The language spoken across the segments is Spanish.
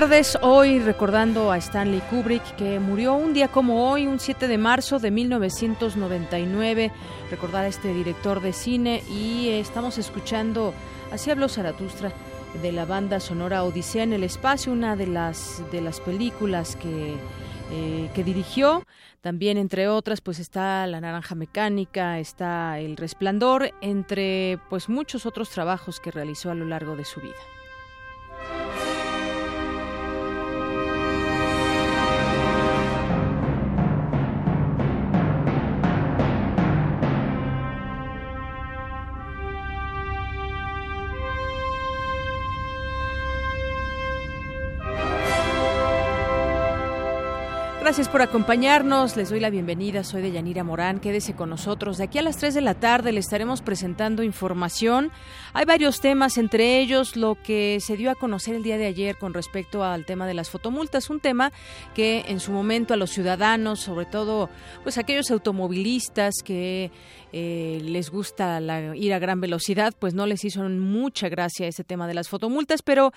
Tardes. Hoy recordando a Stanley Kubrick, que murió un día como hoy, un 7 de marzo de 1999. Recordar a este director de cine y estamos escuchando Así habló Zaratustra de la banda sonora Odisea en el espacio, una de las de las películas que eh, que dirigió. También, entre otras, pues está La Naranja Mecánica, está El Resplandor, entre pues muchos otros trabajos que realizó a lo largo de su vida. Gracias por acompañarnos. Les doy la bienvenida. Soy de Yanira Morán. Quédese con nosotros. De aquí a las 3 de la tarde le estaremos presentando información. Hay varios temas, entre ellos lo que se dio a conocer el día de ayer con respecto al tema de las fotomultas. Un tema que en su momento a los ciudadanos, sobre todo pues aquellos automovilistas que eh, les gusta ir a gran velocidad, pues no les hizo mucha gracia ese tema de las fotomultas, pero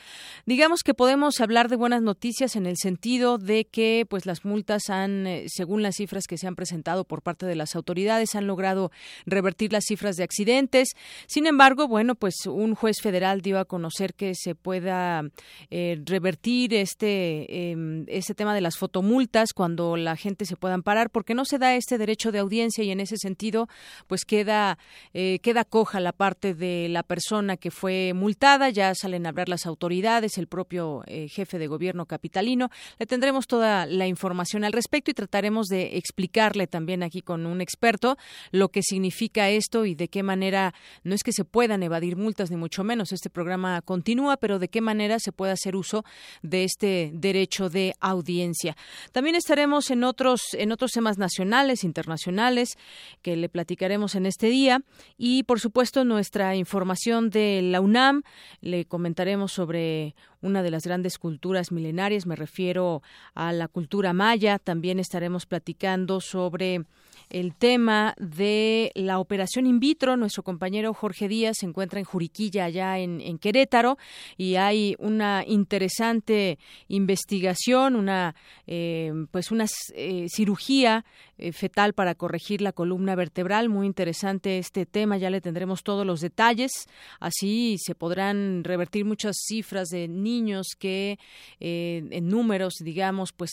digamos que podemos hablar de buenas noticias en el sentido de que pues las multas han, eh, según las cifras que se han presentado por parte de las autoridades, han logrado revertir las cifras de accidentes. Sin embargo, bueno, pues un juez federal dio a conocer que se pueda eh, revertir este, este tema de las fotomultas cuando la gente se pueda amparar, porque no se da este derecho de audiencia y en ese sentido, pues queda, eh, queda coja la parte de la persona que fue multada, ya salen a hablar las autoridades, el propio eh, jefe de gobierno capitalino. Le tendremos toda la información al respecto y trataremos de explicarle también aquí con un experto lo que significa esto y de qué manera no es que se puedan evadir multas ni mucho menos. Este programa continúa, pero de qué manera se puede hacer uso de este derecho de audiencia. También estaremos en otros en otros temas nacionales, internacionales que le platicaremos en este día. Y por supuesto nuestra información de la UNAM. Le comentaremos sobre una de las grandes culturas milenarias, me refiero a la cultura maya, también estaremos platicando sobre el tema de la operación in vitro. Nuestro compañero Jorge Díaz se encuentra en Juriquilla, allá en, Querétaro, y hay una interesante investigación, una eh, pues una eh, cirugía fetal para corregir la columna vertebral. Muy interesante este tema, ya le tendremos todos los detalles. Así se podrán revertir muchas cifras de niños que en números, digamos, pues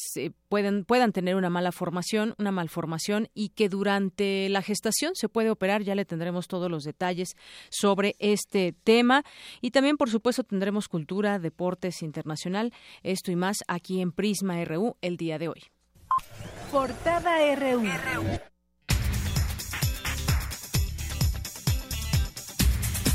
pueden, puedan tener una mala formación, una malformación y que durante la gestación se puede operar. Ya le tendremos todos los detalles sobre este tema. Y también, por supuesto, tendremos cultura, deportes internacional, esto y más aquí en Prisma RU el día de hoy. Portada RU.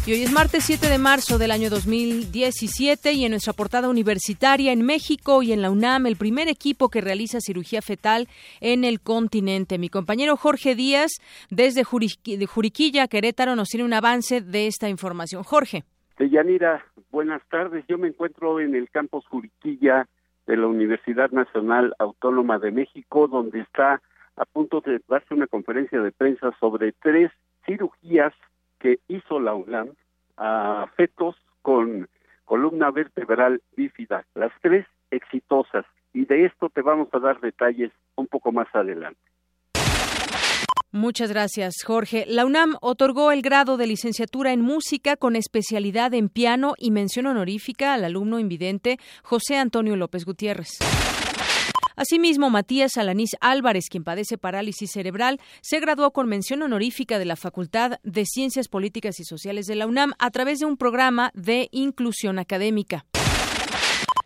Y hoy es martes 7 de marzo del año 2017 y en nuestra portada universitaria en México y en la UNAM, el primer equipo que realiza cirugía fetal en el continente. Mi compañero Jorge Díaz, desde Juriquilla, Querétaro, nos tiene un avance de esta información. Jorge. Yanira, buenas tardes. Yo me encuentro en el campus Juriquilla de la Universidad Nacional Autónoma de México, donde está a punto de darse una conferencia de prensa sobre tres cirugías que hizo la UNAM a fetos con columna vertebral bífida, las tres exitosas, y de esto te vamos a dar detalles un poco más adelante. Muchas gracias, Jorge. La UNAM otorgó el grado de licenciatura en música con especialidad en piano y mención honorífica al alumno invidente José Antonio López Gutiérrez. Asimismo, Matías Alanís Álvarez, quien padece parálisis cerebral, se graduó con mención honorífica de la Facultad de Ciencias Políticas y Sociales de la UNAM a través de un programa de inclusión académica.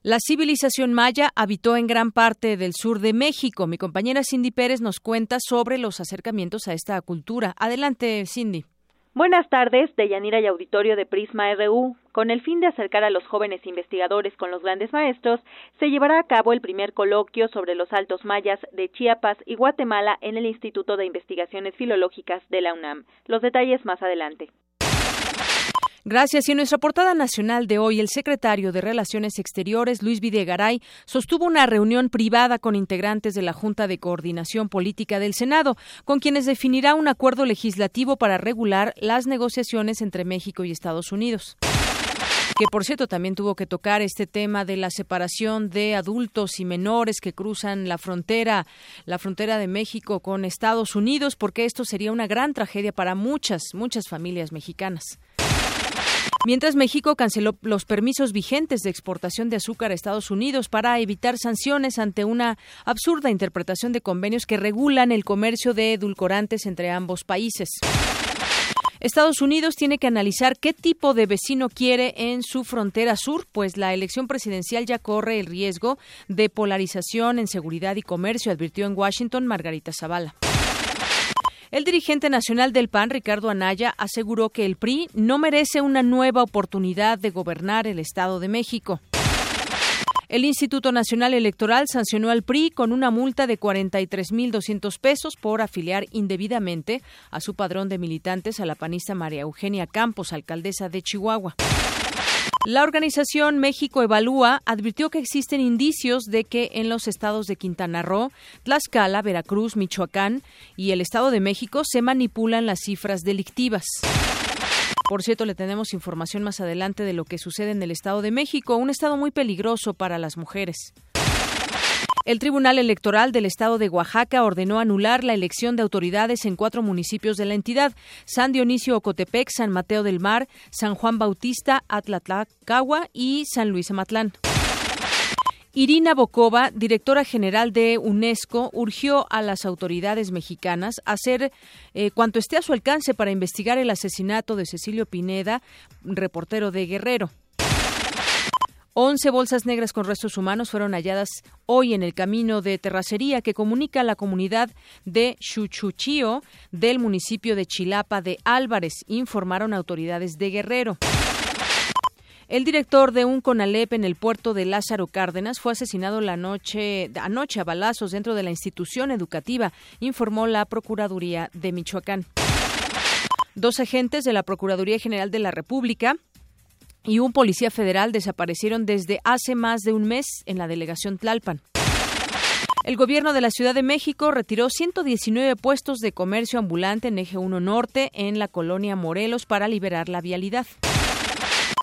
La civilización maya habitó en gran parte del sur de México. Mi compañera Cindy Pérez nos cuenta sobre los acercamientos a esta cultura. Adelante, Cindy. Buenas tardes, de Yanira y Auditorio de Prisma RU. Con el fin de acercar a los jóvenes investigadores con los grandes maestros, se llevará a cabo el primer coloquio sobre los altos mayas de Chiapas y Guatemala en el Instituto de Investigaciones Filológicas de la UNAM. Los detalles más adelante. Gracias. Y en nuestra portada nacional de hoy, el secretario de Relaciones Exteriores, Luis Videgaray, sostuvo una reunión privada con integrantes de la Junta de Coordinación Política del Senado, con quienes definirá un acuerdo legislativo para regular las negociaciones entre México y Estados Unidos que por cierto también tuvo que tocar este tema de la separación de adultos y menores que cruzan la frontera, la frontera de México con Estados Unidos, porque esto sería una gran tragedia para muchas, muchas familias mexicanas. Mientras México canceló los permisos vigentes de exportación de azúcar a Estados Unidos para evitar sanciones ante una absurda interpretación de convenios que regulan el comercio de edulcorantes entre ambos países. Estados Unidos tiene que analizar qué tipo de vecino quiere en su frontera sur, pues la elección presidencial ya corre el riesgo de polarización en seguridad y comercio, advirtió en Washington Margarita Zavala. El dirigente nacional del PAN, Ricardo Anaya, aseguró que el PRI no merece una nueva oportunidad de gobernar el Estado de México. El Instituto Nacional Electoral sancionó al PRI con una multa de 43.200 pesos por afiliar indebidamente a su padrón de militantes a la panista María Eugenia Campos, alcaldesa de Chihuahua. La organización México Evalúa advirtió que existen indicios de que en los estados de Quintana Roo, Tlaxcala, Veracruz, Michoacán y el Estado de México se manipulan las cifras delictivas. Por cierto, le tenemos información más adelante de lo que sucede en el Estado de México, un estado muy peligroso para las mujeres. El Tribunal Electoral del Estado de Oaxaca ordenó anular la elección de autoridades en cuatro municipios de la entidad: San Dionisio Ocotepec, San Mateo del Mar, San Juan Bautista, Atlatlacagua y San Luis Amatlán. Irina Bokova, directora general de UNESCO, urgió a las autoridades mexicanas hacer eh, cuanto esté a su alcance para investigar el asesinato de Cecilio Pineda, reportero de Guerrero. Once bolsas negras con restos humanos fueron halladas hoy en el camino de terracería que comunica la comunidad de Chuchuchío del municipio de Chilapa de Álvarez, informaron autoridades de Guerrero. El director de un CONALEP en el puerto de Lázaro Cárdenas fue asesinado la noche, anoche a balazos dentro de la institución educativa, informó la Procuraduría de Michoacán. Dos agentes de la Procuraduría General de la República y un policía federal desaparecieron desde hace más de un mes en la delegación Tlalpan. El gobierno de la Ciudad de México retiró 119 puestos de comercio ambulante en Eje 1 Norte en la colonia Morelos para liberar la vialidad.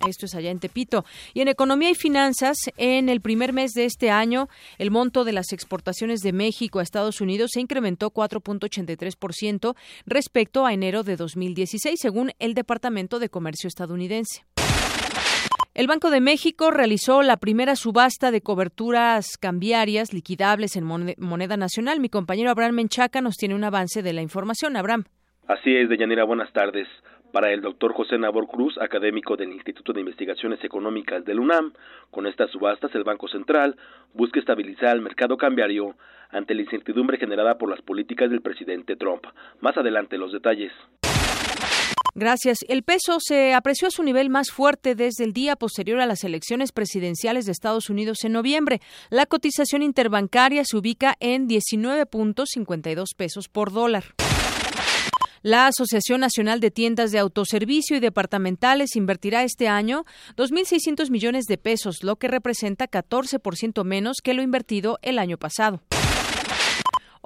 Esto es allá en Tepito. Y en economía y finanzas, en el primer mes de este año, el monto de las exportaciones de México a Estados Unidos se incrementó 4.83% respecto a enero de 2016, según el Departamento de Comercio estadounidense. El Banco de México realizó la primera subasta de coberturas cambiarias liquidables en moneda nacional. Mi compañero Abraham Menchaca nos tiene un avance de la información. Abraham. Así es, Deyanira, buenas tardes. Para el doctor José Nabor Cruz, académico del Instituto de Investigaciones Económicas del UNAM, con estas subastas el Banco Central busca estabilizar el mercado cambiario ante la incertidumbre generada por las políticas del presidente Trump. Más adelante los detalles. Gracias. El peso se apreció a su nivel más fuerte desde el día posterior a las elecciones presidenciales de Estados Unidos en noviembre. La cotización interbancaria se ubica en 19.52 pesos por dólar. La Asociación Nacional de Tiendas de Autoservicio y Departamentales invertirá este año 2.600 millones de pesos, lo que representa 14% menos que lo invertido el año pasado.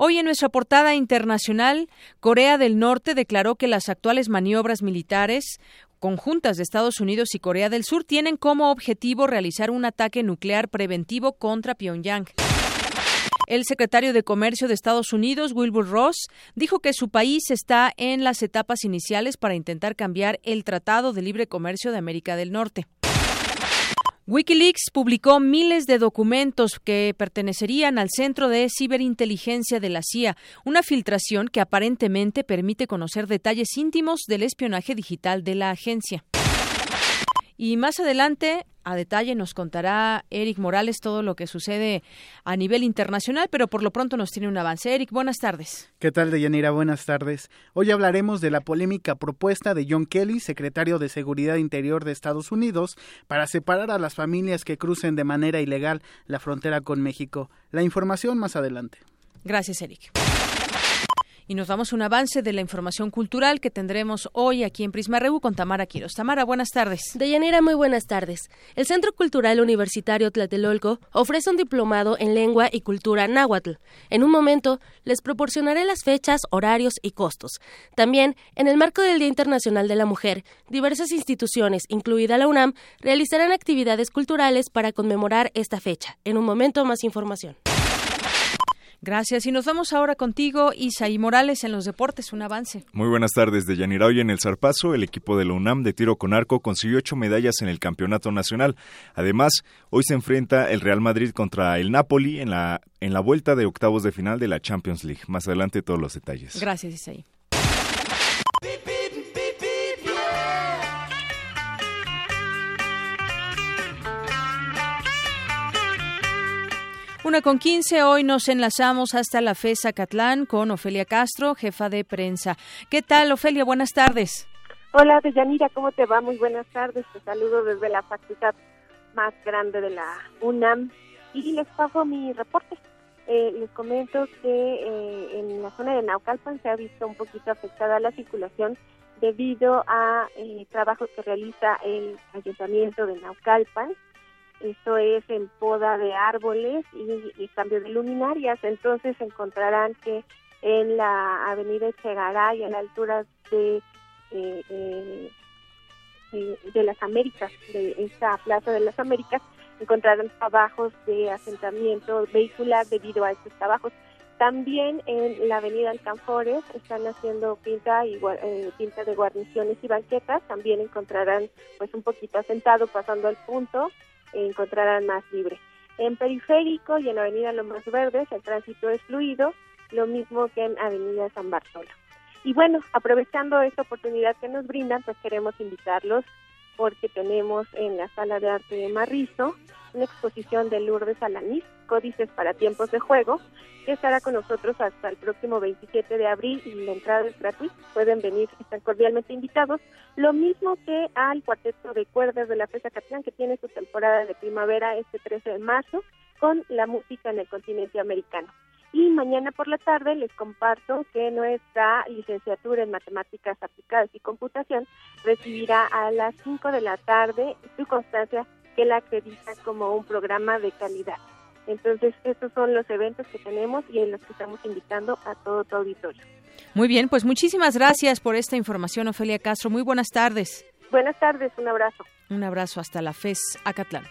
Hoy en nuestra portada internacional, Corea del Norte declaró que las actuales maniobras militares conjuntas de Estados Unidos y Corea del Sur tienen como objetivo realizar un ataque nuclear preventivo contra Pyongyang. El secretario de Comercio de Estados Unidos, Wilbur Ross, dijo que su país está en las etapas iniciales para intentar cambiar el Tratado de Libre Comercio de América del Norte. Wikileaks publicó miles de documentos que pertenecerían al Centro de Ciberinteligencia de la CIA, una filtración que aparentemente permite conocer detalles íntimos del espionaje digital de la agencia. Y más adelante, a detalle, nos contará Eric Morales todo lo que sucede a nivel internacional, pero por lo pronto nos tiene un avance. Eric, buenas tardes. ¿Qué tal, Deyanira? Buenas tardes. Hoy hablaremos de la polémica propuesta de John Kelly, secretario de Seguridad Interior de Estados Unidos, para separar a las familias que crucen de manera ilegal la frontera con México. La información más adelante. Gracias, Eric. Y nos damos un avance de la información cultural que tendremos hoy aquí en Prisma Reú con Tamara Quiros. Tamara, buenas tardes. Deyanira, muy buenas tardes. El Centro Cultural Universitario Tlatelolco ofrece un diplomado en lengua y cultura náhuatl. En un momento les proporcionaré las fechas, horarios y costos. También, en el marco del Día Internacional de la Mujer, diversas instituciones, incluida la UNAM, realizarán actividades culturales para conmemorar esta fecha. En un momento más información. Gracias. Y nos vamos ahora contigo, Isaí Morales, en los deportes. Un avance. Muy buenas tardes. De Yanira hoy en el Zarpazo, el equipo de la UNAM de tiro con arco consiguió ocho medallas en el campeonato nacional. Además, hoy se enfrenta el Real Madrid contra el Napoli en la, en la vuelta de octavos de final de la Champions League. Más adelante todos los detalles. Gracias, Isaí. Una con quince, hoy nos enlazamos hasta la FESA Catlán con Ofelia Castro, jefa de prensa. ¿Qué tal, Ofelia? Buenas tardes. Hola, Deyanira, ¿cómo te va? Muy buenas tardes. Te saludo desde la facultad más grande de la UNAM y les paso mi reporte. Eh, les comento que eh, en la zona de Naucalpan se ha visto un poquito afectada la circulación debido a eh, trabajos que realiza el ayuntamiento de Naucalpan esto es en poda de árboles y, cambio de luminarias. Entonces encontrarán que en la avenida Echegaray, a la altura de, eh, eh, de las Américas, de esta plaza de las Américas, encontrarán trabajos de asentamiento vehicular debido a estos trabajos. También en la avenida Alcanfores están haciendo pinta y eh, pinta de guarniciones y banquetas. También encontrarán pues un poquito asentado pasando al punto encontrarán más libre. En Periférico y en Avenida Lomas Verdes el tránsito es fluido, lo mismo que en Avenida San Bartolo. Y bueno, aprovechando esta oportunidad que nos brindan, pues queremos invitarlos porque tenemos en la Sala de Arte de Marrizo una exposición de Lourdes Alanís, Códices para Tiempos de Juego, que estará con nosotros hasta el próximo 27 de abril y la entrada es gratuita. Pueden venir, están cordialmente invitados. Lo mismo que al cuarteto de cuerdas de la FESA Catlán, que tiene su temporada de primavera este 13 de marzo, con la música en el continente americano. Y mañana por la tarde les comparto que nuestra licenciatura en Matemáticas Aplicadas y Computación recibirá a las 5 de la tarde su constancia que la acredita como un programa de calidad. Entonces, estos son los eventos que tenemos y en los que estamos invitando a todo tu auditorio. Muy bien, pues muchísimas gracias por esta información, Ofelia Castro. Muy buenas tardes. Buenas tardes, un abrazo. Un abrazo hasta la FES Acatlán.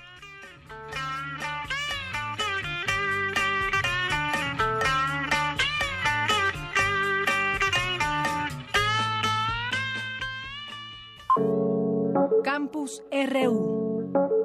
Campus RU.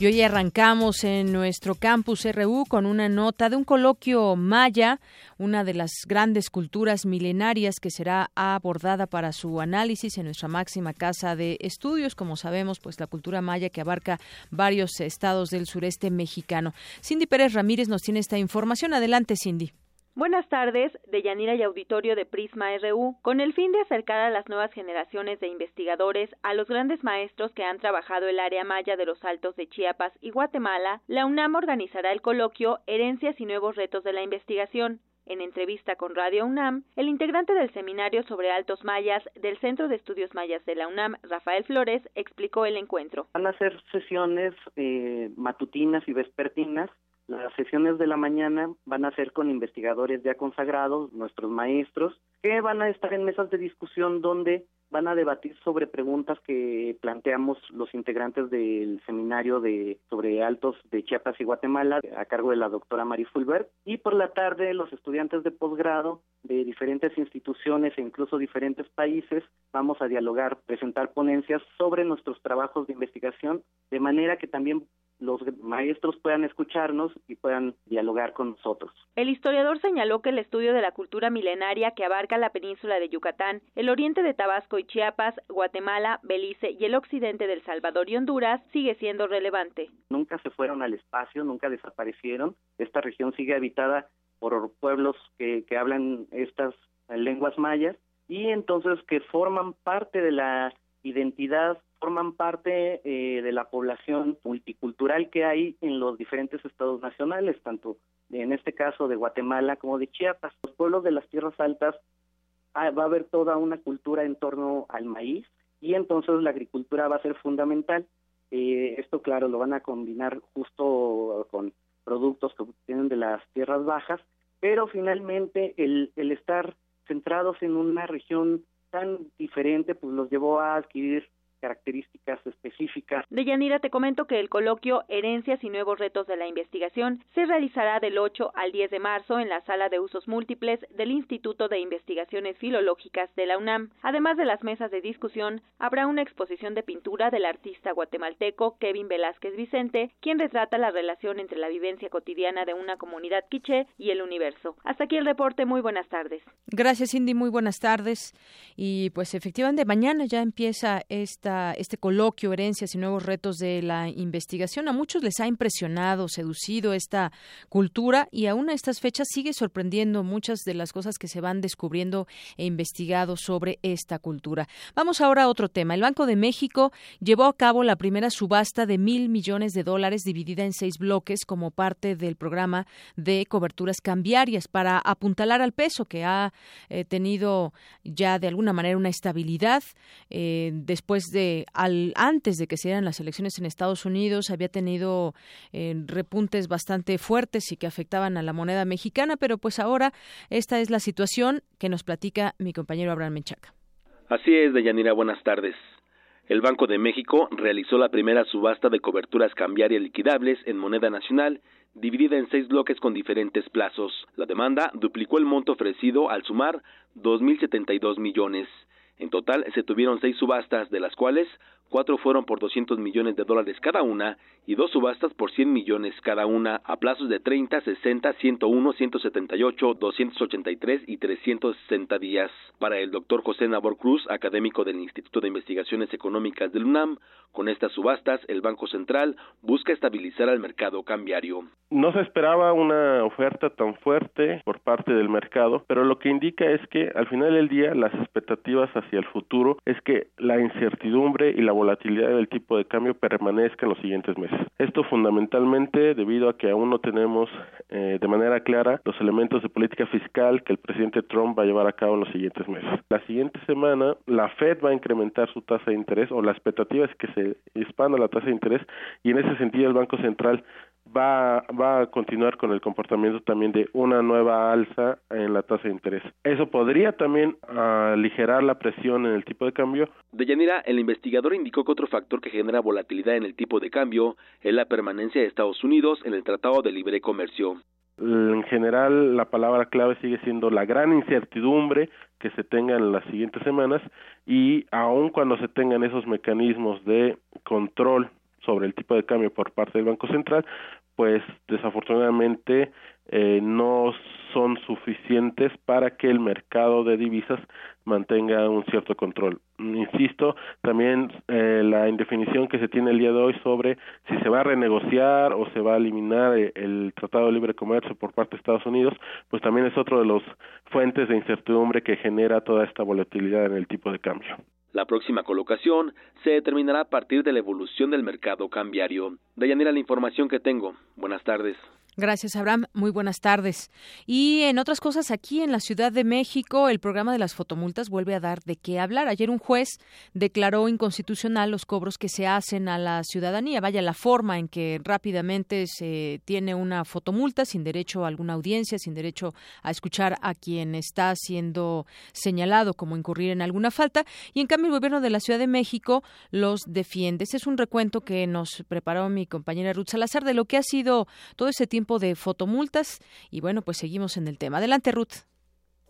Y hoy arrancamos en nuestro campus RU con una nota de un coloquio maya, una de las grandes culturas milenarias que será abordada para su análisis en nuestra máxima casa de estudios, como sabemos, pues la cultura maya que abarca varios estados del sureste mexicano. Cindy Pérez Ramírez nos tiene esta información. Adelante, Cindy. Buenas tardes, de Yanira y Auditorio de Prisma RU. Con el fin de acercar a las nuevas generaciones de investigadores a los grandes maestros que han trabajado el área maya de los Altos de Chiapas y Guatemala, la UNAM organizará el coloquio Herencias y Nuevos Retos de la Investigación. En entrevista con Radio UNAM, el integrante del Seminario sobre Altos Mayas del Centro de Estudios Mayas de la UNAM, Rafael Flores, explicó el encuentro. Van a ser sesiones eh, matutinas y vespertinas Las sesiones de la mañana van a ser con investigadores ya consagrados, nuestros maestros, que van a estar en mesas de discusión donde van a debatir sobre preguntas que planteamos los integrantes del seminario de sobre altos de Chiapas y Guatemala a cargo de la doctora Mari Fulbert. Y por la tarde los estudiantes de posgrado de diferentes instituciones e incluso diferentes países vamos a dialogar, presentar ponencias sobre nuestros trabajos de investigación de manera que también los maestros puedan escucharnos y puedan dialogar con nosotros. El historiador señaló que el estudio de la cultura milenaria que abarca la península de Yucatán, el oriente de Tabasco y Chiapas, Guatemala, Belice y el occidente del Salvador y Honduras sigue siendo relevante. Nunca se fueron al espacio, nunca desaparecieron. Esta región sigue habitada por pueblos que, que hablan estas lenguas mayas y entonces que forman parte de la identidad forman parte eh, de la población multicultural que hay en los diferentes estados nacionales, tanto en este caso de Guatemala como de Chiapas. Los pueblos de las tierras altas ah, va a haber toda una cultura en torno al maíz y entonces la agricultura va a ser fundamental. Eh, esto, claro, lo van a combinar justo con productos que obtienen de las tierras bajas, pero finalmente el, el estar centrados en una región tan diferente, pues los llevó a adquirir características específicas. Deyanira, te comento que el coloquio Herencias y Nuevos Retos de la Investigación se realizará del 8 al 10 de marzo en la sala de usos múltiples del Instituto de Investigaciones Filológicas de la UNAM. Además de las mesas de discusión, habrá una exposición de pintura del artista guatemalteco Kevin Velázquez Vicente, quien retrata la relación entre la vivencia cotidiana de una comunidad quiché y el universo. Hasta aquí el reporte, muy buenas tardes. Gracias, Cindy, muy buenas tardes. Y pues efectivamente mañana ya empieza esta este coloquio, herencias y nuevos retos de la investigación. A muchos les ha impresionado, seducido esta cultura y aún a estas fechas sigue sorprendiendo muchas de las cosas que se van descubriendo e investigado sobre esta cultura. Vamos ahora a otro tema. El Banco de México llevó a cabo la primera subasta de mil millones de dólares dividida en seis bloques como parte del programa de coberturas cambiarias para apuntalar al peso que ha eh, tenido ya de alguna manera una estabilidad eh, después de al, antes de que se dieran las elecciones en Estados Unidos había tenido eh, repuntes bastante fuertes y que afectaban a la moneda mexicana, pero pues ahora esta es la situación que nos platica mi compañero Abraham Menchaca. Así es, Deyanira, buenas tardes. El Banco de México realizó la primera subasta de coberturas cambiarias liquidables en moneda nacional, dividida en seis bloques con diferentes plazos. La demanda duplicó el monto ofrecido al sumar 2.072 millones. En total se tuvieron seis subastas, de las cuales cuatro fueron por 200 millones de dólares cada una y dos subastas por 100 millones cada una a plazos de 30, 60, 101, 178, 283 y 360 días. Para el doctor José Nabor Cruz, académico del Instituto de Investigaciones Económicas del UNAM, con estas subastas el Banco Central busca estabilizar al mercado cambiario. No se esperaba una oferta tan fuerte por parte del mercado, pero lo que indica es que al final del día las expectativas hacia el futuro es que la incertidumbre y la volatilidad del tipo de cambio permanezca en los siguientes meses. Esto fundamentalmente debido a que aún no tenemos eh, de manera clara los elementos de política fiscal que el presidente Trump va a llevar a cabo en los siguientes meses. La siguiente semana la Fed va a incrementar su tasa de interés o la expectativa es que se expanda la tasa de interés y en ese sentido el Banco Central va, va a continuar con el comportamiento también de una nueva alza en la tasa de interés. Eso podría también aligerar la presión en el tipo de cambio. De Yanira, el investigador indicó que otro factor que genera volatilidad en el tipo de cambio es la permanencia de Estados Unidos en el Tratado de Libre Comercio. En general, la palabra clave sigue siendo la gran incertidumbre que se tenga en las siguientes semanas y aun cuando se tengan esos mecanismos de control sobre el tipo de cambio por parte del Banco Central, pues desafortunadamente eh, no son suficientes para que el mercado de divisas mantenga un cierto control. Insisto, también eh, la indefinición que se tiene el día de hoy sobre si se va a renegociar o se va a eliminar eh, el Tratado de Libre Comercio por parte de Estados Unidos, pues también es otro de los fuentes de incertidumbre que genera toda esta volatilidad en el tipo de cambio. La próxima colocación se determinará a partir de la evolución del mercado cambiario. De Deyanira, la información que tengo. Buenas tardes. Gracias, Abraham. Muy buenas tardes. Y en otras cosas, aquí en la Ciudad de México, el programa de las fotomultas vuelve a dar de qué hablar. Ayer un juez declaró inconstitucional los cobros que se hacen a la ciudadanía. Vaya la forma en que rápidamente se tiene una fotomulta sin derecho a alguna audiencia, sin derecho a escuchar a quien está siendo señalado como incurrir en alguna falta. Y en cambio, el gobierno de la Ciudad de México los defiende. Ese es un recuento que nos preparó mi compañera Ruth Salazar de lo que ha sido todo ese tiempo de fotomultas. Y bueno, pues seguimos en el tema. Adelante, Ruth.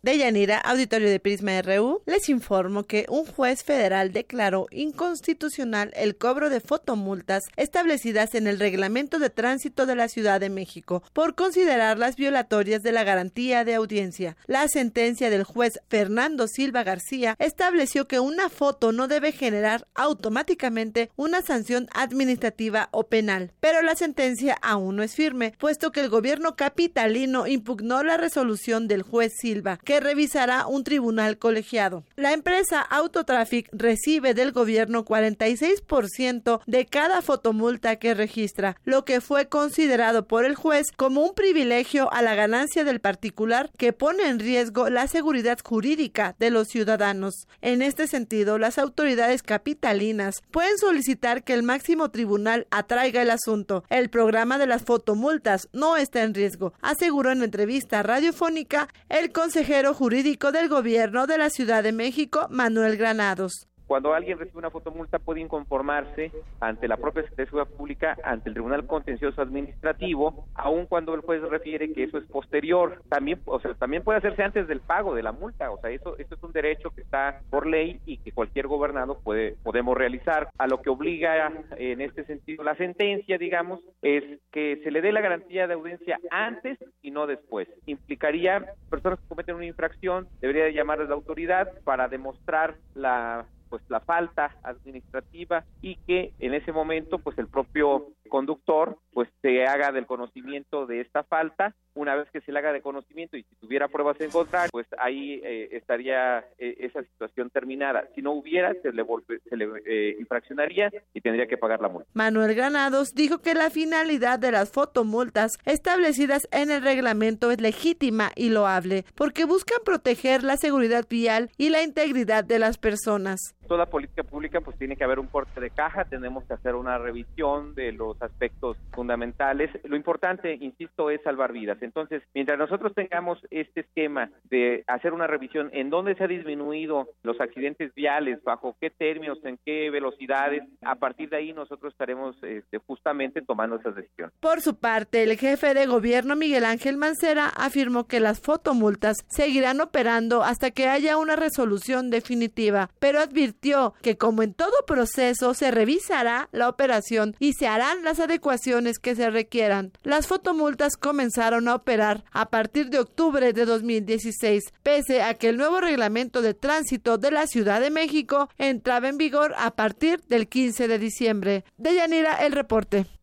De Yanira, auditorio de Prisma RU, les informo que un juez federal declaró inconstitucional el cobro de fotomultas establecidas en el reglamento de tránsito de la Ciudad de México por considerarlas violatorias de la garantía de audiencia. La sentencia del juez Fernando Silva García estableció que una foto no debe generar automáticamente una sanción administrativa o penal, pero la sentencia aún no es firme, puesto que el gobierno capitalino impugnó la resolución del juez Silva que revisará un tribunal colegiado. La empresa Autotraffic recibe del gobierno 46% de cada fotomulta que registra, lo que fue considerado por el juez como un privilegio a la ganancia del particular que pone en riesgo la seguridad jurídica de los ciudadanos. En este sentido, las autoridades capitalinas pueden solicitar que el máximo tribunal atraiga el asunto. El programa de las fotomultas no está en riesgo, aseguró en entrevista radiofónica el consejero jurídico del gobierno de la Ciudad de México, Manuel Granados cuando alguien recibe una fotomulta puede inconformarse ante la propia Secretaría Pública, ante el Tribunal Contencioso Administrativo, aun cuando el juez refiere que eso es posterior. También, o sea, también puede hacerse antes del pago de la multa. O sea, eso, eso es un derecho que está por ley y que cualquier gobernado puede, podemos realizar. A lo que obliga en este sentido la sentencia, digamos, es que se le dé la garantía de audiencia antes y no después. Implicaría personas que cometen una infracción, debería a la autoridad para demostrar la pues la falta administrativa y que en ese momento pues el propio conductor pues se haga del conocimiento de esta falta. Una vez que se le haga de conocimiento y si tuviera pruebas en contra pues ahí eh, estaría eh, esa situación terminada. Si no hubiera se le, se le eh, infraccionaría y tendría que pagar la multa. Manuel Granados dijo que la finalidad de las fotomultas establecidas en el reglamento es legítima y loable porque buscan proteger la seguridad vial y la integridad de las personas toda política pública pues tiene que haber un corte de caja, tenemos que hacer una revisión de los aspectos fundamentales. Lo importante, insisto, es salvar vidas. Entonces, mientras nosotros tengamos este esquema de hacer una revisión en dónde se ha disminuido los accidentes viales, bajo qué términos, en qué velocidades, a partir de ahí nosotros estaremos este, justamente tomando esas decisiones. Por su parte, el jefe de gobierno Miguel Ángel Mancera afirmó que las fotomultas seguirán operando hasta que haya una resolución definitiva, pero advirtió que como en todo proceso se revisará la operación y se harán las adecuaciones que se requieran. Las fotomultas comenzaron a operar a partir de octubre de 2016, pese a que el nuevo reglamento de tránsito de la Ciudad de México entraba en vigor a partir del 15 de diciembre. De Yanira, el reporte.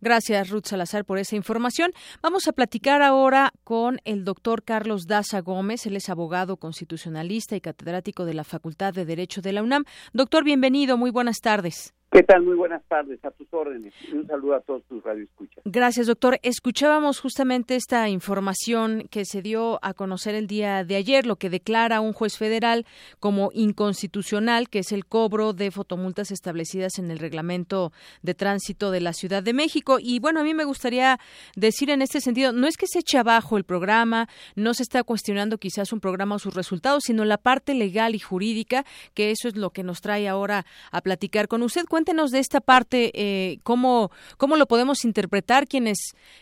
Gracias, Ruth Salazar, por esa información. Vamos a platicar ahora con el doctor Carlos Daza Gómez. Él es abogado constitucionalista y catedrático de la Facultad de Derecho de la UNAM. Doctor, bienvenido. Muy buenas tardes. ¿Qué tal? Muy buenas tardes, a tus órdenes. un saludo a todos tus radioescuchas. Gracias, doctor. Escuchábamos justamente esta información que se dio a conocer el día de ayer, lo que declara un juez federal como inconstitucional, que es el cobro de fotomultas establecidas en el reglamento de tránsito de la Ciudad de México. Y bueno, a mí me gustaría decir en este sentido, no es que se eche abajo el programa, no se está cuestionando quizás un programa o sus resultados, sino la parte legal y jurídica, que eso es lo que nos trae ahora a platicar con usted cuéntenos de esta parte, eh, cómo, cómo lo podemos interpretar quienes,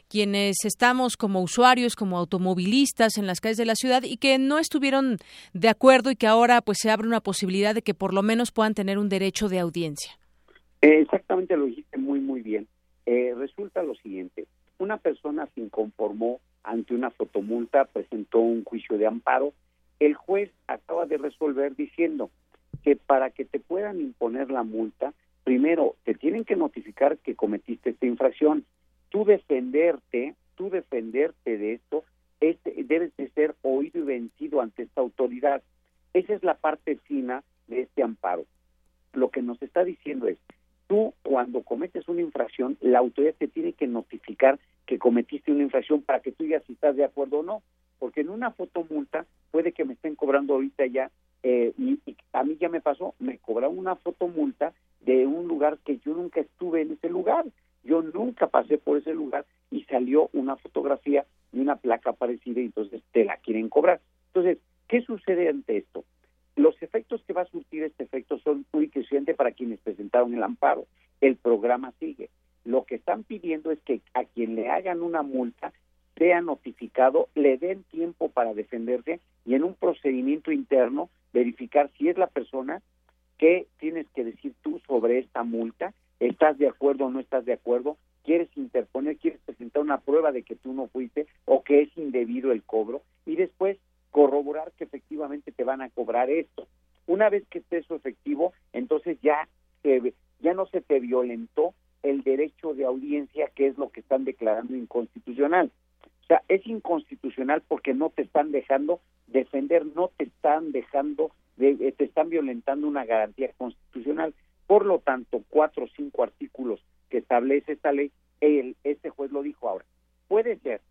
quienes estamos como usuarios, como automovilistas en las calles de la ciudad y que no estuvieron de acuerdo y que ahora pues se abre una posibilidad de que por lo menos puedan tener un derecho de audiencia. Exactamente lo dijiste muy, muy bien. Eh, resulta lo siguiente, una persona se inconformó ante una fotomulta, presentó un juicio de amparo, el juez acaba de resolver diciendo que para que te puedan imponer la multa primero, te tienen que notificar que cometiste esta infracción. Tú defenderte, tú defenderte de esto, este, debes de ser oído y vencido ante esta autoridad. Esa es la parte fina de este amparo. Lo que nos está diciendo es, tú cuando cometes una infracción, la autoridad te tiene que notificar que cometiste una infracción para que tú digas si estás de acuerdo o no, porque en una fotomulta puede que me estén cobrando ahorita ya, eh, y, a mí ya me pasó, me cobraron una fotomulta de un lugar que yo nunca estuve en ese lugar, yo nunca pasé por ese lugar y salió una fotografía de una placa parecida y entonces te la quieren cobrar. Entonces, ¿qué sucede ante esto? Los efectos que va a surtir este efecto son muy suficientes para quienes presentaron el amparo. El programa sigue. Lo que están pidiendo es que a quien le hagan una multa sea notificado, le den tiempo para defenderse y en un procedimiento interno verificar si es la persona que tienes que decir tú sobre esta multa, estás de acuerdo o no estás de acuerdo, quieres interponer, quieres presentar una prueba de que tú no fuiste o que es indebido el cobro y después corroborar que efectivamente te van a cobrar esto. Una vez que esté eso efectivo, entonces ya ya no se te violentó el derecho de audiencia, que es lo que están declarando inconstitucional. O sea, es inconstitucional porque no te están dejando defender, no te están dejando, de, te están violentando una garantía constitucional. Por lo tanto, cuatro o cinco artículos que establece esta ley, el, este juez lo dijo ahora. Puede ser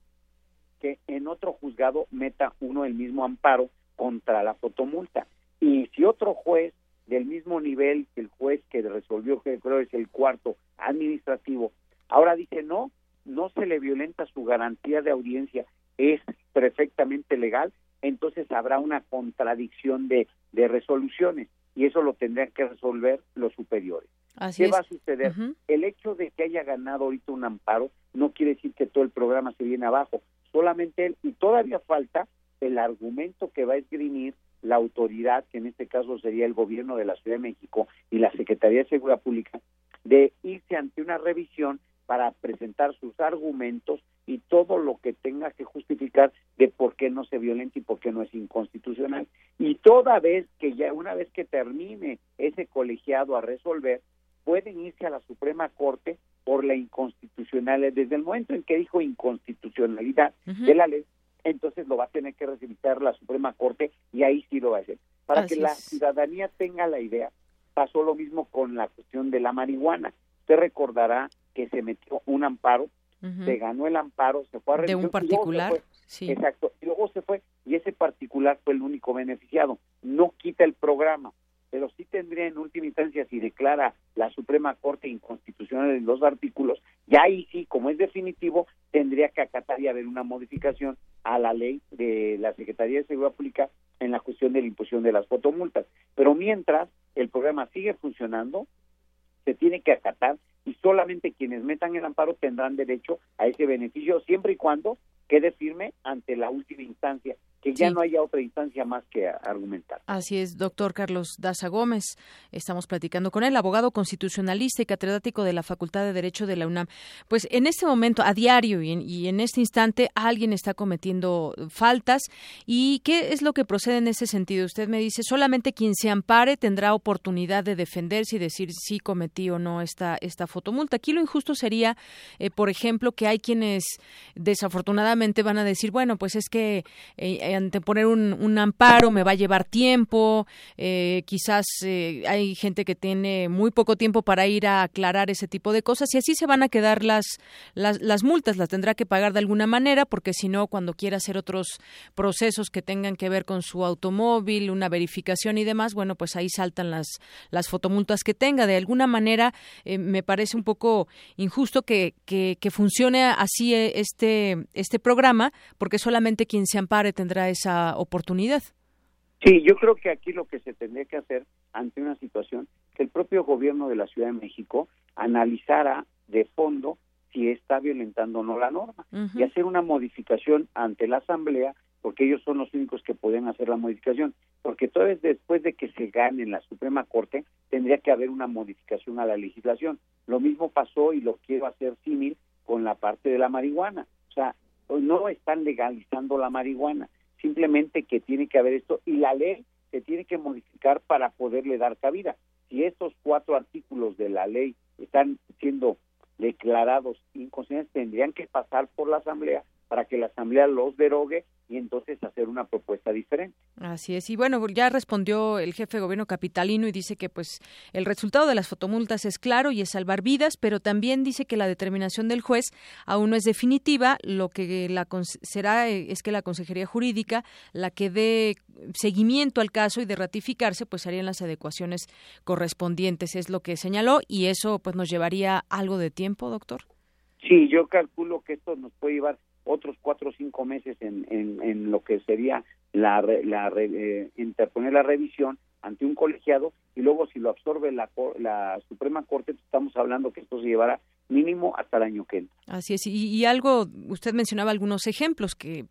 que en otro juzgado meta uno el mismo amparo contra la fotomulta. Y si otro juez del mismo nivel que el juez que resolvió, que creo es el cuarto administrativo, ahora dice no, no se le violenta su garantía de audiencia, es perfectamente legal, entonces habrá una contradicción de, de resoluciones y eso lo tendrán que resolver los superiores. ¿Qué va a suceder? El hecho de que haya ganado ahorita un amparo no quiere decir que todo el programa se viene abajo solamente él, y todavía falta el argumento que va a esgrimir la autoridad, que en este caso sería el gobierno de la Ciudad de México y la Secretaría de Seguridad Pública, de irse ante una revisión para presentar sus argumentos y todo lo que tenga que justificar de por qué no se violenta y por qué no es inconstitucional. Y toda vez que ya, una vez que termine ese colegiado a resolver, pueden irse a la Suprema Corte por la inconstitucionalidad. Desde el momento en que dijo inconstitucionalidad de la ley, entonces lo va a tener que revisar la Suprema Corte y ahí sí lo va a hacer. Para que la ciudadanía tenga la idea, pasó lo mismo con la cuestión de la marihuana. Usted recordará que se metió un amparo, se ganó el amparo, se fue a De un particular. Sí. Exacto. Y luego se fue y ese particular fue el único beneficiado. No quita el programa pero sí tendría en última instancia, si declara la Suprema Corte inconstitucional en los artículos, ya ahí sí, como es definitivo, tendría que acatar y haber una modificación a la ley de la Secretaría de Seguridad Pública en la cuestión de la imposición de las fotomultas. Pero mientras el programa sigue funcionando, se tiene que acatar y solamente quienes metan el amparo tendrán derecho a ese beneficio siempre y cuando quede firme ante la última instancia que ya no haya otra instancia más que argumentar. Así es, doctor Carlos Daza Gómez. Estamos platicando con él, abogado constitucionalista y catedrático de la Facultad de Derecho de la UNAM. Pues en este momento, a diario y en, y en este instante, alguien está cometiendo faltas. ¿Y qué es lo que procede en ese sentido? Usted me dice, solamente quien se ampare tendrá oportunidad de defenderse y decir si cometí o no esta, esta fotomulta. Aquí lo injusto sería, eh, por ejemplo, que hay quienes desafortunadamente van a decir, bueno, pues es que... Eh, ante poner un, amparo me va a llevar tiempo, eh, quizás eh, hay gente que tiene muy poco tiempo para ir a aclarar ese tipo de cosas y así se van a quedar las, las, las multas, las tendrá que pagar de alguna manera porque si no, cuando quiera hacer otros procesos que tengan que ver con su automóvil, una verificación y demás, bueno, pues ahí saltan las, las fotomultas que tenga. De alguna manera eh, me parece un poco injusto que, que, que funcione así este, este programa porque solamente quien se ampare tendrá esa oportunidad. Sí, yo creo que aquí lo que se tendría que hacer ante una situación que el propio gobierno de la Ciudad de México analizara de fondo si está violentando o no la norma y hacer una modificación ante la Asamblea porque ellos son los únicos que pueden hacer la modificación, porque todo es después de que se gane en la Suprema Corte, tendría que haber una modificación a la legislación. Lo mismo pasó y lo quiero hacer símil con la parte de la marihuana. O sea, no están legalizando la marihuana, simplemente que tiene que haber esto y la ley se tiene que modificar para poderle dar cabida. Si estos cuatro artículos de la ley están siendo declarados inconstitucionales, tendrían que pasar por la Asamblea para que la Asamblea los derogue y entonces hacer una propuesta diferente. Así es. Y bueno, ya respondió el jefe de gobierno capitalino y dice que pues el resultado de las fotomultas es claro y es salvar vidas, pero también dice que la determinación del juez aún no es definitiva. Lo que la será eh, es que la Consejería Jurídica, la que dé seguimiento al caso y de ratificarse, pues harían las adecuaciones correspondientes, es lo que señaló y eso pues nos llevaría algo de tiempo, doctor. Sí, yo calculo que esto nos puede llevar otros cuatro o cinco meses en, en, lo que sería la, la eh, interponer la revisión ante un colegiado y luego si lo absorbe la, la Suprema Corte, estamos hablando que esto se llevará mínimo hasta el año que entra. Así es, y, algo, usted mencionaba algunos ejemplos, que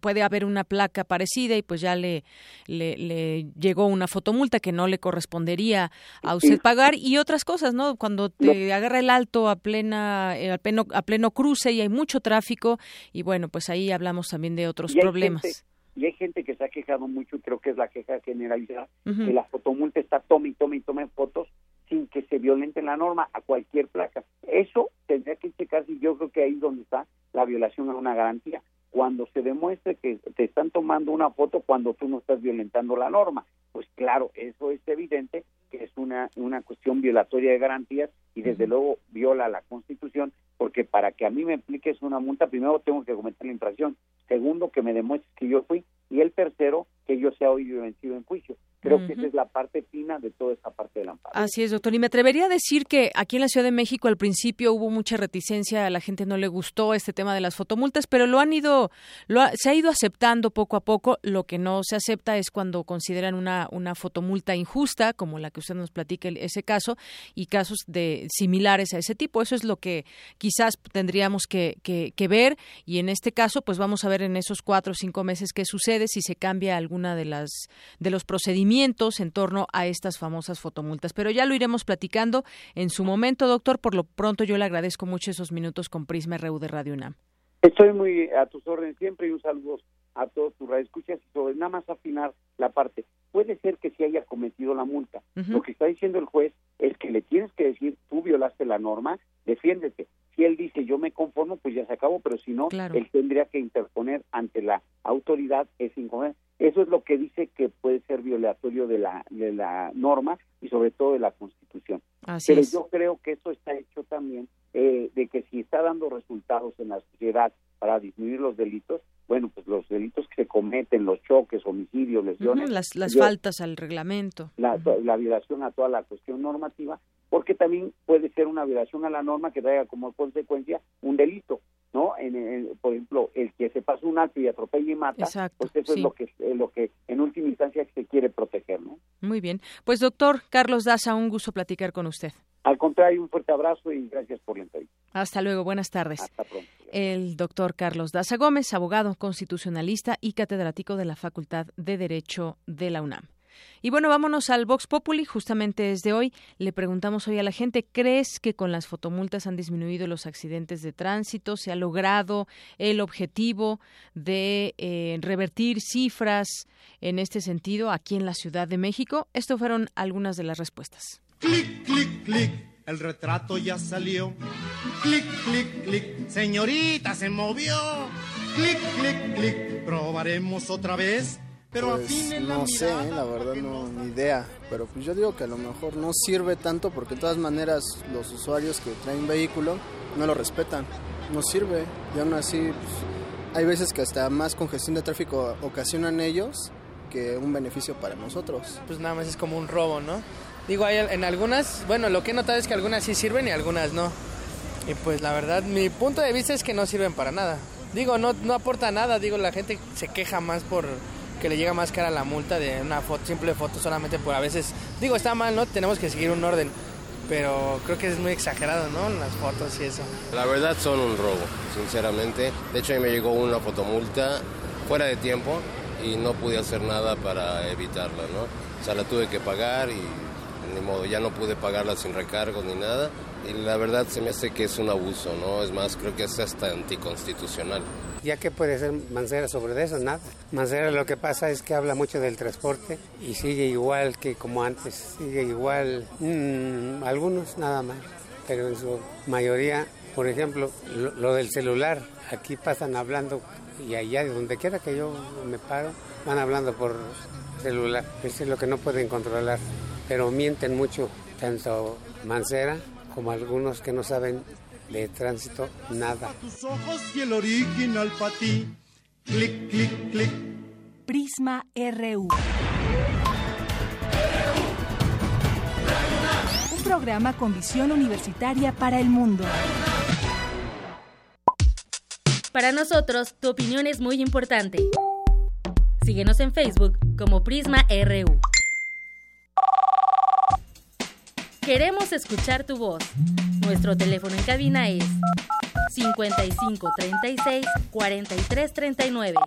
puede haber una placa parecida y pues ya le, le, llegó una fotomulta que no le correspondería a usted pagar y otras cosas, ¿no? Cuando te agarra el alto a plena eh, a pleno, a pleno cruce y hay mucho tráfico y bueno, pues ahí hablamos también de otros problemas y hay gente que se ha quejado mucho y creo que es la queja generalizada que la fotomulta está tome y tome y tome fotos sin que se violente la norma a cualquier placa. Eso tendría que checarse y yo creo que ahí es donde está la violación a una garantía. Cuando se demuestre que te están tomando una foto cuando tú no estás violentando la norma, pues claro, eso es evidente que es una, una cuestión violatoria de garantías y desde luego viola la Constitución, porque para que a mí me apliques una multa, primero tengo que cometer la infracción, segundo que me demuestres que yo fui y el tercero que yo sea hoy vencido en juicio. Creo que esa es la parte fina de toda esta parte del amparo. Así es, doctor. Y me atrevería a decir que aquí en la Ciudad de México al principio hubo mucha reticencia, a la gente no le gustó este tema de las fotomultas, pero lo han ido, lo se ha ido aceptando poco a poco. Lo que no se acepta es cuando consideran una, una fotomulta injusta, como la que usted nos platica ese caso, y casos de similares a ese tipo. Eso es lo que quizás tendríamos que, que, que ver. Y en este caso, pues vamos a ver en esos cuatro o cinco meses qué sucede, si se cambia de las de los procedimientos en torno a estas famosas fotomultas. Pero ya lo iremos platicando en su momento, doctor. Por lo pronto yo le agradezco mucho esos minutos con Prisma RU de Radio UNAM. Estoy muy a tus órdenes siempre y un saludo a todos tus radioescuchas y sobre nada más afinar la parte. Puede ser que sí haya cometido la multa. Lo que está diciendo el juez es que le tienes que decir, tú violaste la norma, defiéndete. Si él dice yo me conformo, pues ya se acabó, pero si no, él tendría que interponer ante la autoridad ese inconveniente. Eso es lo que dice que puede ser violatorio de la, de la norma y sobre todo de la Constitución. Pero yo creo que eso está hecho también eh, de que si está dando resultados en la sociedad para disminuir los delitos, bueno, pues los delitos que se cometen, los choques, homicidios, lesiones. las las faltas al reglamento. La, la violación a toda la cuestión normativa, porque también puede ser una violación a la norma que traiga como consecuencia un delito. ¿no? En, por ejemplo, el que se pasa un alto y atropella y mata, pues eso es lo que lo que en última instancia se quiere proteger, ¿no? Muy bien. Pues doctor Carlos Daza, un gusto platicar con usted. Al contrario, un fuerte abrazo y gracias por la entrevista. Hasta luego, buenas tardes. Hasta pronto. El doctor Carlos Daza Gómez, abogado constitucionalista y catedrático de la Facultad de Derecho de la UNAM. Y bueno, vámonos al Vox Populi. Justamente desde hoy le preguntamos hoy a la gente, ¿crees que con las fotomultas han disminuido los accidentes de tránsito? ¿Se ha logrado el objetivo de eh, revertir cifras en este sentido aquí en la Ciudad de México? Estas fueron algunas de las respuestas. Clic, clic, clic. El retrato ya salió. Clic, clic, clic. Señorita se movió. Clic, clic, clic. Probaremos otra vez pero pues, no sé, la verdad no, ni idea. Pero pues yo digo que a lo mejor no sirve tanto porque de todas maneras los usuarios que traen vehículo no lo respetan. No sirve. Y aún así pues, hay veces que hasta más congestión de tráfico ocasionan ellos que un beneficio para nosotros. Pues nada más es como un robo, ¿no? Digo, hay en algunas, bueno, lo que he notado es que algunas sí sirven y algunas no. Y pues la verdad, mi punto de vista es que no sirven para nada. Digo, no, no aporta nada, digo, la gente se queja más por que le llega más cara la multa de una foto, simple foto solamente por a veces, digo, está mal, ¿no? Tenemos que seguir un orden, pero creo que es muy exagerado, ¿no? Las fotos y eso. La verdad son un robo, sinceramente. De hecho, a mí me llegó una fotomulta fuera de tiempo y no pude hacer nada para evitarla, ¿no? O sea, la tuve que pagar y ni modo, ya no pude pagarla sin recargos ni nada. Y la verdad se me hace que es un abuso, ¿no? Es más, creo que es hasta anticonstitucional. Ya que puede ser Mancera sobre eso, nada. Mancera lo que pasa es que habla mucho del transporte y sigue igual que como antes, sigue igual, mm, algunos nada más, pero en su mayoría Por ejemplo, lo, del celular, aquí pasan hablando y allá, donde quiera que yo me paro, van hablando por celular. Eso es lo que no pueden controlar. Pero mienten mucho, tanto Mancera como algunos que no saben de tránsito nada. Tus ojos y el original para ti. Clic, clic, clic. Prisma RU. Un programa con visión universitaria para el mundo. Para nosotros, tu opinión es muy importante. Síguenos en Facebook como Prisma RU. Queremos escuchar tu voz. Nuestro teléfono en cabina es 55 36 43 39.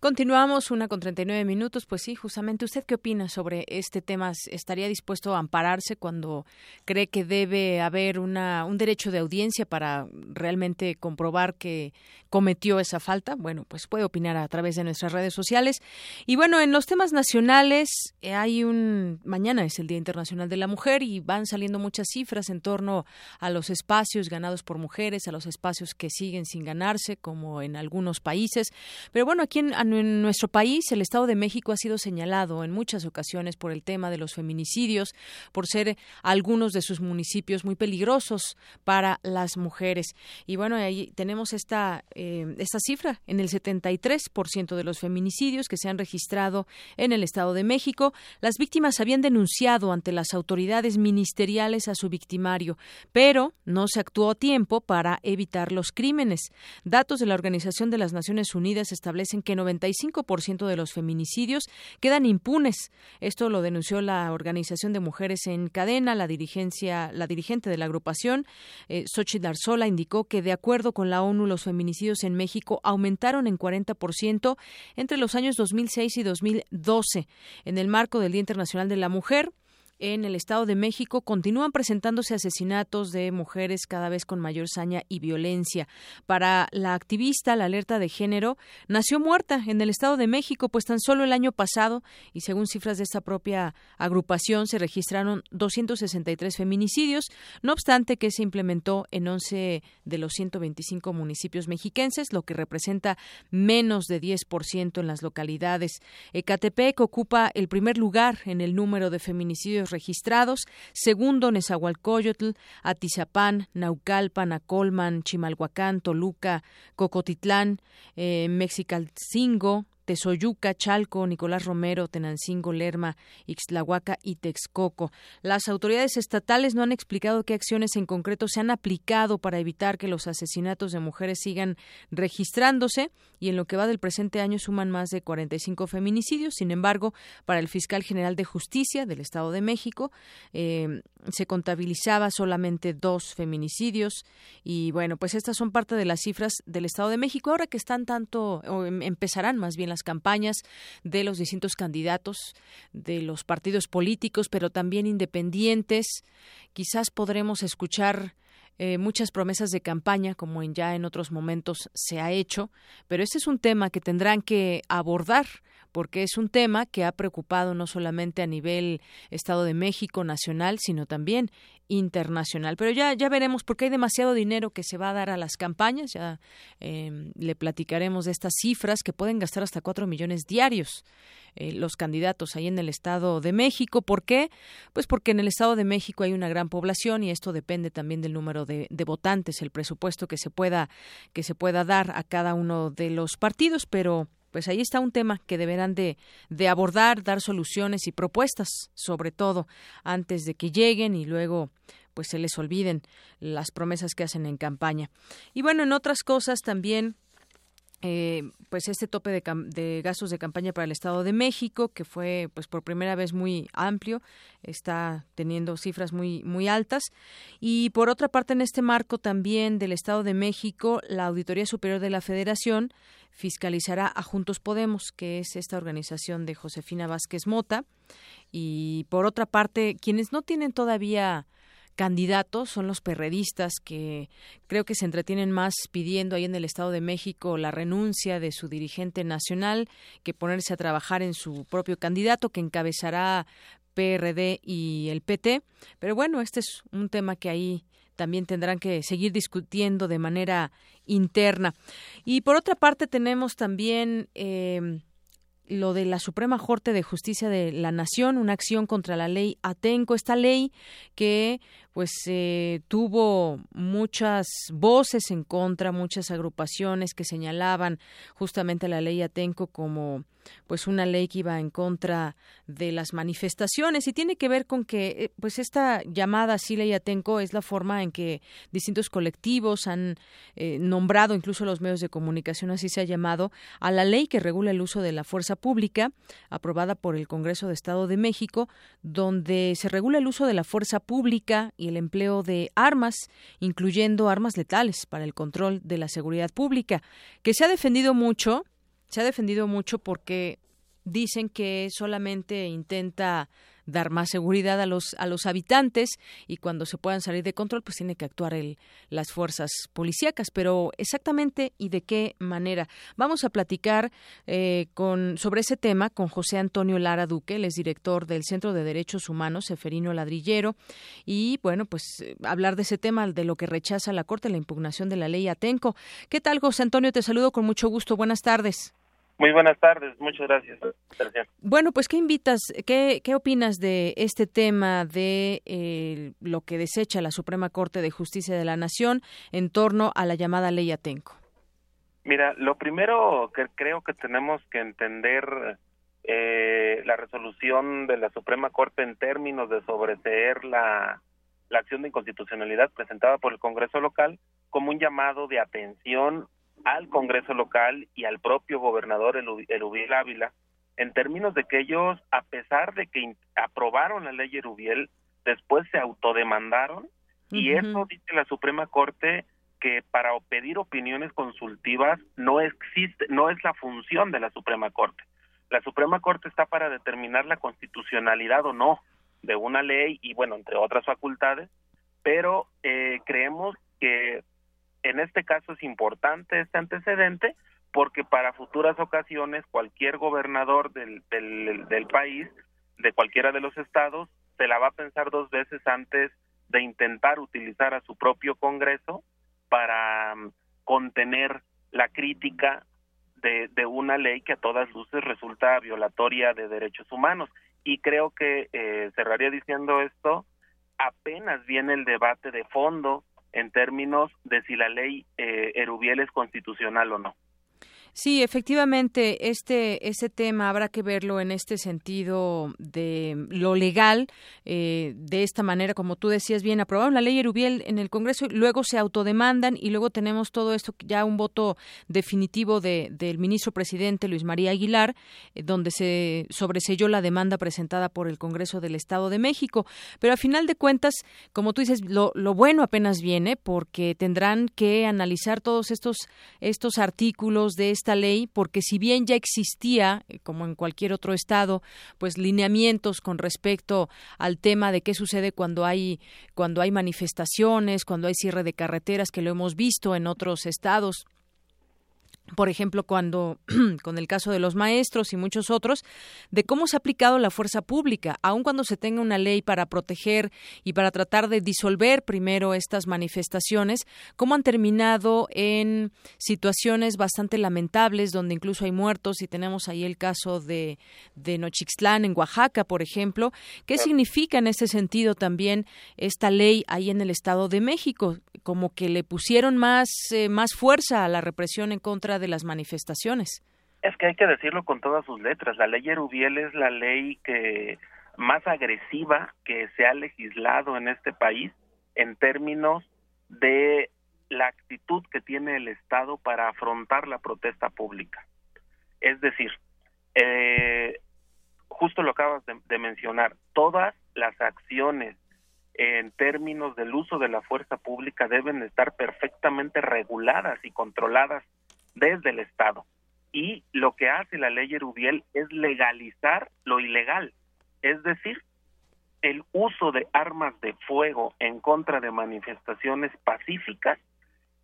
Continuamos una con 39 minutos. Pues sí, justamente, ¿usted qué opina sobre este tema? ¿Estaría dispuesto a ampararse cuando cree que debe haber una, un derecho de audiencia para realmente comprobar que cometió esa falta? Bueno, pues puede opinar a través de nuestras redes sociales. Y bueno, en los temas nacionales eh, hay un... Mañana es el Día Internacional de la Mujer y van saliendo muchas cifras en torno a los espacios ganados por mujeres, a los espacios que siguen sin ganarse, como en algunos países. Pero bueno, aquí en en nuestro país, el Estado de México ha sido señalado en muchas ocasiones por el tema de los feminicidios, por ser algunos de sus municipios muy peligrosos para las mujeres. Y bueno, ahí tenemos esta, eh, esta cifra, en el 73% de los feminicidios que se han registrado en el Estado de México, las víctimas habían denunciado ante las autoridades ministeriales a su victimario, pero no se actuó a tiempo para evitar los crímenes. Datos de la Organización de las Naciones Unidas establecen que 90 95% de los feminicidios quedan impunes. Esto lo denunció la Organización de Mujeres en Cadena. La dirigencia, la dirigente de la agrupación, eh, Xochitl Arzola, indicó que de acuerdo con la ONU los feminicidios en México aumentaron en 40% entre los años 2006 y 2012. En el marco del Día Internacional de la Mujer, en el Estado de México continúan presentándose asesinatos de mujeres cada vez con mayor saña y violencia. Para la activista, la alerta de género nació muerta en el Estado de México, pues tan solo el año pasado, y según cifras de esta propia agrupación, se registraron 263 feminicidios, no obstante que se implementó en 11 de los 125 municipios mexiquenses, lo que representa menos de 10% en las localidades. Ecatepec ocupa el primer lugar en el número de feminicidios registrados, segundo Nezahualcóyotl, Atizapán, Naucalpan, Acolman, Chimalhuacán, Toluca, Cocotitlán, eh, Mexicalcingo, Tezoyuca, Chalco, Nicolás Romero, Tenancingo, Lerma, Ixtlahuaca y Texcoco. Las autoridades estatales no han explicado qué acciones en concreto se han aplicado para evitar que los asesinatos de mujeres sigan registrándose y en lo que va del presente año suman más de 45 feminicidios. Sin embargo, para el fiscal general de justicia del Estado de México eh, se contabilizaba solamente dos feminicidios y bueno, pues estas son parte de las cifras del Estado de México ahora que están tanto o em, empezarán más bien las campañas de los distintos candidatos, de los partidos políticos, pero también independientes. Quizás podremos escuchar eh, muchas promesas de campaña, como en ya en otros momentos se ha hecho, pero este es un tema que tendrán que abordar porque es un tema que ha preocupado no solamente a nivel Estado de México nacional, sino también internacional. Pero ya, ya veremos, porque hay demasiado dinero que se va a dar a las campañas. Ya eh, le platicaremos de estas cifras que pueden gastar hasta cuatro millones diarios eh, los candidatos ahí en el Estado de México. ¿Por qué? Pues porque en el Estado de México hay una gran población y esto depende también del número de, de votantes, el presupuesto que se pueda que se pueda dar a cada uno de los partidos, pero pues ahí está un tema que deberán de, de, abordar, dar soluciones y propuestas, sobre todo, antes de que lleguen y luego pues se les olviden las promesas que hacen en campaña. Y bueno, en otras cosas también eh, pues este tope de, de, gastos de campaña para el Estado de México que fue pues por primera vez muy amplio está teniendo cifras muy muy altas. Y por otra parte en este marco también del Estado de México la Auditoría Superior de la Federación fiscalizará a Juntos Podemos que es esta organización de Josefina Vázquez Mota. Y por otra parte quienes no tienen todavía candidatos son los perredistas que creo que se entretienen más pidiendo ahí en el Estado de México la renuncia de su dirigente nacional que ponerse a trabajar en su propio candidato que encabezará PRD y el PT. Pero bueno, este es un tema que ahí también tendrán que seguir discutiendo de manera interna. Y por otra parte tenemos también eh, lo de la Suprema Corte de Justicia de la Nación, una acción contra la ley Atenco, esta ley que pues eh, tuvo muchas voces en contra, muchas agrupaciones que señalaban justamente la ley Atenco como pues una ley que iba en contra de las manifestaciones. Y tiene que ver con que eh, pues esta llamada así ley Atenco es la forma en que distintos colectivos han eh, nombrado incluso los medios de comunicación así se ha llamado a la ley que regula el uso de la fuerza pública aprobada por el Congreso de Estado de México donde se regula el uso de la fuerza pública y el empleo de armas incluyendo armas letales para el control de la seguridad pública que se ha defendido mucho se ha defendido mucho porque dicen que solamente intenta dar más seguridad a los a los habitantes y cuando se puedan salir de control pues tiene que actuar el, las fuerzas policíacas. Pero exactamente y de qué manera vamos a platicar eh, con sobre ese tema con José Antonio Lara Duque él es director del Centro de Derechos Humanos Seferino Ladrillero y bueno pues eh, hablar de ese tema de lo que rechaza la Corte la impugnación de la ley Atenco. Qué tal José Antonio te saludo con mucho gusto. Buenas tardes muy buenas tardes, muchas gracias. Bueno, pues ¿qué invitas, qué, qué opinas de este tema de eh, lo que desecha la Suprema Corte de Justicia de la Nación en torno a la llamada ley Atenco? Mira, lo primero que creo que tenemos que entender eh, la resolución de la Suprema Corte en términos de sobreseer la, la acción de inconstitucionalidad presentada por el Congreso local como un llamado de atención al Congreso local y al propio gobernador Erubiel Ávila, en términos de que ellos, a pesar de que aprobaron la ley Erubiel, después se autodemandaron y eso dice la Suprema Corte que para pedir opiniones consultivas no existe, no es la función de la Suprema Corte. La Suprema Corte está para determinar la constitucionalidad o no de una ley y bueno, entre otras facultades, pero eh, creemos que en este caso es importante este antecedente porque para futuras ocasiones cualquier gobernador del, del, país, de cualquiera de los estados, se la va a pensar dos veces antes de intentar utilizar a su propio Congreso para mm, contener la crítica de, de, una ley que a todas luces resulta violatoria de derechos humanos. Y creo que eh, cerraría diciendo esto, apenas viene el debate de fondo en términos de si la ley eh, Erubiel es constitucional o no. Sí, efectivamente, este, ese tema habrá que verlo en este sentido de lo legal, eh, de esta manera, como tú decías bien, aprobaron la ley Erubiel en el Congreso, luego se autodemandan y luego tenemos todo esto, ya un voto definitivo de, del ministro presidente Luis María Aguilar, eh, donde se sobreselló la demanda presentada por el Congreso del Estado de México. Pero a final de cuentas, como tú dices, lo, lo bueno apenas viene porque tendrán que analizar todos estos, estos artículos de esta ley porque si bien ya existía, eh, como en cualquier otro estado, pues lineamientos con respecto al tema de qué sucede cuando hay cuando hay manifestaciones, cuando hay cierre de carreteras, que lo hemos visto en otros estados, por ejemplo, cuando con el caso de los maestros y muchos otros, de cómo se ha aplicado la fuerza pública, aun cuando se tenga una ley para proteger y para tratar de disolver primero estas manifestaciones, cómo han terminado en situaciones bastante lamentables, donde incluso hay muertos, y tenemos ahí el caso de, de Nochixtlán en Oaxaca, por ejemplo. ¿Qué significa en ese sentido también esta ley ahí en el Estado de México? Como que le pusieron más, eh, más fuerza a la represión en contra de las manifestaciones. Es que hay que decirlo con todas sus letras. La ley Erubiel es la ley que más agresiva que se ha legislado en este país en términos de la actitud que tiene el Estado para afrontar la protesta pública. Es decir, eh, justo lo acabas de, de mencionar, todas las acciones en términos del uso de la fuerza pública deben estar perfectamente reguladas y controladas desde el Estado. Y lo que hace la ley Erubiel es legalizar lo ilegal, es decir, el uso de armas de fuego en contra de manifestaciones pacíficas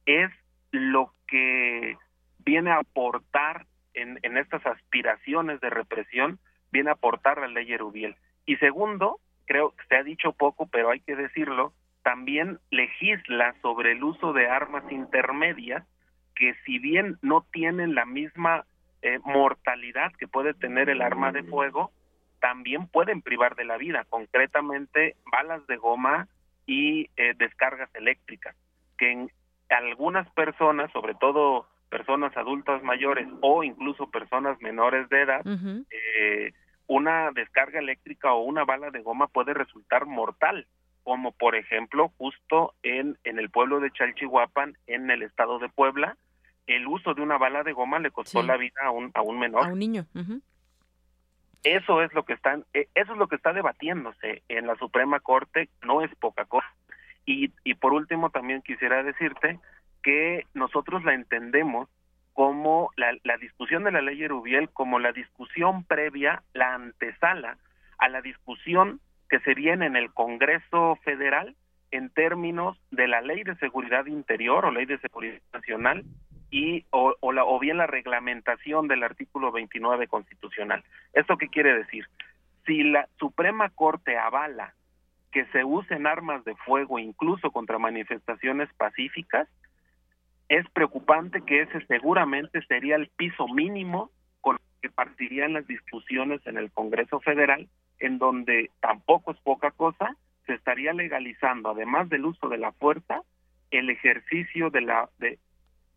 es lo que viene a aportar en, en estas aspiraciones de represión, viene a aportar la ley Erubiel. Y segundo, creo que se ha dicho poco, pero hay que decirlo, también legisla sobre el uso de armas intermedias que si bien no tienen la misma eh, mortalidad que puede tener el arma de fuego, también pueden privar de la vida, concretamente balas de goma y eh, descargas eléctricas, que en algunas personas, sobre todo personas adultas mayores o incluso personas menores de edad, eh, una descarga eléctrica o una bala de goma puede resultar mortal, como por ejemplo justo en, en el pueblo de Chalchihuapan, en el estado de Puebla, el uso de una bala de goma le costó la vida a un, a un menor. A un niño. Eso es lo que están, eh, eso es lo que está debatiéndose en la Suprema Corte, no es poca cosa. Y, y por último también quisiera decirte que nosotros la entendemos como la, la discusión de la ley Erubiel como la discusión previa, la antesala a la discusión que se viene en el Congreso Federal en términos de la ley de seguridad interior o ley de seguridad nacional y o, o, la, o bien la reglamentación del artículo 29 constitucional. ¿Esto qué quiere decir? Si la Suprema Corte avala que se usen armas de fuego incluso contra manifestaciones pacíficas, es preocupante que ese seguramente sería el piso mínimo que partirían las discusiones en el Congreso Federal, en donde tampoco es poca cosa, se estaría legalizando, además del uso de la fuerza, el ejercicio de la de,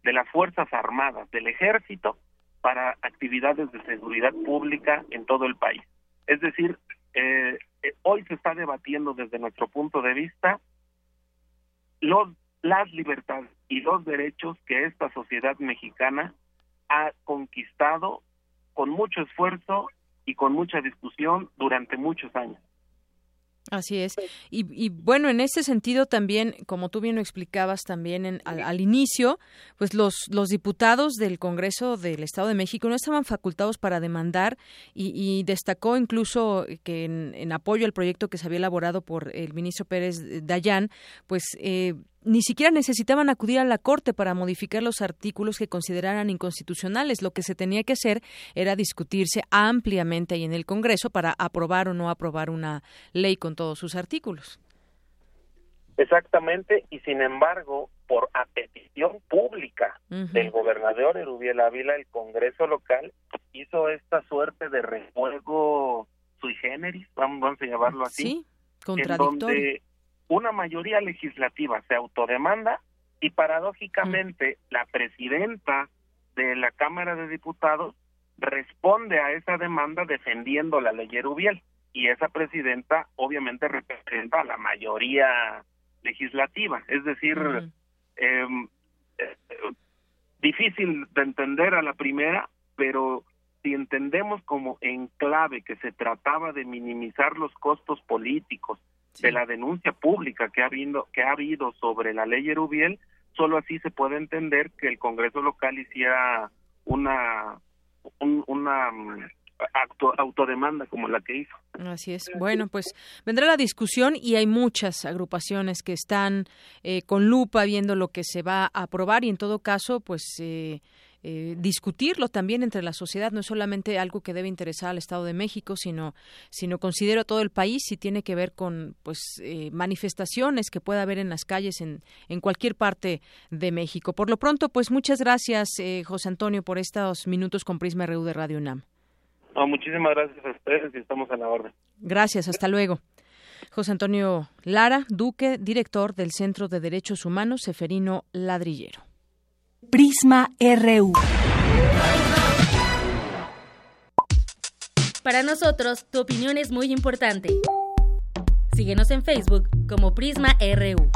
las fuerzas armadas, del ejército, para actividades de seguridad pública en todo el país. Es decir, eh, eh, hoy se está debatiendo desde nuestro punto de vista los las libertades y los derechos que esta sociedad mexicana ha conquistado con mucho esfuerzo y con mucha discusión durante muchos años. Así es. Y, y, bueno, en ese sentido también, como tú bien lo explicabas también en, al, al, inicio, pues los, los diputados del Congreso del Estado de México no estaban facultados para demandar y, y destacó incluso que en, en, apoyo al proyecto que se había elaborado por el ministro Pérez Dayán, pues eh, ni siquiera necesitaban acudir a la Corte para modificar los artículos que consideraran inconstitucionales. Lo que se tenía que hacer era discutirse ampliamente ahí en el Congreso para aprobar o no aprobar una ley con todos sus artículos. Exactamente, y sin embargo, por a petición pública uh -huh. del gobernador Erubiel Ávila, el Congreso local hizo esta suerte de rejuego sui generis, vamos, vamos a llamarlo así, sí, contradictorio. en donde una mayoría legislativa se autodemanda y paradójicamente mm. la presidenta de la Cámara de Diputados responde a esa demanda defendiendo la ley Erubiel. Y esa presidenta obviamente representa a la mayoría legislativa, es decir, eh, eh, difícil de entender a la primera, pero si entendemos como en clave que se trataba de minimizar los costos políticos, sí. de la denuncia pública que ha habido que ha habido sobre la ley Erubiel, solo así se puede entender que el Congreso local hiciera una un, una acto, autodemanda como la que hizo. Así es. Bueno, pues vendrá la discusión y hay muchas agrupaciones que están eh, con lupa viendo lo que se va a aprobar y en todo caso, pues eh, eh, discutirlo también entre la sociedad. No es solamente algo que debe interesar al Estado de México sino sino considero todo el país y tiene que ver con pues eh, manifestaciones que pueda haber en las calles en, en cualquier parte de México. Por lo pronto pues muchas gracias eh, José Antonio por estos minutos con Prisma RU de Radio UNAM. No, muchísimas gracias a ustedes y estamos a la orden. Gracias hasta luego. José Antonio Lara Duque director del Centro de Derechos Humanos Seferino Ladrillero Prisma RU. Para nosotros, tu opinión es muy importante. Síguenos en Facebook como Prisma RU.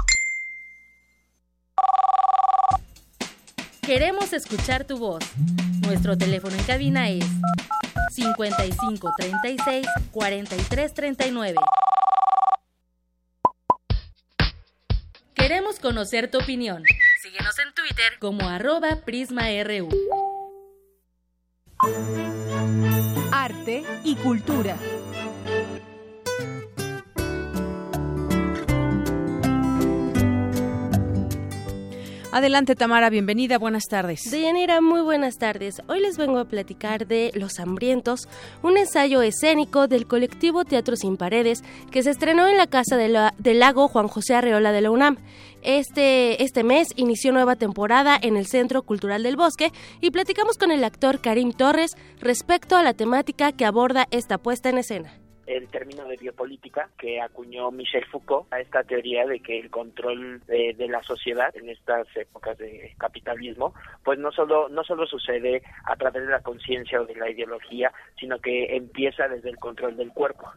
Queremos escuchar tu voz. Nuestro teléfono en cabina es 55 36 43 39. Queremos conocer tu opinión. Síguenos en Twitter como arroba PrismaRU. Arte y cultura. Adelante, Tamara, bienvenida, buenas tardes. Deyanira, muy buenas tardes. Hoy les vengo a platicar de Los Hambrientos, un ensayo escénico del colectivo Teatro Sin Paredes que se estrenó en la Casa del Lago Juan José Arreola de la UNAM. Este, este mes inició nueva temporada en el Centro Cultural del Bosque y platicamos con el actor Karim Torres respecto a la temática que aborda esta puesta en escena. El término de biopolítica que acuñó Michel Foucault a esta teoría de que el control de, de, la sociedad en estas épocas de capitalismo pues no solo no solo sucede a través de la conciencia o de la ideología sino que empieza desde el control del cuerpo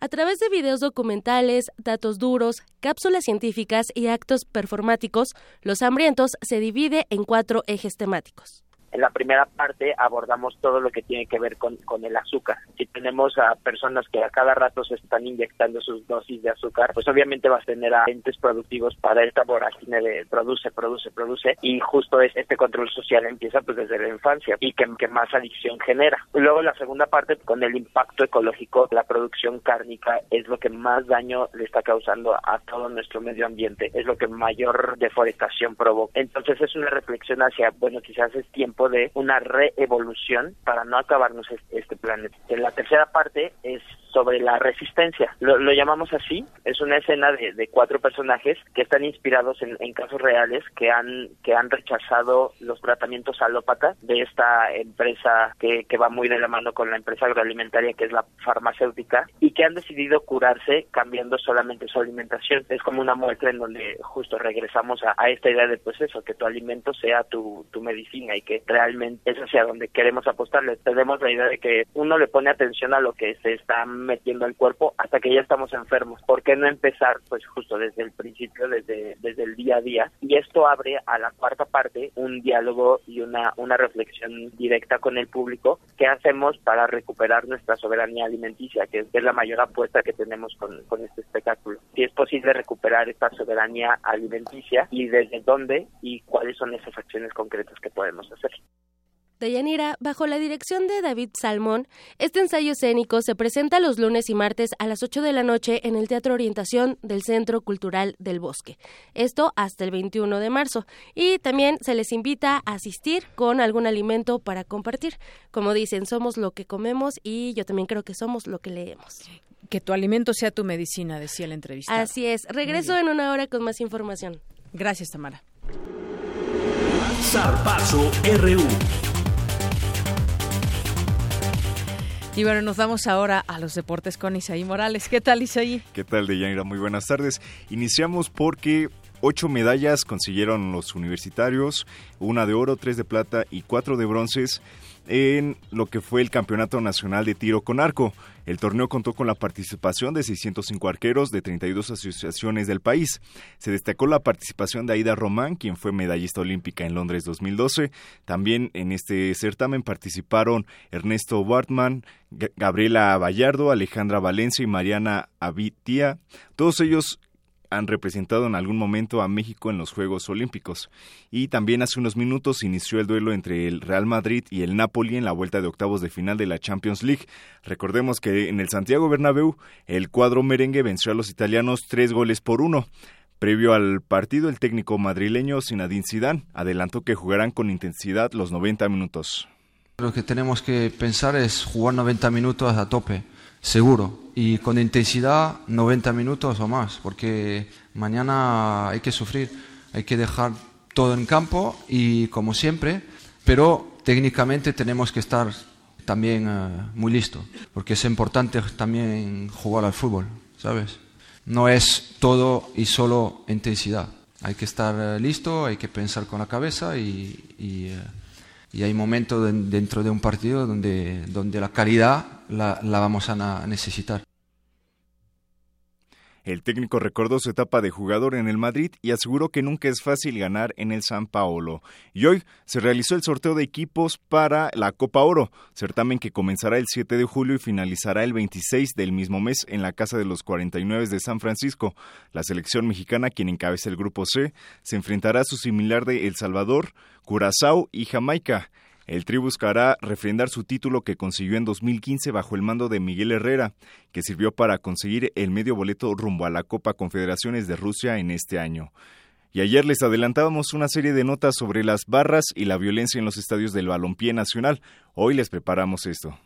a través de videos documentales, datos duros, cápsulas científicas y actos performáticos, Los Hambrientos se divide en cuatro ejes temáticos. En la primera parte abordamos todo lo que tiene que ver con, con, el azúcar. Si tenemos a personas que a cada rato se están inyectando sus dosis de azúcar, pues obviamente vas a tener a entes productivos para esta vorágine de produce, produce, produce y justo es, este control social empieza pues desde la infancia y que, que más adicción genera. Luego la segunda parte con el impacto ecológico, la producción cárnica es lo que más daño le está causando a todo nuestro medio ambiente, es lo que mayor deforestación provoca. Entonces es una reflexión hacia, bueno, quizás es tiempo de una reevolución para no acabarnos este planeta. La tercera parte es sobre la resistencia. Lo, llamamos así, es una escena de, cuatro personajes que están inspirados en, casos reales que han, que han rechazado los tratamientos alópatas de esta empresa que, que va muy de la mano con la empresa agroalimentaria que es la farmacéutica y que han decidido curarse cambiando solamente su alimentación. Es como una muestra en donde justo regresamos a, a esta idea de pues eso, que tu alimento sea tu, tu medicina y que realmente es hacia donde queremos apostarle. Tenemos la idea de que uno le pone atención a lo que se está metiendo al cuerpo hasta que ya estamos enfermos. ¿Por qué no empezar pues justo desde el principio, desde, desde el día a día? Y esto abre a la cuarta parte un diálogo y una, una reflexión directa con el público que hacemos para recuperar nuestra soberanía alimenticia, que es, la mayor apuesta que tenemos con, con este espectáculo. Si es posible recuperar esta soberanía alimenticia y desde dónde y cuáles son esas acciones concretas que podemos hacer. Deyanira, bajo la dirección de David Salmón, este ensayo escénico se presenta los lunes y martes a las 8 de la noche en el Teatro Orientación del Centro Cultural del Bosque. Esto hasta el 21 de marzo. Y también se les invita a asistir con algún alimento para compartir. Como dicen, somos lo que comemos y yo también creo que somos lo que leemos. Que tu alimento sea tu medicina, decía la entrevista. Así es. Regreso en una hora con más información. Gracias, Tamara. Zarpazo RU. Y bueno, nos vamos ahora a los deportes con Isaí Morales. ¿Qué tal, Isaí? ¿Qué tal, Deyanira? Muy buenas tardes. Iniciamos porque ocho medallas consiguieron los universitarios, una de oro, tres de plata y cuatro de bronces en lo que fue el Campeonato Nacional de Tiro con Arco. El torneo contó con la participación de 605 arqueros de 32 asociaciones del país. Se destacó la participación de Aida Román, quien fue medallista olímpica en Londres 2012. También en este certamen participaron Ernesto Bartman, Gabriela Vallardo, Alejandra Valencia y Mariana Abitia. Todos ellos han representado en algún momento a México en los Juegos Olímpicos. Y también hace unos minutos inició el duelo entre el Real Madrid y el Napoli en la vuelta de octavos de final de la Champions League. Recordemos que en el Santiago Bernabéu el cuadro merengue venció a los italianos tres goles por uno. Previo al partido, el técnico madrileño Zinedine Zidane adelantó que jugarán con intensidad los 90 minutos. Lo que tenemos que pensar es jugar 90 minutos a tope seguro y con intensidad 90 minutos o más, porque mañana hay que sufrir, hay que dejar todo en campo y como siempre, pero técnicamente tenemos que estar también eh, muy listos, porque es importante también jugar al fútbol, ¿sabes? No es todo y solo intensidad. Hay que estar eh, listo, hay que pensar con la cabeza y, eh, hay momentos dentro de un partido donde, donde la calidad la, vamos a necesitar. El técnico recordó su etapa de jugador en el Madrid y aseguró que nunca es fácil ganar en el San Paolo. Y hoy se realizó el sorteo de equipos para la Copa Oro, certamen que comenzará el 7 de julio y finalizará el 26 del mismo mes en la Casa de los 49 de San Francisco. La selección mexicana, quien encabeza el grupo C, se enfrentará a su similar de El Salvador, Curazao y Jamaica. El Tri buscará refrendar su título que consiguió en 2015 bajo el mando de Miguel Herrera, que sirvió para conseguir el medio boleto rumbo a la Copa Confederaciones de Rusia en este año. Y ayer les adelantábamos una serie de notas sobre las barras y la violencia en los estadios del balompié nacional. Hoy les preparamos esto.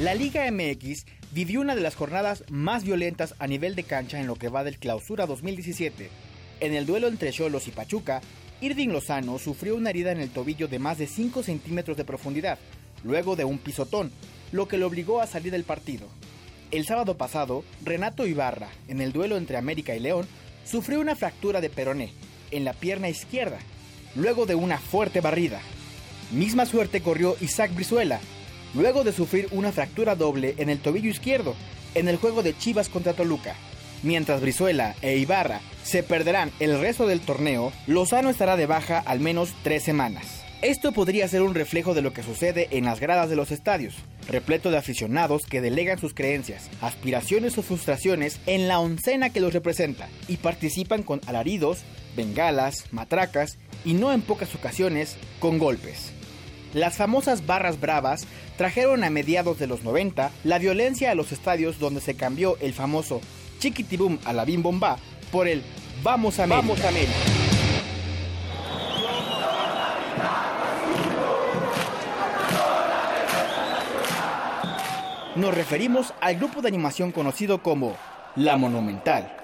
La Liga MX vivió una de las jornadas más violentas a nivel de cancha en lo que va del clausura 2017. En el duelo entre Cholos y Pachuca, Irving Lozano sufrió una herida en el tobillo de más de 5 centímetros de profundidad, luego de un pisotón, lo que lo obligó a salir del partido. El sábado pasado, Renato Ibarra, en el duelo entre América y León, sufrió una fractura de peroné en la pierna izquierda, luego de una fuerte barrida. Misma suerte corrió Isaac Brizuela, luego de sufrir una fractura doble en el tobillo izquierdo en el juego de Chivas contra Toluca. Mientras Brizuela e Ibarra se perderán el resto del torneo, Lozano estará de baja al menos tres semanas. Esto podría ser un reflejo de lo que sucede en las gradas de los estadios, repleto de aficionados que delegan sus creencias, aspiraciones o frustraciones en la oncena que los representa y participan con alaridos, bengalas, matracas y no en pocas ocasiones con golpes. Las famosas barras bravas trajeron a mediados de los 90 la violencia a los estadios donde se cambió el famoso chiquitibum a la bim bomba por el Vamos a Vamos a América. Nos referimos al grupo de animación conocido como La Monumental.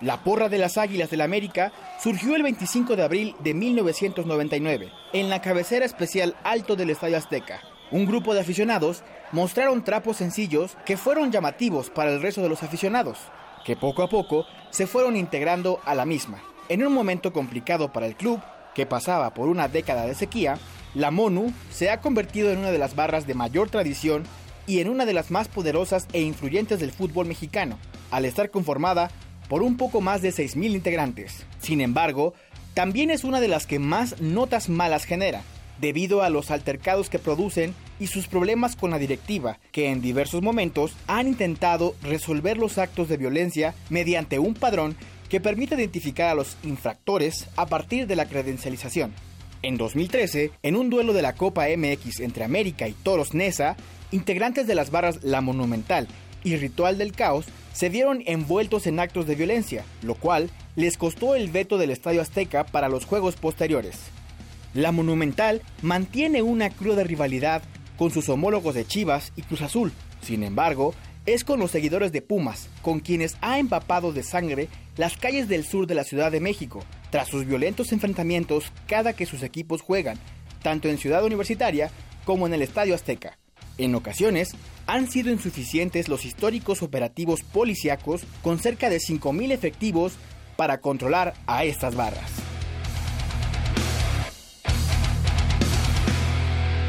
La porra de las Águilas del la América surgió el 25 de abril de 1999 en la cabecera especial alto del Estadio Azteca. Un grupo de aficionados mostraron trapos sencillos que fueron llamativos para el resto de los aficionados, que poco a poco se fueron integrando a la misma. En un momento complicado para el club, que pasaba por una década de sequía, la MONU se ha convertido en una de las barras de mayor tradición y en una de las más poderosas e influyentes del fútbol mexicano, al estar conformada por un poco más de 6.000 integrantes. Sin embargo, también es una de las que más notas malas genera, debido a los altercados que producen y sus problemas con la directiva, que en diversos momentos han intentado resolver los actos de violencia mediante un padrón que permite identificar a los infractores a partir de la credencialización. En 2013, en un duelo de la Copa MX entre América y Toros Nesa, integrantes de las barras La Monumental y Ritual del Caos se vieron envueltos en actos de violencia, lo cual les costó el veto del Estadio Azteca para los juegos posteriores. La Monumental mantiene una cruda rivalidad con sus homólogos de Chivas y Cruz Azul. Sin embargo, es con los seguidores de Pumas, con quienes ha empapado de sangre las calles del sur de la Ciudad de México, tras sus violentos enfrentamientos cada que sus equipos juegan, tanto en Ciudad Universitaria como en el Estadio Azteca. En ocasiones, han sido insuficientes los históricos operativos policíacos con cerca de 5.000 efectivos para controlar a estas barras.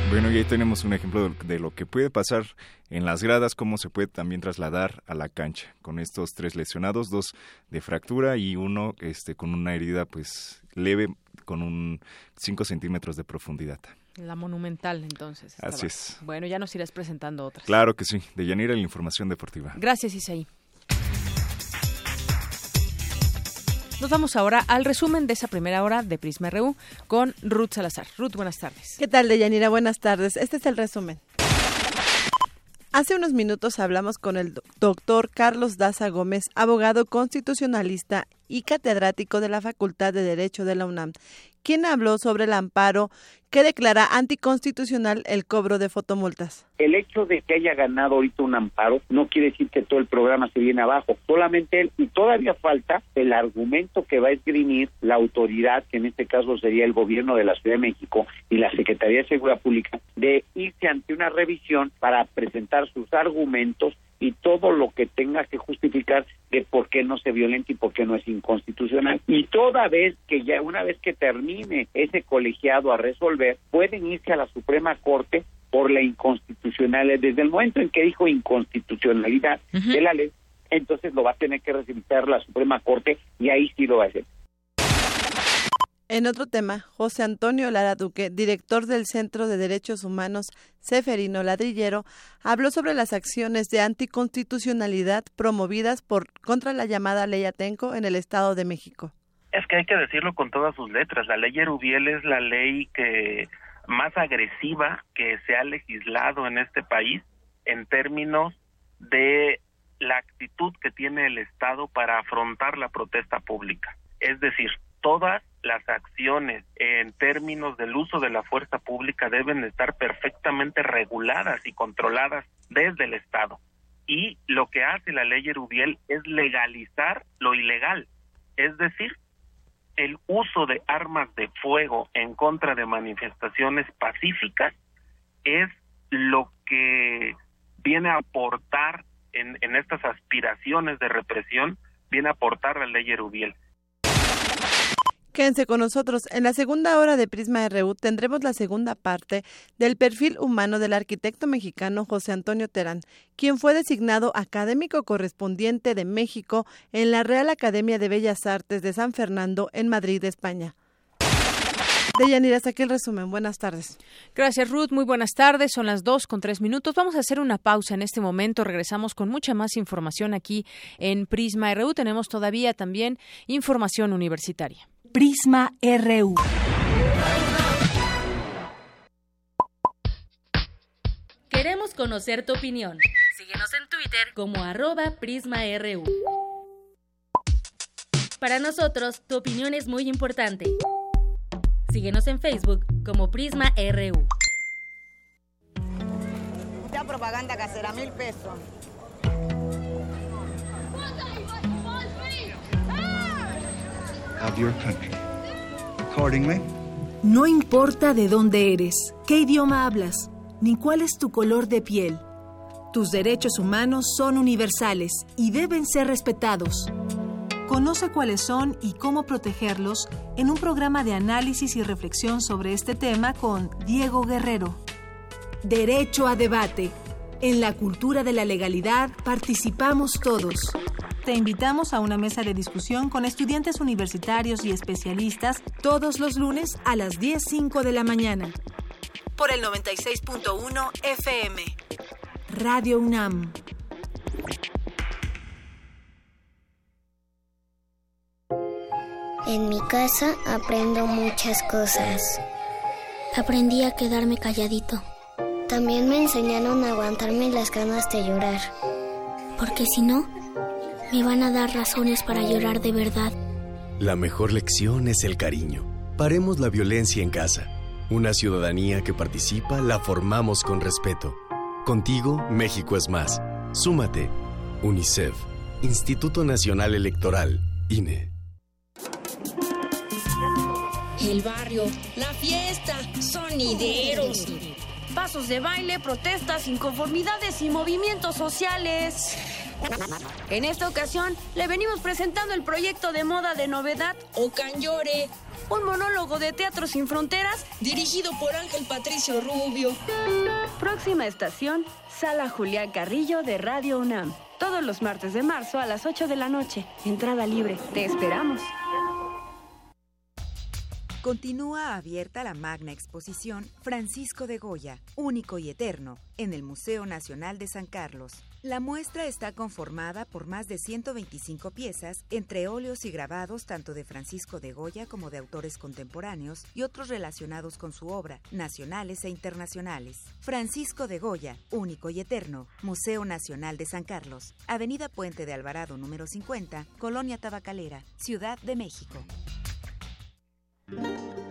Bueno, y ahí tenemos un ejemplo de lo que puede pasar en las gradas, cómo se puede también trasladar a la cancha, con estos tres lesionados, dos de fractura y uno este, con una herida pues leve, con un 5 centímetros de profundidad. La monumental, entonces. Así es. Bueno, ya nos irás presentando otras. Claro que sí. De Yanira, la información deportiva. Gracias, Isaí. Nos vamos ahora al resumen de esa primera hora de Prisma RU con Ruth Salazar. Ruth, buenas tardes. ¿Qué tal, Deyanira? Buenas tardes. Este es el resumen. Hace unos minutos hablamos con el doctor Carlos Daza Gómez, abogado constitucionalista y catedrático de la Facultad de Derecho de la UNAM, quien habló sobre el amparo que declara anticonstitucional el cobro de fotomultas. El hecho de que haya ganado ahorita un amparo no quiere decir que todo el programa se viene abajo, solamente él, y todavía falta el argumento que va a esgrimir la autoridad, que en este caso sería el gobierno de la Ciudad de México y la Secretaría de Seguridad Pública, de irse ante una revisión para presentar sus argumentos y todo lo que tenga que justificar de por qué no se violenta y por qué no es inconstitucional. Y toda vez que ya, una vez que termine ese colegiado a resolver, pueden irse a la Suprema Corte por la inconstitucionalidad. Desde el momento en que dijo inconstitucionalidad de la ley, entonces lo va a tener que revisar la Suprema Corte y ahí sí lo va a hacer. En otro tema, José Antonio Lara Duque, director del Centro de Derechos Humanos Seferino Ladrillero, habló sobre las acciones de anticonstitucionalidad promovidas por contra la llamada Ley Atenco en el Estado de México. Es que hay que decirlo con todas sus letras. La ley Erubiel es la ley que más agresiva que se ha legislado en este país en términos de la actitud que tiene el Estado para afrontar la protesta pública. Es decir, todas las acciones en términos del uso de la fuerza pública deben estar perfectamente reguladas y controladas desde el Estado. Y lo que hace la ley Erubiel es legalizar lo ilegal, es decir, el uso de armas de fuego en contra de manifestaciones pacíficas es lo que viene a aportar en, en estas aspiraciones de represión, viene a aportar la ley Erubiel. Quédense con nosotros. En la segunda hora de Prisma RU tendremos la segunda parte del perfil humano del arquitecto mexicano José Antonio Terán, quien fue designado académico correspondiente de México en la Real Academia de Bellas Artes de San Fernando en Madrid, España. Deyanira, hasta aquí el resumen. Buenas tardes. Gracias, Ruth. Muy buenas tardes. Son las dos con tres minutos. Vamos a hacer una pausa en este momento. Regresamos con mucha más información aquí en Prisma RU. Tenemos todavía también información universitaria. Prisma RU. Queremos conocer tu opinión. Síguenos en Twitter como arroba PrismaRU. Para nosotros, tu opinión es muy importante. Síguenos en Facebook como Prisma RU. Mucha propaganda casera, mil pesos. Of your country. No importa de dónde eres, qué idioma hablas, ni cuál es tu color de piel. Tus derechos humanos son universales y deben ser respetados. Conoce cuáles son y cómo protegerlos en un programa de análisis y reflexión sobre este tema con Diego Guerrero. Derecho a debate. En la cultura de la legalidad participamos todos. Te invitamos a una mesa de discusión con estudiantes universitarios y especialistas todos los lunes a las 10.05 de la mañana. Por el 96.1 FM. Radio UNAM. En mi casa aprendo muchas cosas. Aprendí a quedarme calladito. También me enseñaron a aguantarme las ganas de llorar. Porque si no, me van a dar razones para llorar de verdad. La mejor lección es el cariño. Paremos la violencia en casa. Una ciudadanía que participa la formamos con respeto. Contigo, México es más. Súmate. UNICEF. Instituto Nacional Electoral. INE. El barrio, la fiesta, sonideros. Pasos de baile, protestas, inconformidades y movimientos sociales. En esta ocasión le venimos presentando el proyecto de moda de novedad Ocanyore, un monólogo de teatro sin fronteras dirigido por Ángel Patricio Rubio. Próxima estación, Sala Julián Carrillo de Radio UNAM. Todos los martes de marzo a las 8 de la noche. Entrada libre. Te esperamos. Continúa abierta la magna exposición Francisco de Goya, único y eterno, en el Museo Nacional de San Carlos. La muestra está conformada por más de 125 piezas, entre óleos y grabados tanto de Francisco de Goya como de autores contemporáneos y otros relacionados con su obra, nacionales e internacionales. Francisco de Goya, único y eterno, Museo Nacional de San Carlos, Avenida Puente de Alvarado número 50, Colonia Tabacalera, Ciudad de México.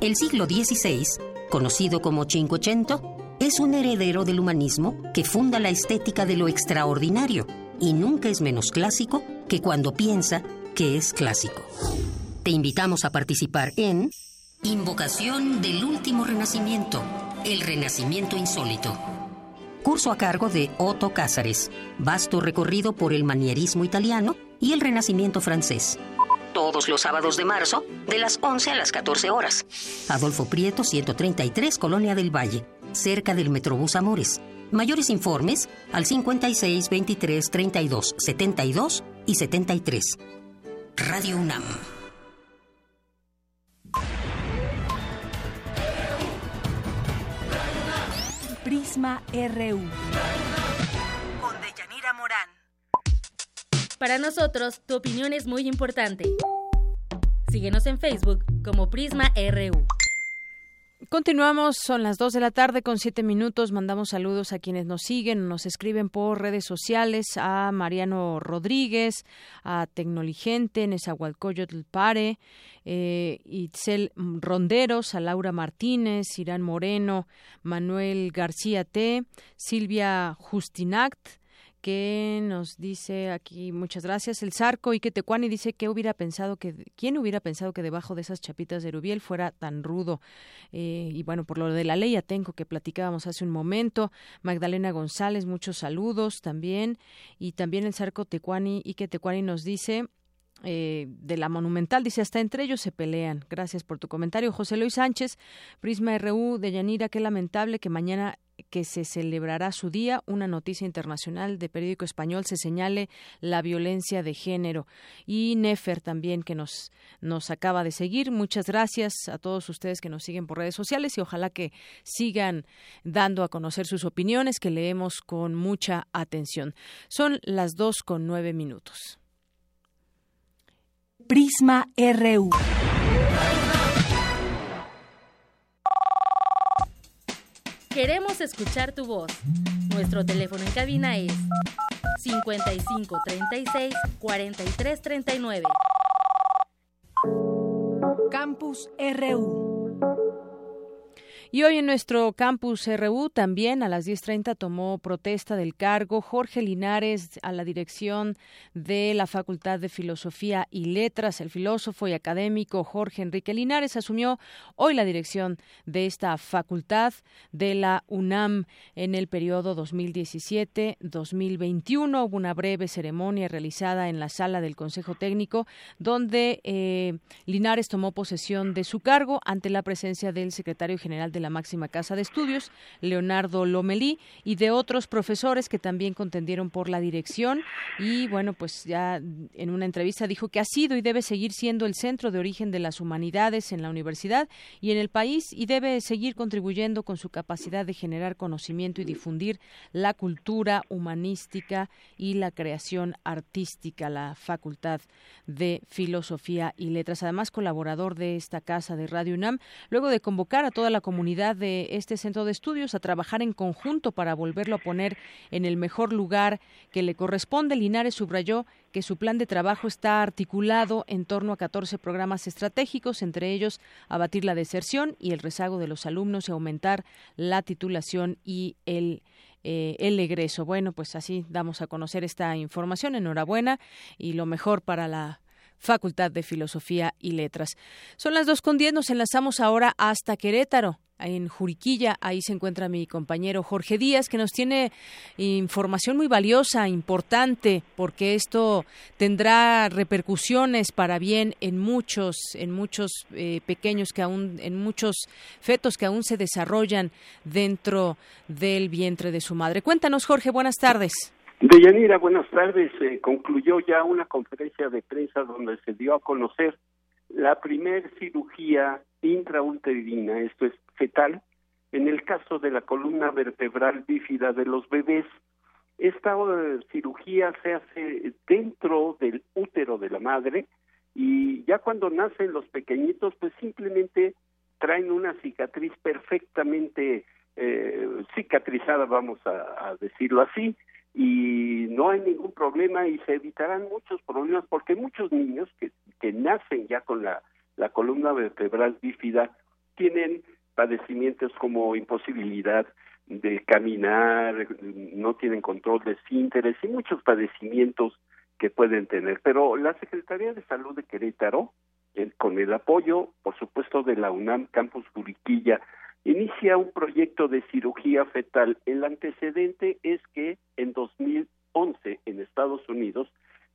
El siglo XVI, conocido como Cinquecento, es un heredero del humanismo que funda la estética de lo extraordinario y nunca es menos clásico que cuando piensa que es clásico. Te invitamos a participar en Invocación del Último Renacimiento, el Renacimiento Insólito. Curso a cargo de Otto Cázares, vasto recorrido por el manierismo italiano y el Renacimiento francés todos los sábados de marzo, de las 11 a las 14 horas. Adolfo Prieto, 133, Colonia del Valle, cerca del Metrobús Amores. Mayores informes al 56 23 32 72 y 73. Radio UNAM. Prisma RU. Para nosotros, tu opinión es muy importante. Síguenos en Facebook como Prisma RU. Continuamos, son las 2 de la tarde con siete minutos. Mandamos saludos a quienes nos siguen, nos escriben por redes sociales, a Mariano Rodríguez, a Tecnoligente, Nezahualcóyotl Pare, eh, Itzel Ronderos, a Laura Martínez, Irán Moreno, Manuel García T, Silvia Justinact, que nos dice aquí, muchas gracias, el Zarco y que Tecuani dice que hubiera pensado que, ¿quién hubiera pensado que debajo de esas chapitas de Rubiel fuera tan rudo? Eh, y bueno, por lo de la ley Atenco que platicábamos hace un momento, Magdalena González, muchos saludos también, y también el Zarco Tecuani y que Tecuani nos dice, eh, de la Monumental. Dice, hasta entre ellos se pelean. Gracias por tu comentario. José Luis Sánchez, Prisma RU de Yanira, qué lamentable que mañana que se celebrará su día, una noticia internacional de periódico español se señale la violencia de género. Y Nefer también que nos, nos acaba de seguir. Muchas gracias a todos ustedes que nos siguen por redes sociales y ojalá que sigan dando a conocer sus opiniones, que leemos con mucha atención. Son las dos con nueve minutos. Prisma RU. Queremos escuchar tu voz. Nuestro teléfono en cabina es 55 36 43 39. Campus RU. Y hoy en nuestro campus RU también a las 10.30 tomó protesta del cargo Jorge Linares a la dirección de la Facultad de Filosofía y Letras. El filósofo y académico Jorge Enrique Linares asumió hoy la dirección de esta facultad de la UNAM en el periodo 2017-2021. Hubo una breve ceremonia realizada en la sala del Consejo Técnico donde eh, Linares tomó posesión de su cargo ante la presencia del secretario general de de la máxima casa de estudios, Leonardo Lomelí, y de otros profesores que también contendieron por la dirección. Y bueno, pues ya en una entrevista dijo que ha sido y debe seguir siendo el centro de origen de las humanidades en la universidad y en el país y debe seguir contribuyendo con su capacidad de generar conocimiento y difundir la cultura humanística y la creación artística, la Facultad de Filosofía y Letras. Además, colaborador de esta casa de Radio UNAM, luego de convocar a toda la comunidad de este centro de estudios a trabajar en conjunto para volverlo a poner en el mejor lugar que le corresponde. Linares subrayó que su plan de trabajo está articulado en torno a 14 programas estratégicos, entre ellos abatir la deserción y el rezago de los alumnos y aumentar la titulación y el eh, el egreso. Bueno, pues así damos a conocer esta información. Enhorabuena y lo mejor para la Facultad de Filosofía y Letras. Son las dos con diez, nos enlazamos ahora hasta Querétaro en Juriquilla. Ahí se encuentra mi compañero Jorge Díaz, que nos tiene información muy valiosa, importante, porque esto tendrá repercusiones para bien en muchos, en muchos eh, pequeños que aún, en muchos fetos que aún se desarrollan dentro del vientre de su madre. Cuéntanos, Jorge, buenas tardes. Deyanira, buenas tardes. concluyó ya una conferencia de prensa donde se dio a conocer la primer cirugía intrauterina, esto es fetal, en el caso de la columna vertebral bífida de los bebés. Esta eh, cirugía se hace dentro del útero de la madre y ya cuando nacen los pequeñitos, pues simplemente traen una cicatriz perfectamente eh, cicatrizada, vamos a, decirlo así, y no hay ningún problema y se evitarán muchos problemas porque muchos niños que, que nacen ya con la, la columna vertebral bífida tienen padecimientos como imposibilidad de caminar, no tienen control de sínteres y muchos padecimientos que pueden tener. Pero la Secretaría de Salud de Querétaro, con el apoyo, por supuesto, de la UNAM Campus Juriquilla, inicia un proyecto de cirugía fetal. El antecedente es que en 2011 en Estados Unidos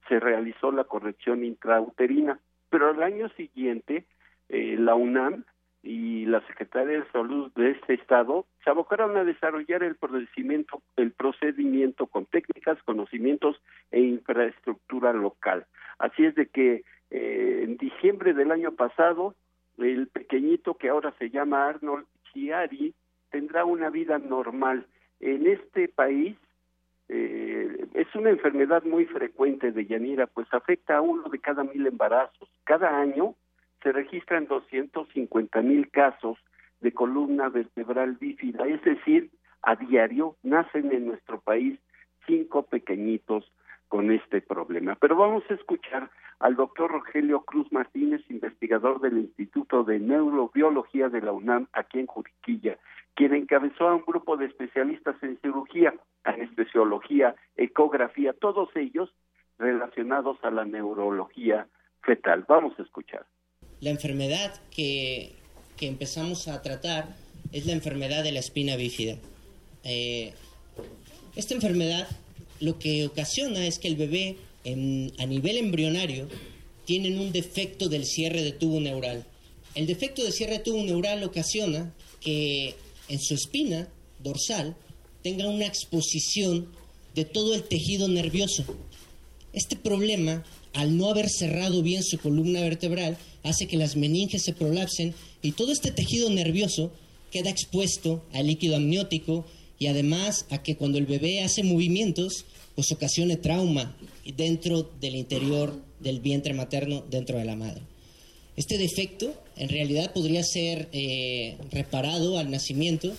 se realizó la corrección intrauterina, pero al año siguiente eh, la UNAM y la Secretaría de Salud de este estado se abocaron a desarrollar el procedimiento, el procedimiento con técnicas, conocimientos e infraestructura local. Así es de que eh, en diciembre del año pasado el pequeñito que ahora se llama Arnold Chiari tendrá una vida normal. En este país eh, es una enfermedad muy frecuente de Yanira, pues afecta a uno de cada mil embarazos. Cada año se registran 250 mil casos de columna vertebral bífida, es decir, a diario nacen en nuestro país cinco pequeñitos con este problema. Pero vamos a escuchar al doctor Rogelio Cruz Martínez, investigador del Instituto de Neurobiología de la UNAM aquí en Juriquilla, quien encabezó a un grupo de especialistas en cirugía, anestesiología, ecografía, todos ellos relacionados a la neurología fetal. Vamos a escuchar. La enfermedad que, que empezamos a tratar es la enfermedad de la espina bífida. Eh, esta enfermedad lo que ocasiona es que el bebé a nivel embrionario tiene un defecto del cierre de tubo neural. El defecto de cierre de tubo neural ocasiona que en su espina dorsal tenga una exposición de todo el tejido nervioso. Este problema, al no haber cerrado bien su columna vertebral, hace que las meninges se prolapsen y todo este tejido nervioso queda expuesto al líquido amniótico y además a que cuando el bebé hace movimientos, pues ocasione trauma dentro del interior del vientre materno, dentro de la madre. Este defecto en realidad podría ser eh, reparado al nacimiento,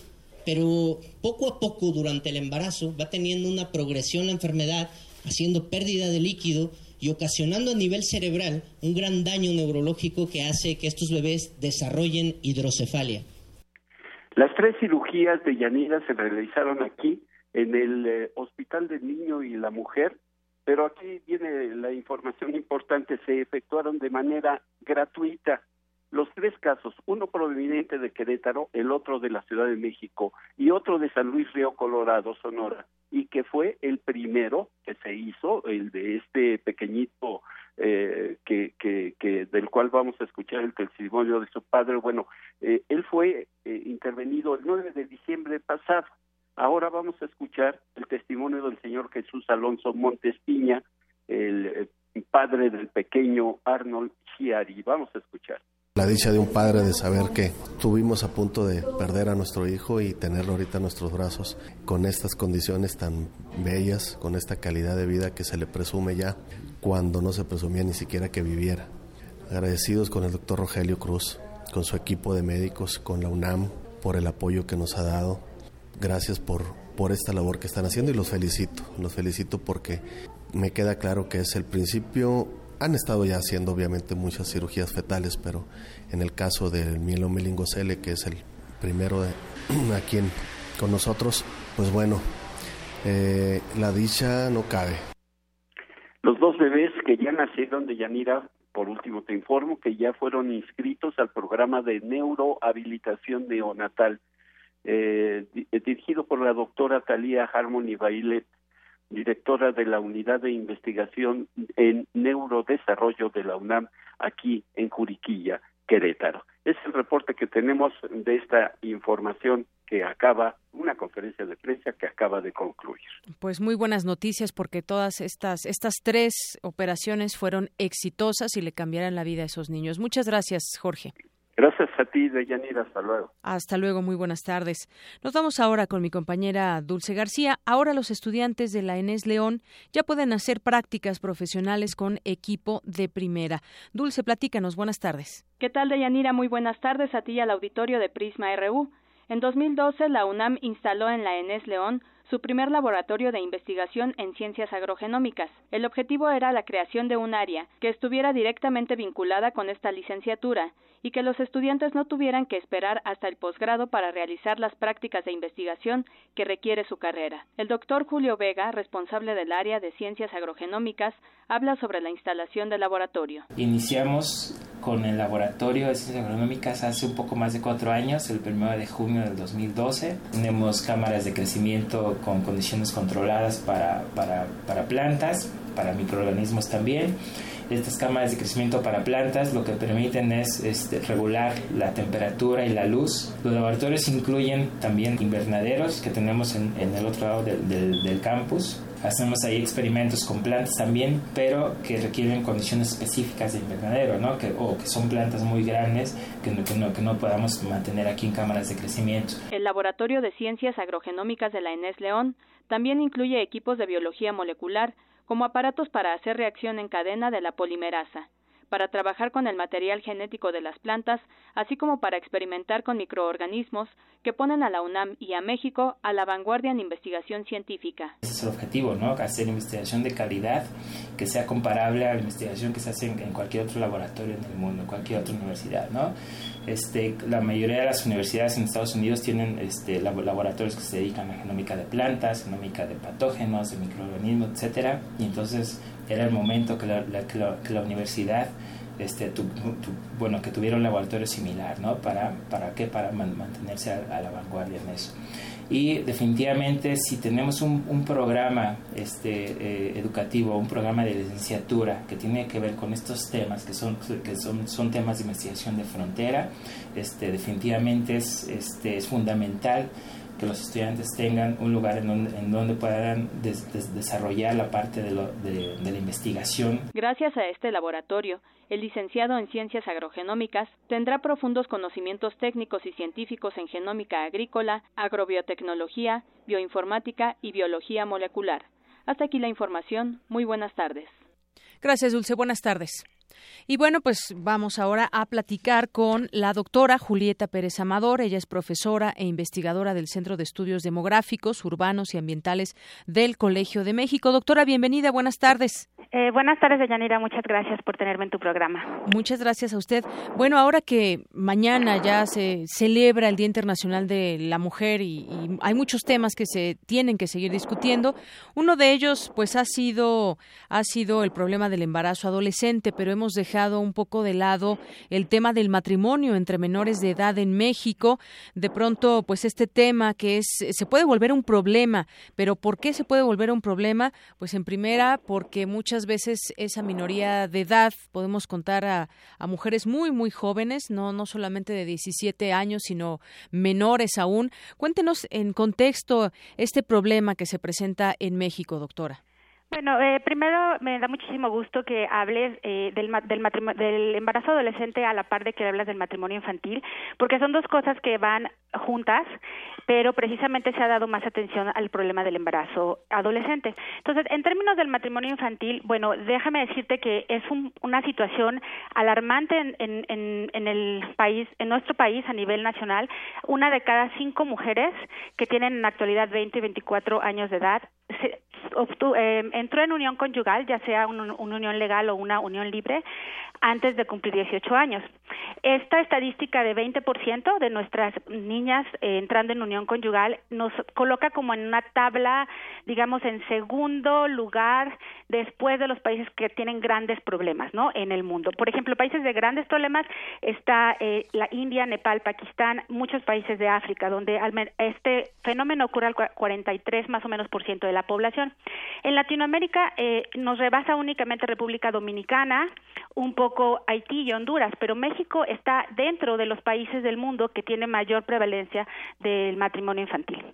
pero poco a poco durante el embarazo va teniendo una progresión la enfermedad, haciendo pérdida de líquido y ocasionando a nivel cerebral un gran daño neurológico que hace que estos bebés desarrollen hidrocefalia. Las tres cirugías de Yanira se realizaron aquí en el eh, Hospital del Niño y la Mujer, pero aquí viene la información importante, se efectuaron de manera gratuita. Los tres casos, uno proveniente de Querétaro, el otro de la Ciudad de México y otro de San Luis Río Colorado, Sonora, y que fue el primero que se hizo, el de este pequeñito eh, que, que, que, del cual vamos a escuchar el testimonio de su padre. Bueno, eh, él fue eh, intervenido el 9 de diciembre pasado Ahora vamos a escuchar el testimonio del señor Jesús Alonso Montes Piña, el padre del pequeño Arnold Chiari. Vamos a escuchar. La dicha de un padre de saber que tuvimos a punto de perder a nuestro hijo y tenerlo ahorita en nuestros brazos con estas condiciones tan bellas, con esta calidad de vida que se le presume ya cuando no se presumía ni siquiera que viviera. Agradecidos con el doctor Rogelio Cruz, con su equipo de médicos, con la UNAM por el apoyo que nos ha dado, gracias por, por esta labor que están haciendo y los felicito, los felicito porque me queda claro que es el principio. Han estado ya haciendo obviamente muchas cirugías fetales, pero en el caso del mielomelingocele, que es el primero de, aquí con nosotros, pues bueno, eh, la dicha no cabe. Los dos bebés que ya nacieron de Yanira, por último te informo que ya fueron inscritos al programa de neurohabilitación neonatal eh, dirigido por la doctora Talía Harmony Bailet, directora de la Unidad de Investigación en Neurodesarrollo de la UNAM, aquí en Juriquilla, Querétaro. Es el reporte que tenemos de esta información que acaba, una conferencia de prensa que acaba de concluir. Pues muy buenas noticias porque todas estas, estas tres operaciones fueron exitosas y le cambiarán la vida a esos niños. Muchas gracias, Jorge. Gracias a ti, Deyanira. Hasta luego. Hasta luego, muy buenas tardes. Nos vamos ahora con mi compañera Dulce García. Ahora los estudiantes de la ENES León ya pueden hacer prácticas profesionales con equipo de primera. Dulce, platícanos. Buenas tardes. ¿Qué tal, Deyanira? Muy buenas tardes a ti y al auditorio de Prisma RU. En 2012, la UNAM instaló en la ENES León su primer laboratorio de investigación en ciencias agrogenómicas. El objetivo era la creación de un área que estuviera directamente vinculada con esta licenciatura y que los estudiantes no tuvieran que esperar hasta el posgrado para realizar las prácticas de investigación que requiere su carrera. El doctor Julio Vega, responsable del área de ciencias agrogenómicas, habla sobre la instalación del laboratorio. Iniciamos con el laboratorio de ciencias agronómicas hace un poco más de cuatro años, el 1 de junio del 2012. Tenemos cámaras de crecimiento con condiciones controladas para, para, para plantas, para microorganismos también estas cámaras de crecimiento para plantas lo que permiten es este, regular la temperatura y la luz. Los laboratorios incluyen también invernaderos que tenemos en, el otro lado del, campus. Hacemos ahí experimentos con plantas también, pero que requieren condiciones específicas de invernadero, ¿no? Que, o que son plantas muy grandes que no, que, no, que no podamos mantener aquí en cámaras de crecimiento. El Laboratorio de Ciencias Agrogenómicas de la ENES León también incluye equipos de biología molecular, como aparatos para hacer reacción en cadena de la polimerasa, para trabajar con el material genético de las plantas, así como para experimentar con microorganismos que ponen a la UNAM y a México a la vanguardia en investigación científica. Ese es el objetivo, ¿no? Hacer investigación de calidad que sea comparable a la investigación que se hace en, cualquier otro laboratorio en el mundo, en cualquier otra universidad, ¿no? Este, la mayoría de las universidades en Estados Unidos tienen este, laboratorios que se dedican a genómica de plantas, genómica de patógenos, de microorganismos, etcétera, y entonces era el momento que la, que la, universidad este, bueno, que tuviera un laboratorio similar, ¿no? ¿Para, para qué? Para mantenerse a, la vanguardia en eso. Y definitivamente si tenemos un, un programa este, eh, educativo, un programa de licenciatura que tiene que ver con estos temas, que son, que son, son temas de investigación de frontera, este, definitivamente es, este, es fundamental que los estudiantes tengan un lugar en donde, en donde puedan desarrollar la parte de, de, la investigación. Gracias a este laboratorio, el licenciado en Ciencias Agrogenómicas tendrá profundos conocimientos técnicos y científicos en genómica agrícola, agrobiotecnología, bioinformática y biología molecular. Hasta aquí la información. Muy buenas tardes. Gracias, Dulce. Buenas tardes. Y bueno, pues vamos ahora a platicar con la doctora Julieta Pérez Amador. Ella es profesora e investigadora del Centro de Estudios Demográficos, Urbanos y Ambientales del Colegio de México. Doctora, bienvenida. Buenas tardes. Eh, buenas tardes, Deyanira. Muchas gracias por tenerme en tu programa. Muchas gracias a usted. Bueno, ahora que mañana ya se celebra el Día Internacional de la Mujer y, y hay muchos temas que se tienen que seguir discutiendo, uno de ellos, pues, ha sido ha sido el problema del embarazo adolescente, pero hemos dejado un poco de lado el tema del matrimonio entre menores de edad en México. De pronto, pues este tema que es se puede volver un problema, pero ¿por qué se puede volver un problema? Pues en primera, porque muchas veces esa minoría de edad podemos contar a, a mujeres muy muy jóvenes, no no solamente de 17 años, sino menores aún. Cuéntenos en contexto este problema que se presenta en México, doctora. Bueno, eh, primero me da muchísimo gusto que hables eh, del, del, del embarazo adolescente a la par de que hablas del matrimonio infantil, porque son dos cosas que van juntas, pero precisamente se ha dado más atención al problema del embarazo adolescente. Entonces, en términos del matrimonio infantil, bueno, déjame decirte que es una situación alarmante en, en, en, el país, en nuestro país a nivel nacional. Una de cada cinco mujeres que tienen en la actualidad 20 y 24 años de edad se, eh, entró en unión conyugal, ya sea una unión legal o una unión libre, antes de cumplir 18 años. Esta estadística de 20% de nuestras niñas eh, entrando en unión conyugal nos coloca como en una tabla, digamos, en segundo lugar después de los países que tienen grandes problemas, ¿no? En el mundo. Por ejemplo, países de grandes problemas está eh, la India, Nepal, Pakistán, muchos países de África, donde este fenómeno ocurre al 43 más o menos por ciento de la población. En Latinoamérica eh, nos rebasa únicamente República Dominicana, un poco Haití y Honduras, pero México está dentro de los países del mundo que tiene mayor prevalencia del matrimonio infantil.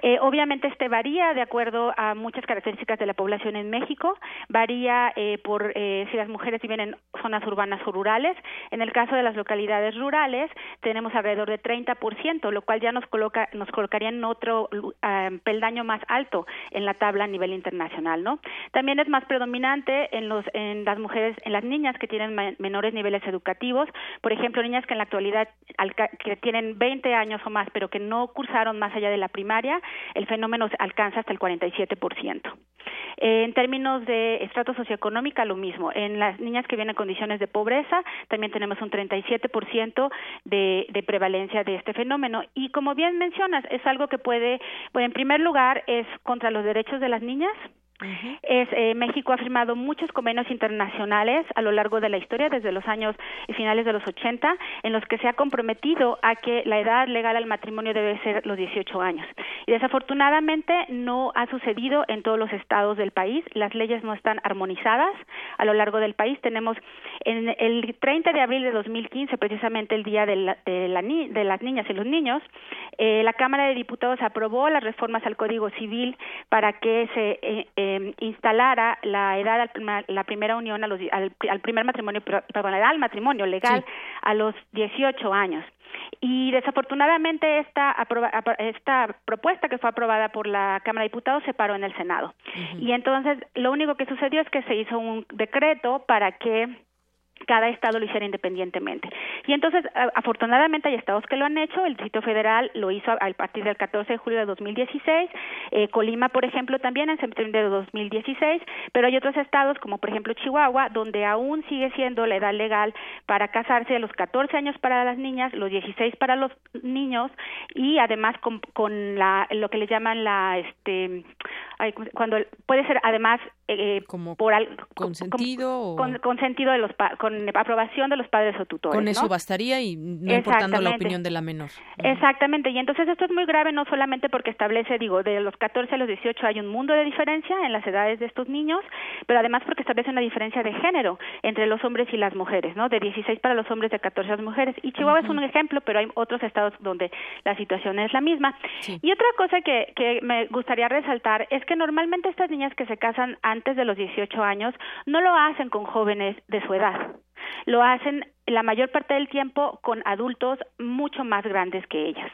Eh, obviamente este varía de acuerdo a muchas características de la población en México, varía eh, por eh, si las mujeres viven en zonas urbanas o rurales. En el caso de las localidades rurales tenemos alrededor de 30%, lo cual ya nos coloca nos colocaría en otro peldaño más alto en la tabla a nivel internacional, ¿no? También es más predominante en los en las mujeres, en las niñas que tienen menores niveles educativos, por ejemplo, niñas que en la actualidad que tienen 20 años o más, pero que no cursaron más allá de la primaria, el fenómeno alcanza hasta el 47%. Eh, en términos de estrato socioeconómica, lo mismo. En las niñas que vienen en condiciones de pobreza, también tenemos un 37% de, de prevalencia de este fenómeno. Y como bien mencionas, es algo que puede, bueno, en primer lugar, es contra los derechos de las niñas, es, eh, México ha firmado muchos convenios internacionales a lo largo de la historia, desde los años finales de los 80, en los que se ha comprometido a que la edad legal al matrimonio debe ser los 18 años. Y desafortunadamente no ha sucedido en todos los estados del país. Las leyes no están armonizadas a lo largo del país. Tenemos en el 30 de abril de 2015, precisamente el día de, la, de, la, de las niñas y los niños, eh, la Cámara de Diputados aprobó las reformas al Código Civil para que se eh, eh, instalara la edad a la primera unión a los, al, primer matrimonio, perdón, la edad al matrimonio legal a los 18 años. Y desafortunadamente esta, esta propuesta que fue aprobada por la Cámara de Diputados se paró en el Senado. Y entonces lo único que sucedió es que se hizo un decreto para que cada estado lo hiciera independientemente. Y entonces, afortunadamente hay estados que lo han hecho, el Distrito Federal lo hizo a, partir del 14 de julio de 2016, eh, Colima, por ejemplo, también en septiembre de 2016, pero hay otros estados, como por ejemplo Chihuahua, donde aún sigue siendo la edad legal para casarse a los 14 años para las niñas, los 16 para los niños. Y además con, con la, lo que le llaman la, este, cuando puede ser además eh, como por consentido con, consentido de los con aprobación de los padres o tutores con eso bastaría y no importando la opinión de la menor. Exactamente. Y entonces esto es muy grave no solamente porque establece digo de los 14 a los 18 hay un mundo de diferencia en las edades de estos niños pero además porque establece una diferencia de género entre los hombres y las mujeres no de 16 para los hombres de 14 a las mujeres. Y Chihuahua es un ejemplo pero hay otros estados donde la situación es la misma. Y otra cosa que, que me gustaría resaltar es que normalmente estas niñas que se casan antes de los 18 años no lo hacen con jóvenes de su edad. Lo hacen la mayor parte del tiempo con adultos mucho más grandes que ellas.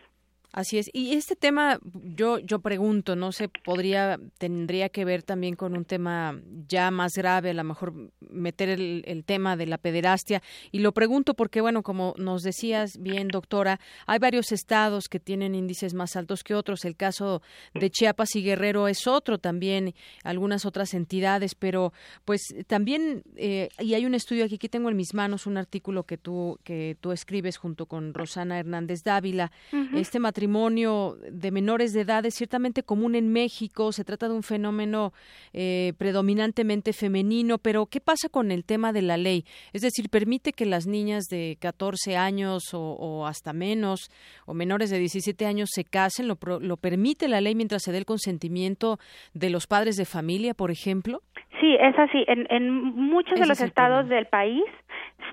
Así es. Y este tema, yo, yo pregunto, no sé, podría, tendría que ver también con un tema ya más grave, a lo mejor meter el, el, tema de la pederastia. Y lo pregunto porque, bueno, como nos decías bien, doctora, hay varios estados que tienen índices más altos que otros. El caso de Chiapas y Guerrero es otro también, algunas otras entidades, pero pues también, eh, y hay un estudio aquí, aquí tengo en mis manos un artículo que tú, que tú escribes junto con Rosana Hernández Dávila. Este matrimonio de menores de edad es ciertamente común en México, se trata de un fenómeno eh, predominantemente femenino, pero ¿qué pasa con el tema de la ley? Es decir, ¿permite que las niñas de 14 años o, hasta menos, o menores de 17 años se casen? ¿Lo, ¿Lo permite la ley mientras se dé el consentimiento de los padres de familia, por ejemplo? Sí, es así. En, en muchos de los estados del país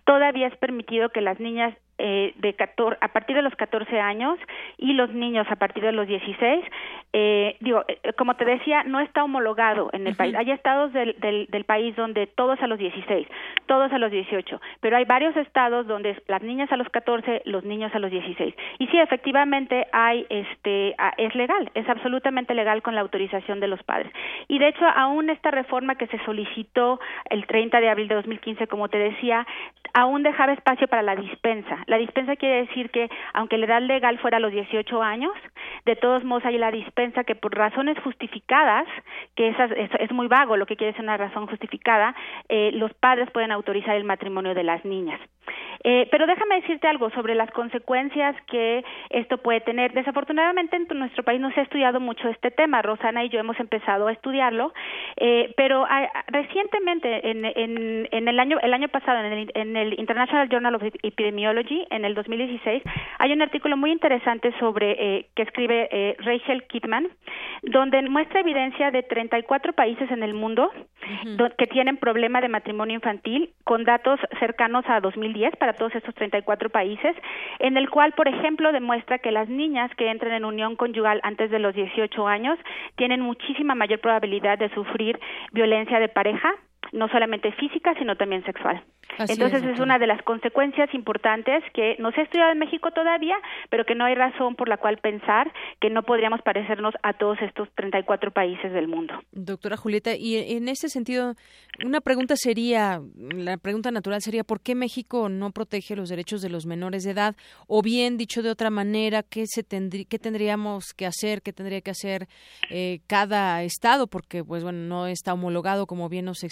todavía es permitido que las niñas eh, de 14, a partir de los 14 años y los niños a partir de los 16. Eh, digo, eh, como te decía, no está homologado en el país. Hay estados del, del, del, país donde todos a los 16, todos a los 18, pero hay varios estados donde las niñas a los 14, los niños a los 16. Y sí, efectivamente, hay, este, es legal, es absolutamente legal con la autorización de los padres. Y de hecho, aún esta reforma que se solicitó el 30 de abril de 2015, como te decía, aún dejaba espacio para la dispensa. La dispensa quiere decir que, aunque la edad legal fuera a los 18 años, de todos modos hay la dispensa que por razones justificadas, que es, es muy vago lo que quiere decir una razón justificada, eh, los padres pueden autorizar el matrimonio de las niñas. Eh, pero déjame decirte algo sobre las consecuencias que esto puede tener. Desafortunadamente en nuestro país no se ha estudiado mucho este tema. Rosana y yo hemos empezado a estudiarlo, eh, pero recientemente en, en, el año el año pasado en el, en el International Journal of Epidemiology en el 2016 hay un artículo muy interesante sobre eh, que escribe Rachel Kidman donde muestra evidencia de 34 países en el mundo uh -huh. que tienen problema de matrimonio infantil con datos cercanos a 2010 para todos estos 34 países, en el cual, por ejemplo, demuestra que las niñas que entran en unión conyugal antes de los 18 años tienen muchísima mayor probabilidad de sufrir violencia de pareja, no solamente física, sino también sexual. Así Entonces es, es, una de las consecuencias importantes que no se ha estudiado en México todavía, pero que no hay razón por la cual pensar que no podríamos parecernos a todos estos 34 países del mundo. Doctora Julieta, y en ese sentido, una pregunta sería, la pregunta natural sería, ¿por qué México no protege los derechos de los menores de edad? O bien, dicho de otra manera, ¿qué, se tendrí, qué tendríamos que hacer, qué tendría que hacer eh, cada estado? Porque, pues bueno, no está homologado, como bien nos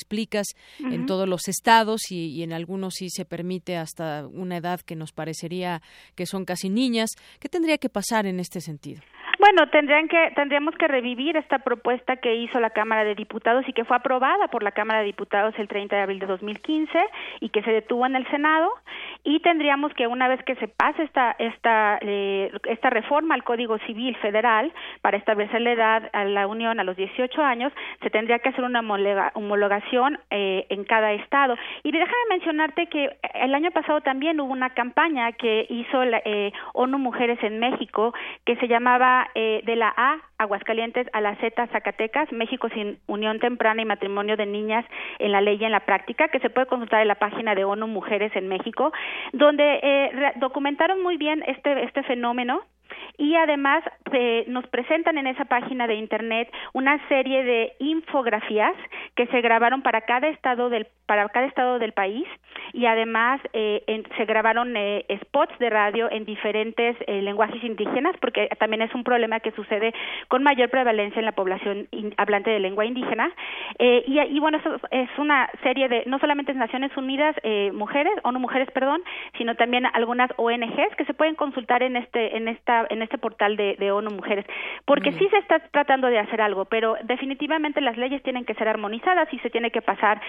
uh -huh. en todos los estados y, y en algunos sí se permite hasta una edad que nos parecería que son casi niñas. ¿Qué tendría que pasar en este sentido? Bueno, tendrían que, tendríamos que revivir esta propuesta que hizo la Cámara de Diputados y que fue aprobada por la Cámara de Diputados el 30 de abril de 2015 y que se detuvo en el Senado. Y tendríamos que, una vez que se pase esta, esta, eh, esta reforma al Código Civil Federal para establecer la edad a la Unión a los 18 años, se tendría que hacer una homologación eh, en cada estado. Y déjame mencionarte que el año pasado también hubo una campaña que hizo la eh, ONU Mujeres en México que se llamaba eh, de la A, Aguascalientes, a la Z, Zacatecas, México sin unión temprana y matrimonio de niñas en la ley y en la práctica, que se puede consultar en la página de ONU Mujeres en México, donde eh, documentaron muy bien este, este fenómeno y además eh, nos presentan en esa página de internet una serie de infografías que se grabaron para cada estado del para cada estado del país y además eh, se grabaron eh, spots de radio en diferentes eh, lenguajes indígenas porque también es un problema que sucede con mayor prevalencia en la población hablante de lengua indígena. Y, y, bueno eso es una serie de no solamente Naciones Unidas mujeres o no mujeres perdón sino también algunas ONGs que se pueden consultar en este en esta en este portal de, de ONU Mujeres. Porque sí se está tratando de hacer algo pero definitivamente las leyes tienen que ser armonizadas y se tiene que pasar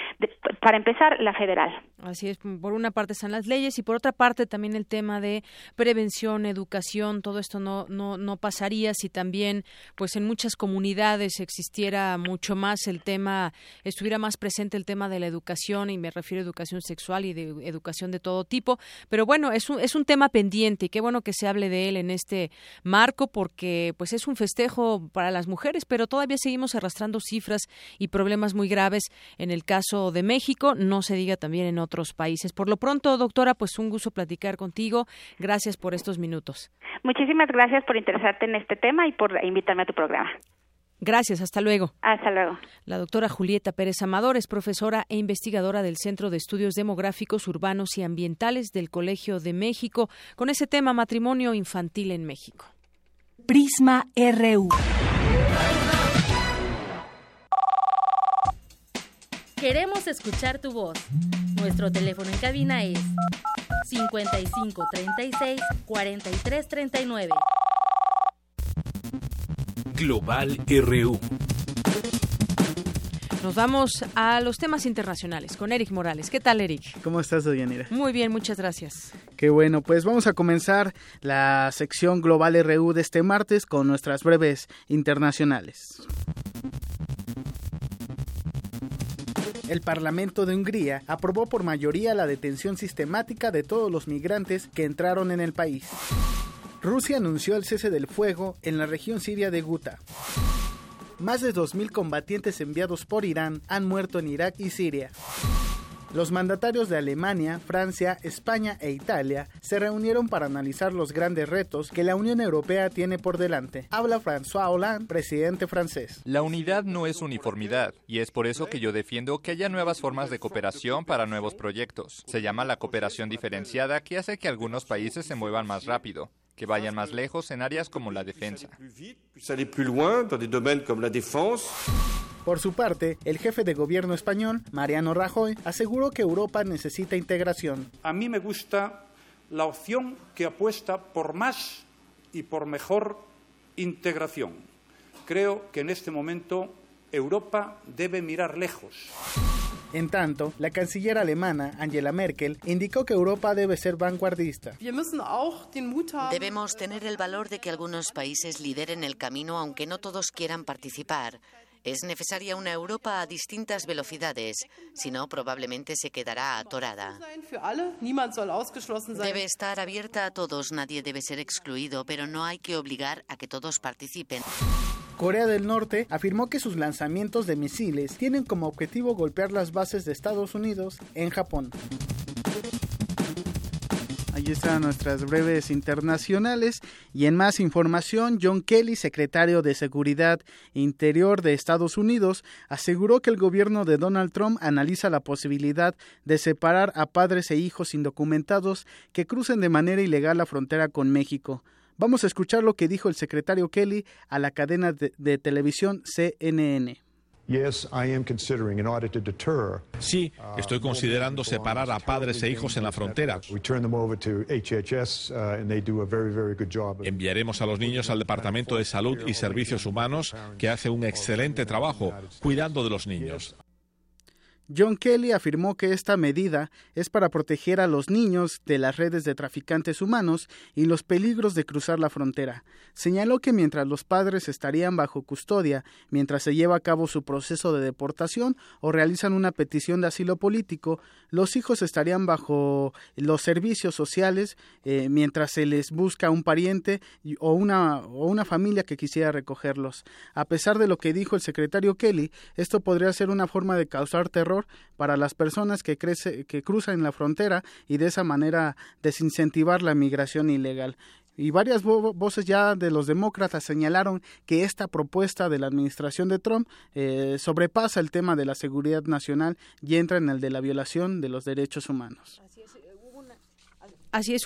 para empezar la federal. Así es por una parte están las leyes y por otra parte también el tema de prevención educación todo esto no no no pasaría si también pues en muchas comunidades existiera mucho más el tema estuviera más presente el tema de la educación y me refiero a educación sexual y de educación de todo tipo. Pero bueno es un es un tema pendiente y qué bueno que se hable de él en este marco porque pues es un festejo para las mujeres, pero todavía seguimos arrastrando cifras y problemas muy graves en el caso de México, no se diga también en otros países. Por lo pronto, doctora, pues un gusto platicar contigo. Gracias por estos minutos. Muchísimas gracias por interesarte en este tema y por invitarme a tu programa. Gracias, hasta luego. Hasta luego. La doctora Julieta Pérez Amador es profesora e investigadora del Centro de Estudios Demográficos Urbanos y Ambientales del Colegio de México con ese tema matrimonio infantil en México. Prisma RU. Queremos escuchar tu voz. Nuestro teléfono en cabina es 55 36 43 39. Global RU. Nos vamos a los temas internacionales con Eric Morales. ¿Qué tal, Eric? ¿Cómo estás, Doyanira? Muy bien, muchas gracias. Qué bueno, pues vamos a comenzar la sección Global RU de este martes con nuestras breves internacionales. El Parlamento de Hungría aprobó por mayoría la detención sistemática de todos los migrantes que entraron en el país. Rusia anunció el cese del fuego en la región siria de Guta. Más de 2.000 combatientes enviados por Irán han muerto en Irak y Siria. Los mandatarios de Alemania, Francia, España e Italia se reunieron para analizar los grandes retos que la Unión Europea tiene por delante. Habla François Hollande, presidente francés. La unidad no es uniformidad, y es por eso que yo defiendo que haya nuevas formas de cooperación para nuevos proyectos. Se llama la cooperación diferenciada, que hace que algunos países se muevan más rápido que vayan más lejos en áreas como la defensa. Por su parte, el jefe de gobierno español, Mariano Rajoy, aseguró que Europa necesita integración. A mí me gusta la opción que apuesta por más y por mejor integración. Creo que en este momento Europa debe mirar lejos. En tanto, la canciller alemana Angela Merkel indicó que Europa debe ser vanguardista. Debemos tener el valor de que algunos países lideren el camino aunque no todos quieran participar. Es necesaria una Europa a distintas velocidades, si no probablemente se quedará atorada. Debe estar abierta a todos, nadie debe ser excluido, pero no hay que obligar a que todos participen. Corea del Norte afirmó que sus lanzamientos de misiles tienen como objetivo golpear las bases de Estados Unidos en Japón. Ahí están nuestras breves internacionales y en más información, John Kelly, secretario de Seguridad Interior de Estados Unidos, aseguró que el gobierno de Donald Trump analiza la posibilidad de separar a padres e hijos indocumentados que crucen de manera ilegal la frontera con México. Vamos a escuchar lo que dijo el secretario Kelly a la cadena de, televisión CNN. Sí, estoy considerando separar a padres e hijos en la frontera. Enviaremos a los niños al Departamento de Salud y Servicios Humanos, que hace un excelente trabajo cuidando de los niños. John Kelly afirmó que esta medida es para proteger a los niños de las redes de traficantes humanos y los peligros de cruzar la frontera. Señaló que mientras los padres estarían bajo custodia mientras se lleva a cabo su proceso de deportación o realizan una petición de asilo político, los hijos estarían bajo los servicios sociales eh, mientras se les busca un pariente o una, o una familia que quisiera recogerlos. A pesar de lo que dijo el secretario Kelly, esto podría ser una forma de causar terror para las personas que, crece, que cruzan la frontera y de esa manera desincentivar la migración ilegal. y varias voces ya de los demócratas señalaron que esta propuesta de la administración de Trump eh, sobrepasa el tema de la seguridad nacional y entra en el de la violación de los derechos humanos.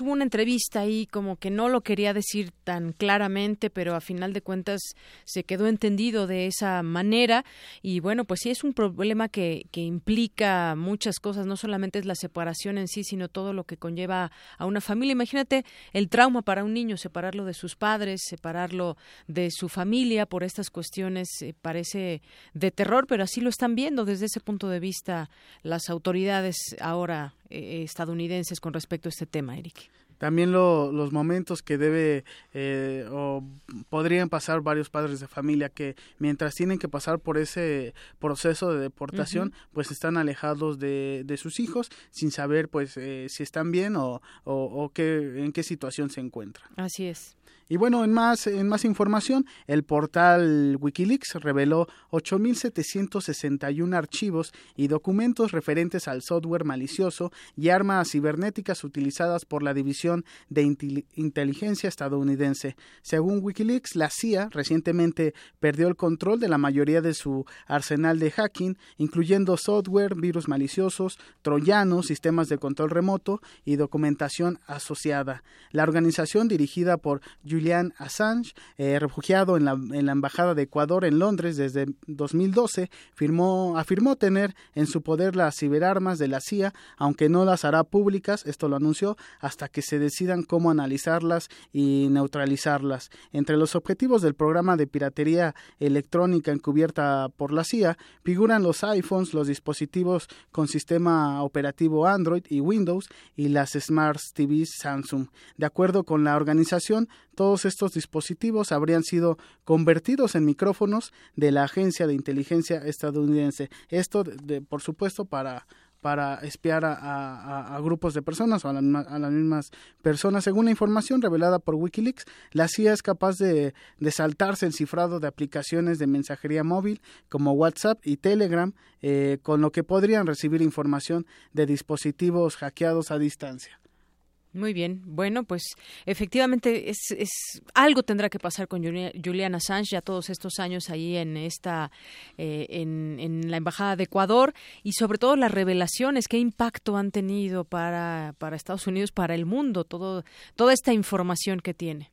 Hubo una entrevista ahí como que no lo quería decir tan claramente, pero a final de cuentas se quedó entendido de esa manera. Y bueno, pues sí es un problema que, que implica muchas cosas, no solamente es la separación en sí, sino todo lo que conlleva a una familia. Imagínate el trauma para un niño, separarlo de sus padres, separarlo de su familia por estas cuestiones, eh, parece de terror, pero así lo están viendo desde ese punto de vista las autoridades ahora eh, estadounidenses con respecto a este tema, Eric también los momentos que debe eh, o podrían pasar varios padres de familia que mientras tienen que pasar por ese proceso de deportación pues están alejados de, de, sus hijos sin saber pues eh, si están bien o, o, o qué, en qué situación se encuentran. Así es. Y bueno, en más, en más información, el portal Wikileaks reveló 8.761 archivos y documentos referentes al software malicioso y armas cibernéticas utilizadas por la División de Inteligencia estadounidense. Según Wikileaks, la CIA recientemente perdió el control de la mayoría de su arsenal de hacking, incluyendo software, virus maliciosos, troyanos, sistemas de control remoto y documentación asociada. La organización dirigida por Julian Assange, eh, refugiado en la, en la, Embajada de Ecuador en Londres desde 2012, firmó, afirmó tener en su poder las ciberarmas de la CIA, aunque no las hará públicas, esto lo anunció, hasta que se decidan cómo analizarlas y neutralizarlas. Entre los objetivos del programa de piratería electrónica encubierta por la CIA figuran los iPhones, los dispositivos con sistema operativo Android y Windows y las Smart TVs Samsung. De acuerdo con la organización, todos estos dispositivos habrían sido convertidos en micrófonos de la agencia de inteligencia estadounidense. Esto, de, por supuesto, para para espiar a, grupos de personas o a, las mismas personas. Según la información revelada por Wikileaks, la CIA es capaz de, de, saltarse el cifrado de aplicaciones de mensajería móvil como WhatsApp y Telegram, eh, con lo que podrían recibir información de dispositivos hackeados a distancia. Muy bien. Bueno, pues efectivamente es, es algo tendrá que pasar con Julian Assange ya todos estos años ahí en esta eh, en, en, la embajada de Ecuador y sobre todo las revelaciones, qué impacto han tenido para para Estados Unidos, para el mundo, todo toda esta información que tiene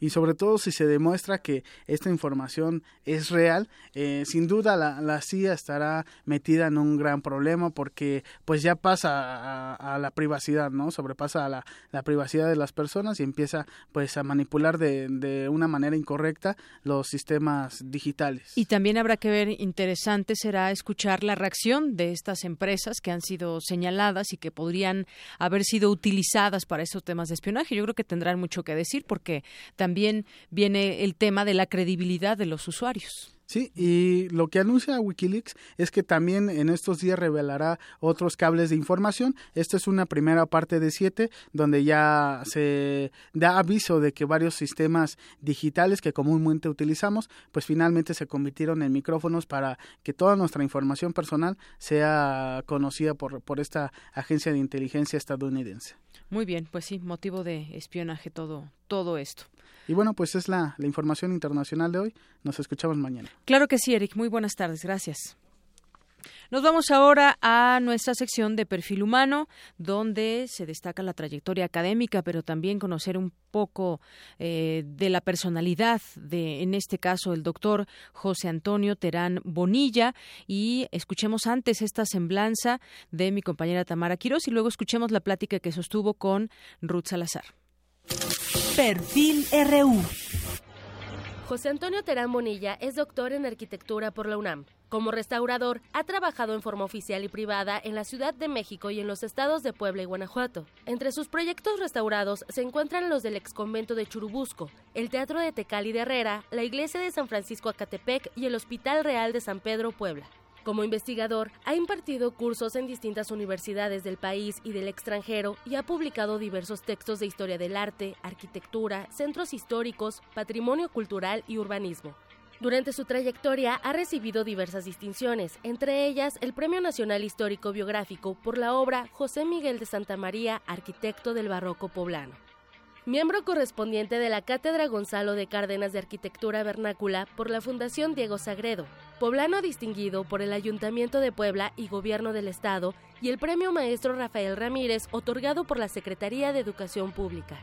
y sobre todo si se demuestra que esta información es real, eh, sin duda la, la, CIA estará metida en un gran problema porque pues ya pasa a, la privacidad, ¿no? Sobrepasa a la, la, privacidad de las personas y empieza pues a manipular de, de una manera incorrecta los sistemas digitales. Y también habrá que ver, interesante será escuchar la reacción de estas empresas que han sido señaladas y que podrían haber sido utilizadas para esos temas de espionaje. Yo creo que tendrán mucho que decir porque también viene el tema de la credibilidad de los usuarios. Sí, y lo que anuncia Wikileaks es que también en estos días revelará otros cables de información. Esta es una primera parte de siete, donde ya se da aviso de que varios sistemas digitales que comúnmente utilizamos, pues finalmente se convirtieron en micrófonos para que toda nuestra información personal sea conocida por, por esta agencia de inteligencia estadounidense. Muy bien, pues sí, motivo de espionaje todo, todo esto. Y bueno, pues es la, información internacional de hoy. Nos escuchamos mañana. Claro que sí, Eric. Muy buenas tardes. Gracias. Nos vamos ahora a nuestra sección de perfil humano, donde se destaca la trayectoria académica, pero también conocer un poco eh, de la personalidad de, en este caso, el doctor José Antonio Terán Bonilla. Y escuchemos antes esta semblanza de mi compañera Tamara Quiroz y luego escuchemos la plática que sostuvo con Ruth Salazar. Perfil RU. José Antonio Terán Bonilla es doctor en arquitectura por la UNAM. Como restaurador, ha trabajado en forma oficial y privada en la Ciudad de México y en los estados de Puebla y Guanajuato. Entre sus proyectos restaurados se encuentran los del exconvento de Churubusco, el Teatro de Tecali de Herrera, la Iglesia de San Francisco Acatepec y el Hospital Real de San Pedro Puebla. Como investigador, ha impartido cursos en distintas universidades del país y del extranjero y ha publicado diversos textos de historia del arte, arquitectura, centros históricos, patrimonio cultural y urbanismo. Durante su trayectoria ha recibido diversas distinciones, entre ellas el Premio Nacional Histórico Biográfico por la obra José Miguel de Santa María, arquitecto del barroco poblano. Miembro correspondiente de la Cátedra Gonzalo de Cárdenas de Arquitectura Vernácula por la Fundación Diego Sagredo, poblano distinguido por el Ayuntamiento de Puebla y Gobierno del Estado y el Premio Maestro Rafael Ramírez otorgado por la Secretaría de Educación Pública.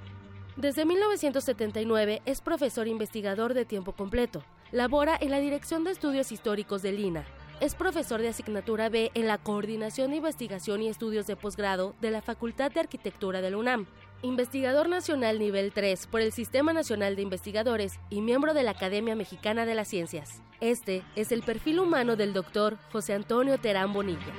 Desde 1979 es profesor investigador de tiempo completo. Labora en la Dirección de Estudios Históricos de Lina. Es profesor de asignatura B en la Coordinación de Investigación y Estudios de Posgrado de la Facultad de Arquitectura de la UNAM. Investigador Nacional Nivel 3 por el Sistema Nacional de Investigadores y miembro de la Academia Mexicana de las Ciencias. Este es el perfil humano del doctor José Antonio Terán Bonilla.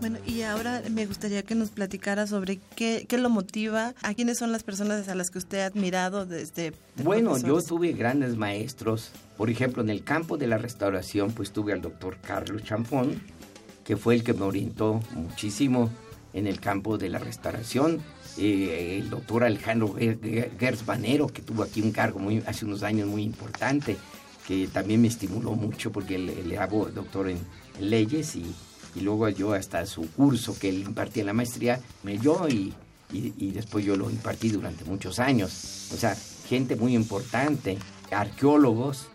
Bueno, y ahora me gustaría que nos platicara sobre qué, qué lo motiva, a quiénes son las personas a las que usted ha admirado desde... bueno, yo tuve grandes maestros, por ejemplo, en el campo de la restauración, pues tuve al doctor Carlos Champón, que fue el que me orientó muchísimo en el campo de la restauración, eh, el doctor Alejandro Gers Banero, que tuvo aquí un cargo muy, hace unos años muy importante, que también me estimuló mucho porque le, le hago doctor en leyes y y luego yo hasta su curso que él impartía la maestría me dio y, y, después yo lo impartí durante muchos años. O sea, gente muy importante, arqueólogos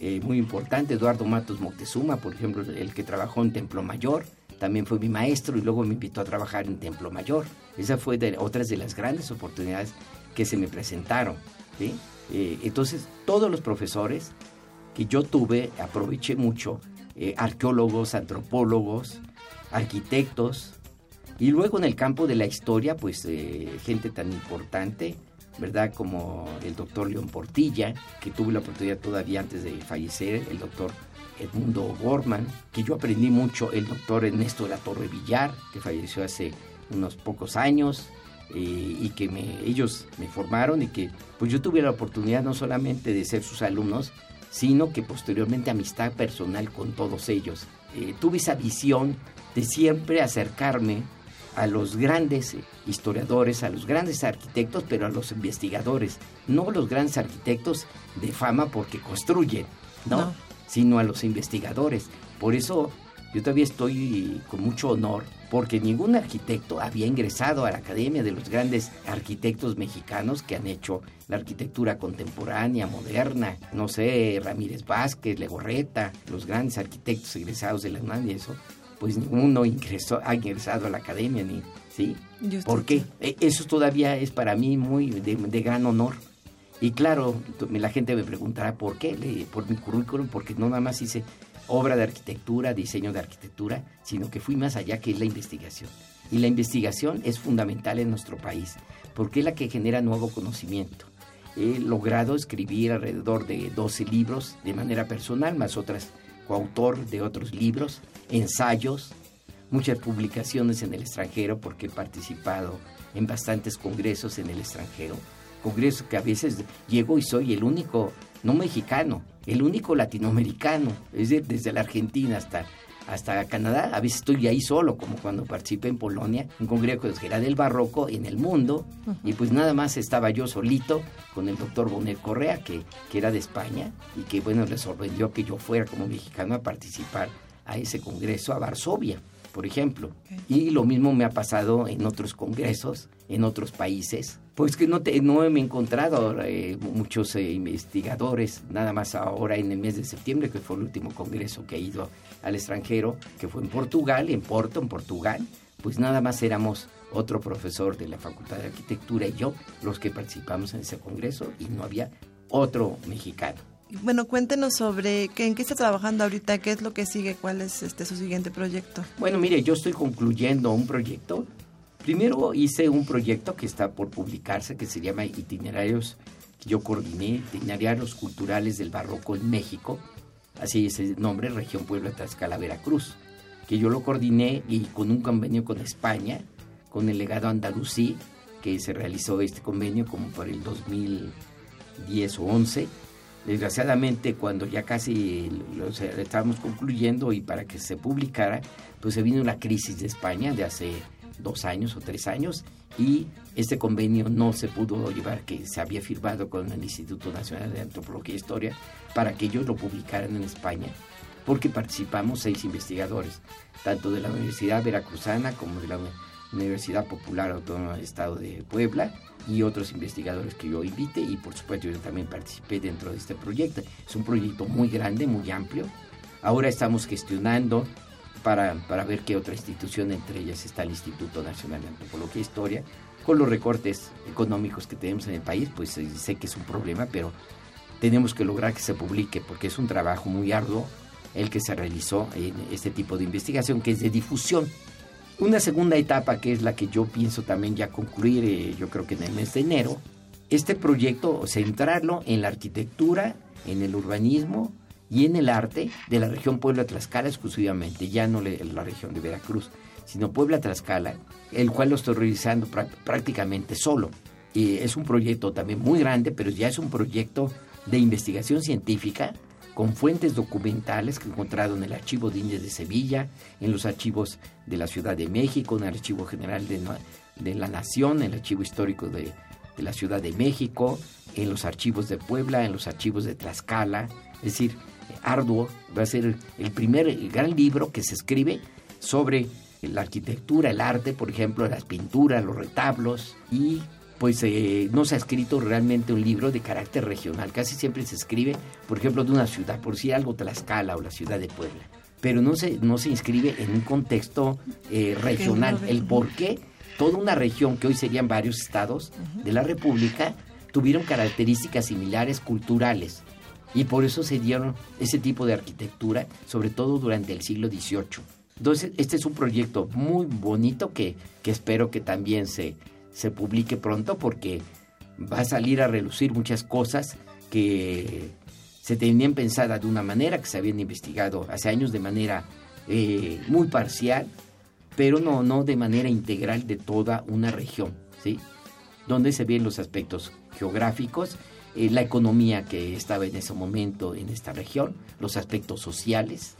eh, muy importantes, Eduardo Matos Moctezuma, por ejemplo, el que trabajó en Templo Mayor, también fue mi maestro y luego me invitó a trabajar en Templo Mayor. Esa fue de, otras de las grandes oportunidades que se me presentaron. ¿sí? Eh, entonces, todos los profesores que yo tuve, aproveché mucho eh, arqueólogos, antropólogos, arquitectos, y luego en el campo de la historia, pues eh, gente tan importante, ¿verdad? Como el doctor León Portilla, que tuve la oportunidad todavía antes de fallecer, el doctor Edmundo Gorman, que yo aprendí mucho, el doctor Ernesto de la Torre Villar, que falleció hace unos pocos años, eh, y que me, ellos me formaron y que pues yo tuve la oportunidad no solamente de ser sus alumnos, sino que posteriormente amistad personal con todos ellos. Eh, tuve esa visión de siempre acercarme a los grandes historiadores, a los grandes arquitectos, pero a los investigadores, no los grandes arquitectos de fama porque construyen, no. sino a los investigadores. Por eso yo todavía estoy con mucho honor porque ningún arquitecto había ingresado a la Academia de los grandes arquitectos mexicanos que han hecho la arquitectura contemporánea, moderna, no sé, Ramírez Vázquez, Legorreta, los grandes arquitectos egresados de la UNAM y eso, pues ninguno ingresó, ha ingresado a la Academia, ni, ¿sí? ¿Por qué? E, eso todavía es para mí muy de, de gran honor. Y claro, la gente me preguntará por qué, por mi currículum, porque no nada más hice obra de arquitectura, diseño de arquitectura, sino que fui más allá que es la investigación. Y la investigación es fundamental en nuestro país, porque es la que genera nuevo conocimiento. He logrado escribir alrededor de 12 libros de manera personal, más otras coautor de otros libros, ensayos, muchas publicaciones en el extranjero, porque he participado en bastantes congresos en el extranjero. Congresos que a veces llego y soy el único, no mexicano, el único latinoamericano, es decir, desde la Argentina hasta, hasta Canadá. A veces estoy ahí solo, como cuando participé en Polonia, un congreso que era del barroco en el mundo, y pues nada más estaba yo solito con el doctor Bonet Correa, que, que era de España, y que bueno, le sorprendió que yo fuera como mexicano a participar a ese congreso a Varsovia por ejemplo. Y lo mismo me ha pasado en otros congresos, en otros países. Pues que no, te, no me he encontrado eh, muchos eh, investigadores, nada más ahora en el mes de septiembre, que fue el último congreso que he ido al extranjero, que fue en Portugal, en Porto, en Portugal. Pues nada más éramos otro profesor de la Facultad de Arquitectura y yo los que participamos en ese congreso y no había otro mexicano. Bueno, cuéntenos sobre qué, en qué está trabajando ahorita, qué es lo que sigue, cuál es este su siguiente proyecto. Bueno, mire, yo estoy concluyendo un proyecto. Primero hice un proyecto que está por publicarse que se llama Itinerarios, que yo coordiné, Itinerarios Culturales del Barroco en México, así es el nombre, Región Puebla, Tlaxcala, Veracruz, que yo lo coordiné y con un convenio con España, con el legado andalusí, que se realizó este convenio como por el 2010 o 11 Desgraciadamente, cuando ya casi lo estábamos concluyendo y para que se publicara, pues se vino la crisis de España de hace dos años o tres años y este convenio no se pudo llevar que se había firmado con el Instituto Nacional de Antropología e Historia para que ellos lo publicaran en España. porque participamos seis investigadores, tanto de la Universidad Veracruzana como de la Universidad Popular Autónoma del Estado de Puebla y otros investigadores que yo invite y por supuesto yo también participé dentro de este proyecto. Es un proyecto muy grande, muy amplio. Ahora estamos gestionando para, para ver qué otra institución, entre ellas está el Instituto Nacional de Antropología e Historia, con los recortes económicos que tenemos en el país, pues eh, sé que es un problema, pero tenemos que lograr que se publique porque es un trabajo muy arduo el que se realizó en este tipo de investigación que es de difusión. Una segunda etapa que es la que yo pienso también ya concluir, eh, yo creo que en el mes de enero, este proyecto centrarlo en la arquitectura, en el urbanismo y en el arte de la región Puebla-Tlaxcala exclusivamente, ya no la región de Veracruz, sino Puebla-Tlaxcala, el cual lo estoy realizando prácticamente solo. Y es un proyecto también muy grande, pero ya es un proyecto de investigación científica con fuentes documentales que he encontrado en el Archivo de Indias de Sevilla, en los archivos de la Ciudad de México, en el Archivo General de, la Nación, en el Archivo Histórico de, la Ciudad de México, en los archivos de Puebla, en los archivos de Tlaxcala. Es decir, arduo, va a ser el primer gran libro que se escribe sobre la arquitectura, el arte, por ejemplo, las pinturas, los retablos y pues eh, no se ha escrito realmente un libro de carácter regional. Casi siempre se escribe, por ejemplo, de una ciudad, por si algo Tlaxcala o la ciudad de Puebla. Pero no se, no se inscribe en un contexto eh, regional. El por qué toda una región, que hoy serían varios estados de la República, tuvieron características similares culturales. Y por eso se dieron ese tipo de arquitectura, sobre todo durante el siglo XVIII. Entonces, este es un proyecto muy bonito que, que espero que también se, se publique pronto porque va a salir a relucir muchas cosas que se tenían pensadas de una manera, que se habían investigado hace años de manera eh, muy parcial, pero no, no de manera integral de toda una región, ¿sí? Donde se ven los aspectos geográficos, eh, la economía que estaba en ese momento en esta región, los aspectos sociales,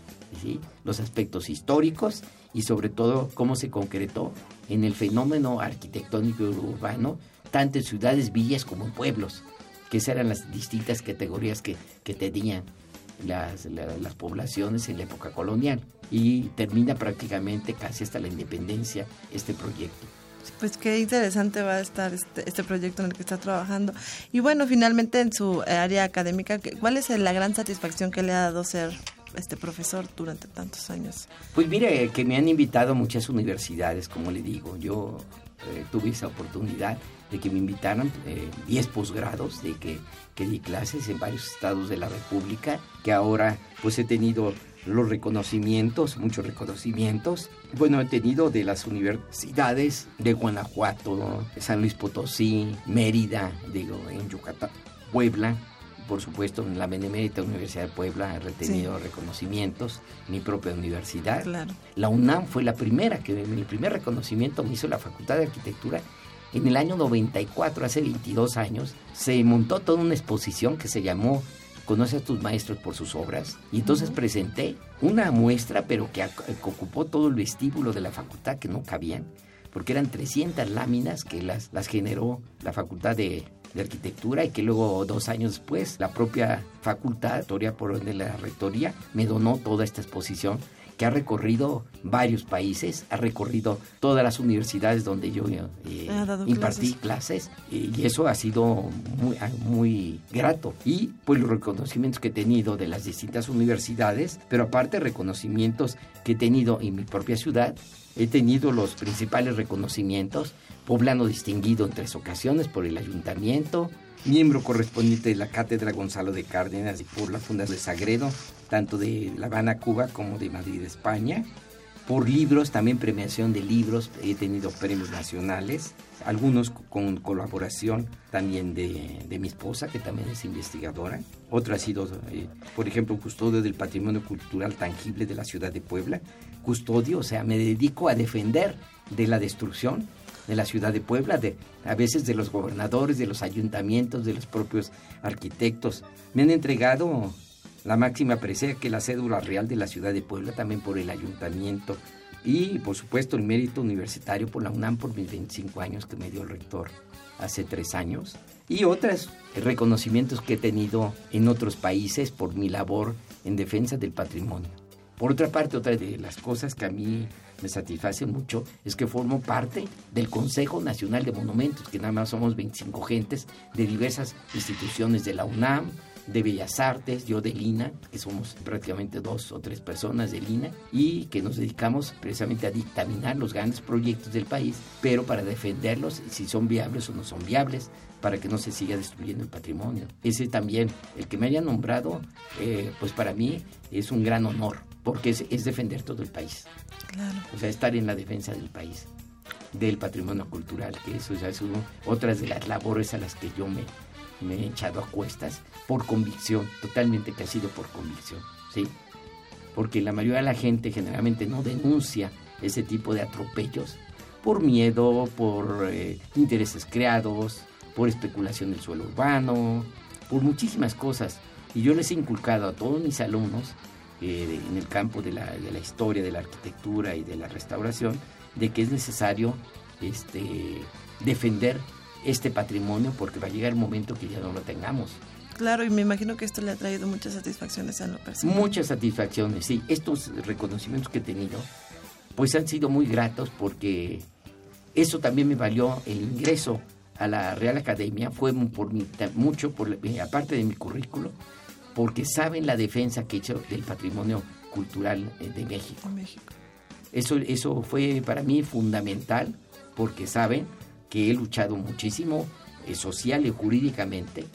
los aspectos históricos y sobre todo cómo se concretó en el fenómeno arquitectónico urbano, tanto en ciudades, villas como en pueblos, que esas eran las distintas categorías que, que tenían las, las poblaciones en la época colonial. Y termina prácticamente casi hasta la independencia este proyecto. Pues qué interesante va a estar este, este, proyecto en el que está trabajando. Y bueno, finalmente en su área académica, ¿cuál es la gran satisfacción que le ha dado ser este profesor durante tantos años? Pues mire, que me han invitado muchas universidades, como le digo. Yo eh, tuve esa oportunidad de que me invitaran 10 eh, posgrados, de que, que di clases en varios estados de la República, que ahora pues he tenido los reconocimientos, muchos reconocimientos. Bueno, he tenido de las universidades de Guanajuato, San Luis Potosí, Mérida, digo, en Yucatán, Puebla, por supuesto, en la Benemérita Universidad de Puebla he retenido reconocimientos, mi propia universidad. La UNAM fue la primera, que mi primer reconocimiento me hizo la Facultad de Arquitectura en el año 94, hace 22 años. Se montó toda una exposición que se llamó Conoce a tus maestros por sus obras. Y entonces presenté una muestra, pero que, que ocupó todo el vestíbulo de la facultad, que no cabían porque eran 300 láminas que las, las generó la Facultad de de arquitectura y que luego dos años después la propia facultad, por de la rectoría, me donó toda esta exposición que ha recorrido varios países, ha recorrido todas las universidades donde yo eh, impartí clases. y eso ha sido muy, muy grato. Y pues los reconocimientos que he tenido de las distintas universidades, pero aparte reconocimientos que he tenido en mi propia ciudad, he tenido los principales reconocimientos poblano distinguido en tres ocasiones por el ayuntamiento, miembro correspondiente de la Cátedra Gonzalo de Cárdenas y por la Fundación de Sagredo, tanto de La Habana, Cuba, como de Madrid, España. Por libros, también premiación de libros, he tenido premios nacionales, algunos con colaboración también de, mi esposa, que también es investigadora. Otra ha sido, eh, por ejemplo, custodio del patrimonio cultural tangible de la ciudad de Puebla. Custodio, o sea, me dedico a defender de la destrucción de la ciudad de Puebla, de, a veces de los gobernadores, de los ayuntamientos, de los propios arquitectos. Me han entregado la máxima presea que la cédula real de la ciudad de Puebla, también por el ayuntamiento. Y por supuesto el mérito universitario por la UNAM por mis 25 años que me dio el rector hace tres años. Y otros reconocimientos que he tenido en otros países por mi labor en defensa del patrimonio. Por otra parte, otra de las cosas que a mí me satisface mucho es que formo parte del Consejo Nacional de Monumentos, que nada más somos 25 gentes de diversas instituciones de la UNAM, de Bellas Artes, yo de Lina, que somos prácticamente dos o tres personas de Lina, y que nos dedicamos precisamente a dictaminar los grandes proyectos del país, pero para defenderlos, si son viables o no son viables, para que no se siga destruyendo el patrimonio. Ese también, el que me haya nombrado, eh, pues para mí es un gran honor, porque es, defender todo el país. Claro. O sea, estar en la defensa del país, del patrimonio cultural, que eso ya es otras de las labores a las que yo me, me he echado a cuestas por convicción, totalmente que ha sido por convicción, ¿sí? Porque la mayoría de la gente generalmente no denuncia ese tipo de atropellos por miedo, por eh, intereses creados, por especulación del suelo urbano, por muchísimas cosas. Y yo les he inculcado a todos mis alumnos eh, en el campo de la, de la, historia, de la arquitectura y de la restauración, de que es necesario este, defender este patrimonio porque va a llegar el momento que ya no lo tengamos. Claro, y me imagino que esto le ha traído muchas satisfacciones a lo personal. Muchas satisfacciones, sí. Estos reconocimientos que he tenido, pues han sido muy gratos porque eso también me valió el ingreso a la Real Academia, fue por mucho, por, eh, aparte de mi currículo, porque saben la defensa que he hecho del patrimonio cultural eh, de México. México. Eso, eso fue para mí fundamental porque saben que he luchado muchísimo eh, social y jurídicamente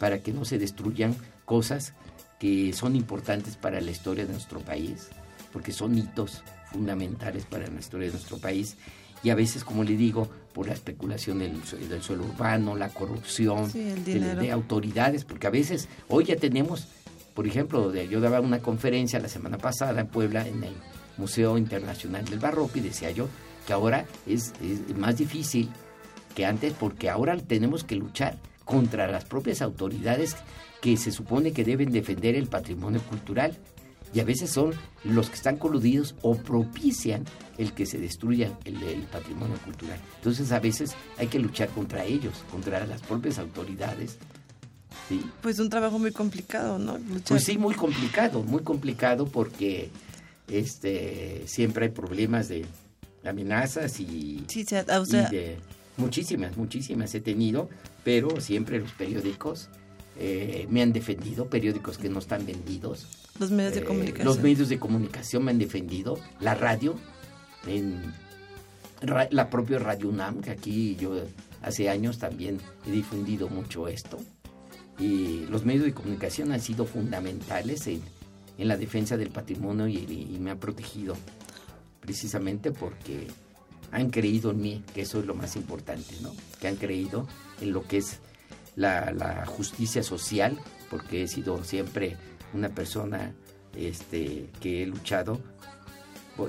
para que no se destruyan cosas que son importantes para la historia de nuestro país, porque son hitos fundamentales para la historia de nuestro país. Y a veces, como le digo, por la especulación del, suelo urbano, la corrupción de, autoridades, porque a veces hoy ya tenemos, por ejemplo, yo daba una conferencia la semana pasada en Puebla, en el Museo Internacional del Barroco, y decía yo que ahora es más difícil que antes, porque ahora tenemos que luchar contra las propias autoridades que se supone que deben defender el patrimonio cultural. Y a veces son los que están coludidos o propician el que se destruya el, patrimonio cultural. Entonces a veces hay que luchar contra ellos, contra las propias autoridades. ¿sí? Pues un trabajo muy complicado, ¿no? Pues sí, muy complicado, muy complicado porque este siempre hay problemas de amenazas y, sí, o sea, y de Muchísimas, muchísimas he tenido, pero siempre los periódicos eh, me han defendido, periódicos que no están vendidos. Los medios de eh, comunicación. Los medios de comunicación me han defendido, la radio, en la propia Radio UNAM, que aquí yo hace años también he difundido mucho esto. Y los medios de comunicación han sido fundamentales en, la defensa del patrimonio y me han protegido, precisamente porque han creído en mí, que eso es lo más importante, ¿no? Que han creído en lo que es la, justicia social, porque he sido siempre una persona este, que he luchado,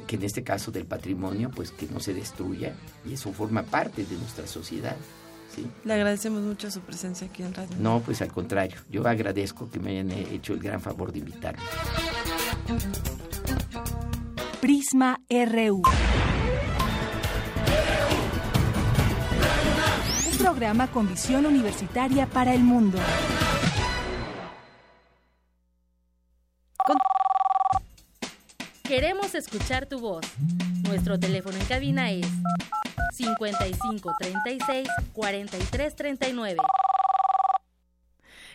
que en este caso del patrimonio, pues que no se destruya, y eso forma parte de nuestra sociedad. ¿sí? Le agradecemos mucho su presencia aquí en Radio. No, pues al contrario, yo agradezco que me hayan hecho el gran favor de invitarme. Prisma RU. Programa con visión universitaria para el mundo. Queremos escuchar tu voz. Nuestro teléfono en cabina es 55 36 43 39.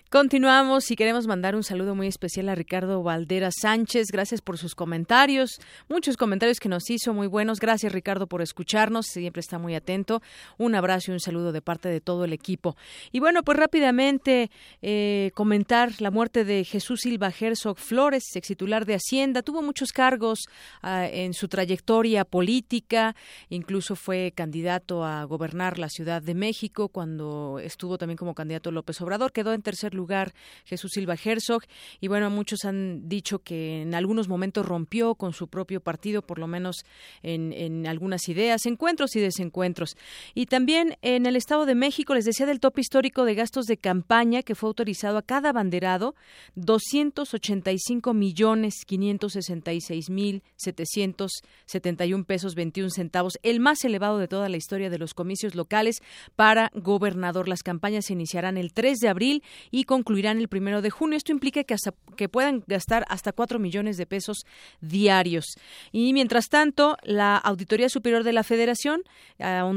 Continuamos y queremos mandar un saludo muy especial a Ricardo Valdera Sánchez. Gracias por sus comentarios, muchos comentarios que nos hizo muy buenos. Gracias Ricardo por escucharnos, siempre está muy atento. Un abrazo y un saludo de parte de todo el equipo. Y bueno, pues rápidamente eh, comentar la muerte de Jesús Silva Herzog Flores, ex titular de Hacienda. Tuvo muchos cargos ah, en su trayectoria política, incluso fue candidato a gobernar la Ciudad de México cuando estuvo también como candidato López Obrador. Quedó en tercer lugar Jesús Silva Herzog. Y bueno, muchos han dicho que en algunos momentos rompió con su propio partido, por lo menos en, en algunas ideas, encuentros y desencuentros. Y también en el Estado de México, les decía del tope histórico de gastos de campaña que fue autorizado a cada banderado, 285 millones 566 mil 771 pesos 21 centavos, el más elevado de toda la historia de los comicios locales para gobernador. Las campañas se iniciarán el 3 de abril y concluirán el primero de junio. Esto implica que, hasta, que puedan gastar hasta 4 millones de pesos diarios. Y mientras tanto, la Auditoría Superior de la Federación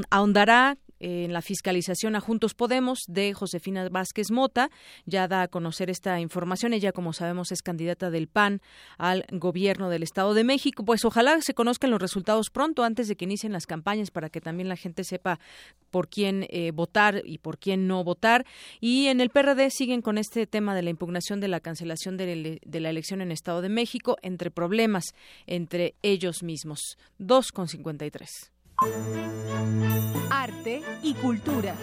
ahondará en la fiscalización a Juntos Podemos de Josefina Vázquez Mota. Ya da a conocer esta información. Ella, como sabemos, es candidata del PAN al gobierno del Estado de México. Pues ojalá se conozcan los resultados pronto, antes de que inicien las campañas, para que también la gente sepa por quién eh, votar y por quién no votar. Y en el PRD siguen con este tema de la impugnación de la cancelación de, de la elección en Estado de México, entre problemas entre ellos mismos. 2,53. Arte y cultura.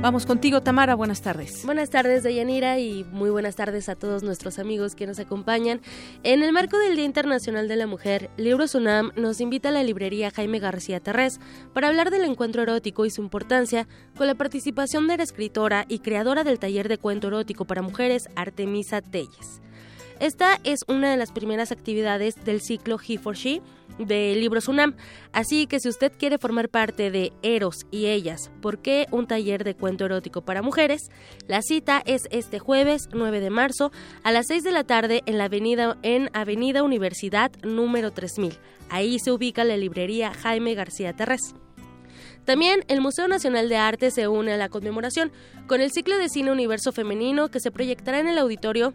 Vamos contigo, Tamara. Buenas tardes. Buenas tardes, Deyanira, y muy buenas tardes a todos nuestros amigos que nos acompañan. En el marco del Día Internacional de la Mujer, Libros UNAM nos invita a la librería Jaime García Terrés para hablar del encuentro erótico y su importancia con la participación de la escritora y creadora del taller de cuento erótico para mujeres, Artemisa Telles. Esta es una de las primeras actividades del ciclo He for She de Libros UNAM. Así que si usted quiere formar parte de Eros y Ellas, ¿por qué un taller de cuento erótico para mujeres? La cita es este jueves 9 de marzo a las 6 de la tarde en la avenida en Avenida Universidad número 3000. Ahí se ubica la librería Jaime García Terrés. También el Museo Nacional de Arte se une a la conmemoración con el ciclo de cine Universo Femenino que se proyectará en el auditorio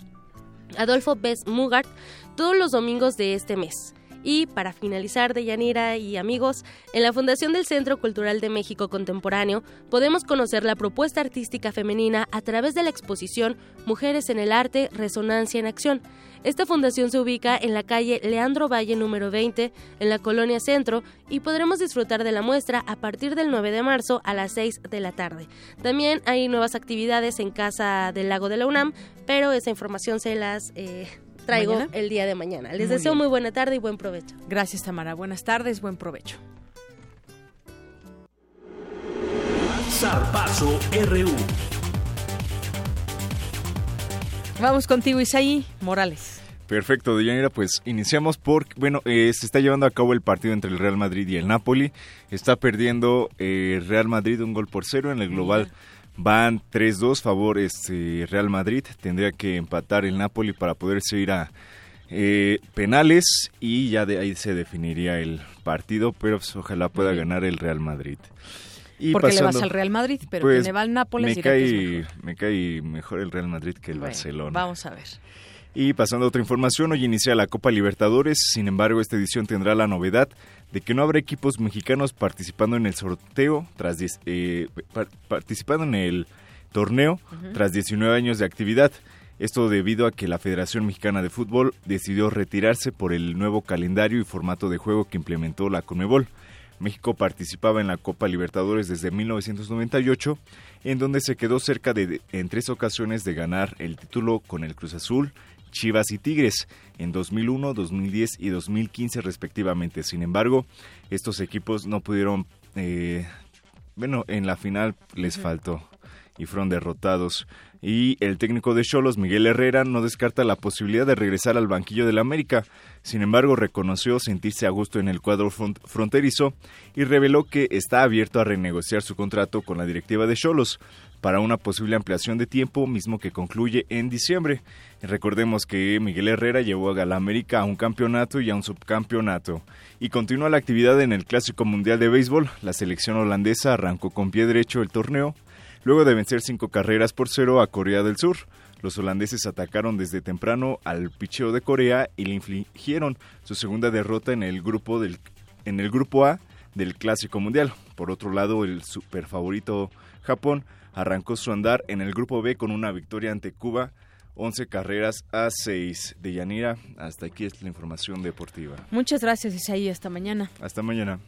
Adolfo Bess Mugart todos los domingos de este mes. Y para finalizar, de Yanira y amigos, en la Fundación del Centro Cultural de México Contemporáneo podemos conocer la propuesta artística femenina a través de la exposición Mujeres en el Arte, Resonancia en Acción, esta fundación se ubica en la calle Leandro Valle número 20, en la colonia Centro, y podremos disfrutar de la muestra a partir del 9 de marzo a las 6 de la tarde. También hay nuevas actividades en Casa del Lago de la UNAM, pero esa información se las... Eh, traigo el día de mañana. Les deseo muy buena tarde y buen provecho. Gracias, Tamara. Buenas tardes, buen provecho. Zarpazo RU. Vamos contigo, Isaí Morales. Perfecto, Deyanira, pues iniciamos por, bueno, eh, se está llevando a cabo el partido entre el Real Madrid y el Napoli. Está perdiendo el eh, Real Madrid un gol por cero en el global. Van 3-2 favor este Real Madrid. Tendría que empatar el Napoli para poderse ir a eh, penales y ya de ahí se definiría el partido, pero pues, ojalá pueda ganar el Real Madrid. Porque le vas al Real Madrid, pero pues, le va al Nápoles. Me cae, me cae mejor el Real Madrid que el Barcelona. Vamos a ver. Y pasando a otra información, hoy inicia la Copa Libertadores, sin embargo esta edición tendrá la novedad de que no habrá equipos mexicanos participando en el sorteo, tras eh, participando en el torneo tras 19 años de actividad. Esto debido a que la Federación Mexicana de Fútbol decidió retirarse por el nuevo calendario y formato de juego que implementó la Conmebol. México participaba en la Copa Libertadores desde 1998, en donde se quedó cerca de en tres ocasiones de ganar el título con el Cruz Azul, Chivas y Tigres en 2001, 2010 y 2015 respectivamente. Sin embargo, estos equipos no pudieron, eh, bueno, en la final les faltó y fueron derrotados. Y el técnico de Cholos, Miguel Herrera, no descarta la posibilidad de regresar al banquillo del América. Sin embargo, reconoció sentirse a gusto en el cuadro fronterizo y reveló que está abierto a renegociar su contrato con la directiva de Cholos para una posible ampliación de tiempo, mismo que concluye en diciembre. Recordemos que Miguel Herrera llevó a la América a un campeonato y a un subcampeonato. Y continúa la actividad en el Clásico Mundial de Béisbol. La selección holandesa arrancó con pie derecho el torneo Luego de vencer cinco carreras por cero a Corea del Sur, los holandeses atacaron desde temprano al picheo de Corea y le infligieron su segunda derrota en el grupo, del, en el grupo A del Clásico Mundial. Por otro lado, el superfavorito Japón arrancó su andar en el grupo B con una victoria ante Cuba 11 carreras a 6 de Yanira. Hasta aquí es la información deportiva. Muchas gracias, Isaí. Hasta mañana. Hasta mañana.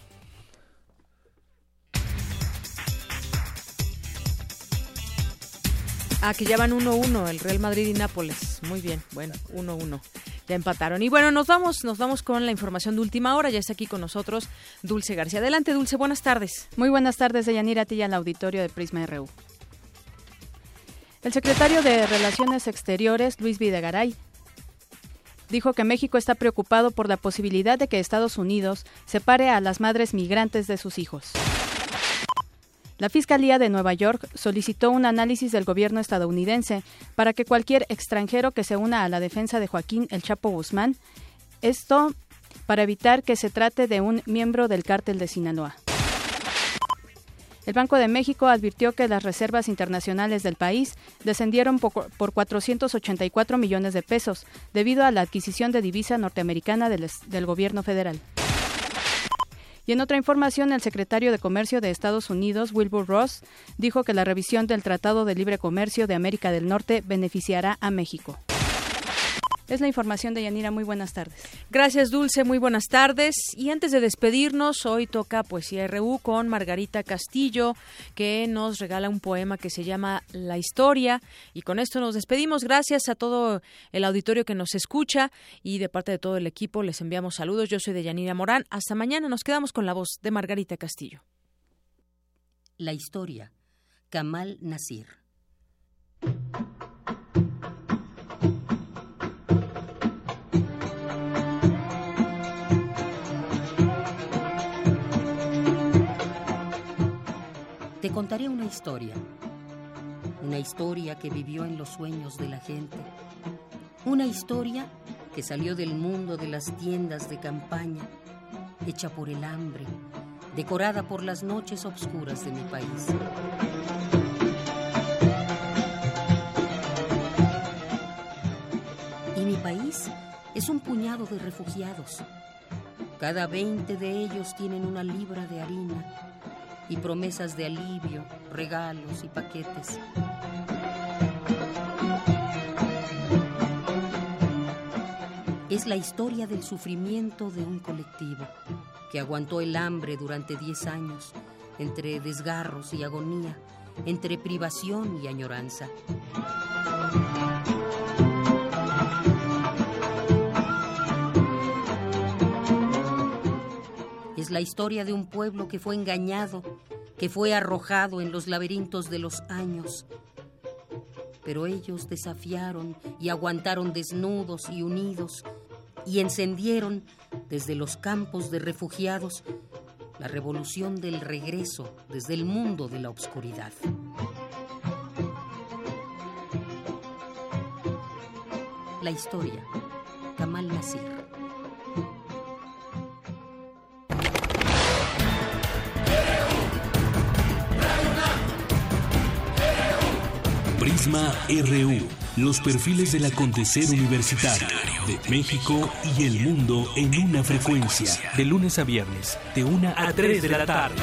Ah, que ya van 1-1 el Real Madrid y Nápoles. Muy bien, bueno, 1-1. Ya empataron. Y bueno, nos vamos, nos vamos con la información de última hora. Ya está aquí con nosotros Dulce García. Adelante, Dulce, buenas tardes. Muy buenas tardes, Deyanira, a ti y al auditorio de Prisma RU. El secretario de Relaciones Exteriores, Luis Videgaray, dijo que México está preocupado por la posibilidad de que Estados Unidos separe a las madres migrantes de sus hijos. La Fiscalía de Nueva York solicitó un análisis del gobierno estadounidense para que cualquier extranjero que se una a la defensa de Joaquín El Chapo Guzmán, esto para evitar que se trate de un miembro del cártel de Sinaloa. El Banco de México advirtió que las reservas internacionales del país descendieron por, 484 millones de pesos debido a la adquisición de divisa norteamericana del, del gobierno federal. Y en otra información, el secretario de Comercio de Estados Unidos, Wilbur Ross, dijo que la revisión del Tratado de Libre Comercio de América del Norte beneficiará a México. Es la información de Yanira. Muy buenas tardes. Gracias, Dulce. Muy buenas tardes. Y antes de despedirnos, hoy toca Poesía RU con Margarita Castillo, que nos regala un poema que se llama La Historia. Y con esto nos despedimos. Gracias a todo el auditorio que nos escucha y de parte de todo el equipo les enviamos saludos. Yo soy de Yanira Morán. Hasta mañana. Nos quedamos con la voz de Margarita Castillo. La Historia. Kamal Nasir. Te contaré una historia, una historia que vivió en los sueños de la gente, una historia que salió del mundo de las tiendas de campaña, hecha por el hambre, decorada por las noches oscuras de mi país. Y mi país es un puñado de refugiados. Cada 20 de ellos tienen una libra de harina y promesas de alivio, regalos y paquetes. Es la historia del sufrimiento de un colectivo que aguantó el hambre durante 10 años, entre desgarros y agonía, entre privación y añoranza. La historia de un pueblo que fue engañado, que fue arrojado en los laberintos de los años. Pero ellos desafiaron y aguantaron desnudos y unidos y encendieron desde los campos de refugiados la revolución del regreso desde el mundo de la oscuridad. La historia, Kamal Nasir. Prisma RU. Los perfiles del acontecer universitario de México y el mundo en una frecuencia. De lunes a viernes, de una a 3 de la tarde.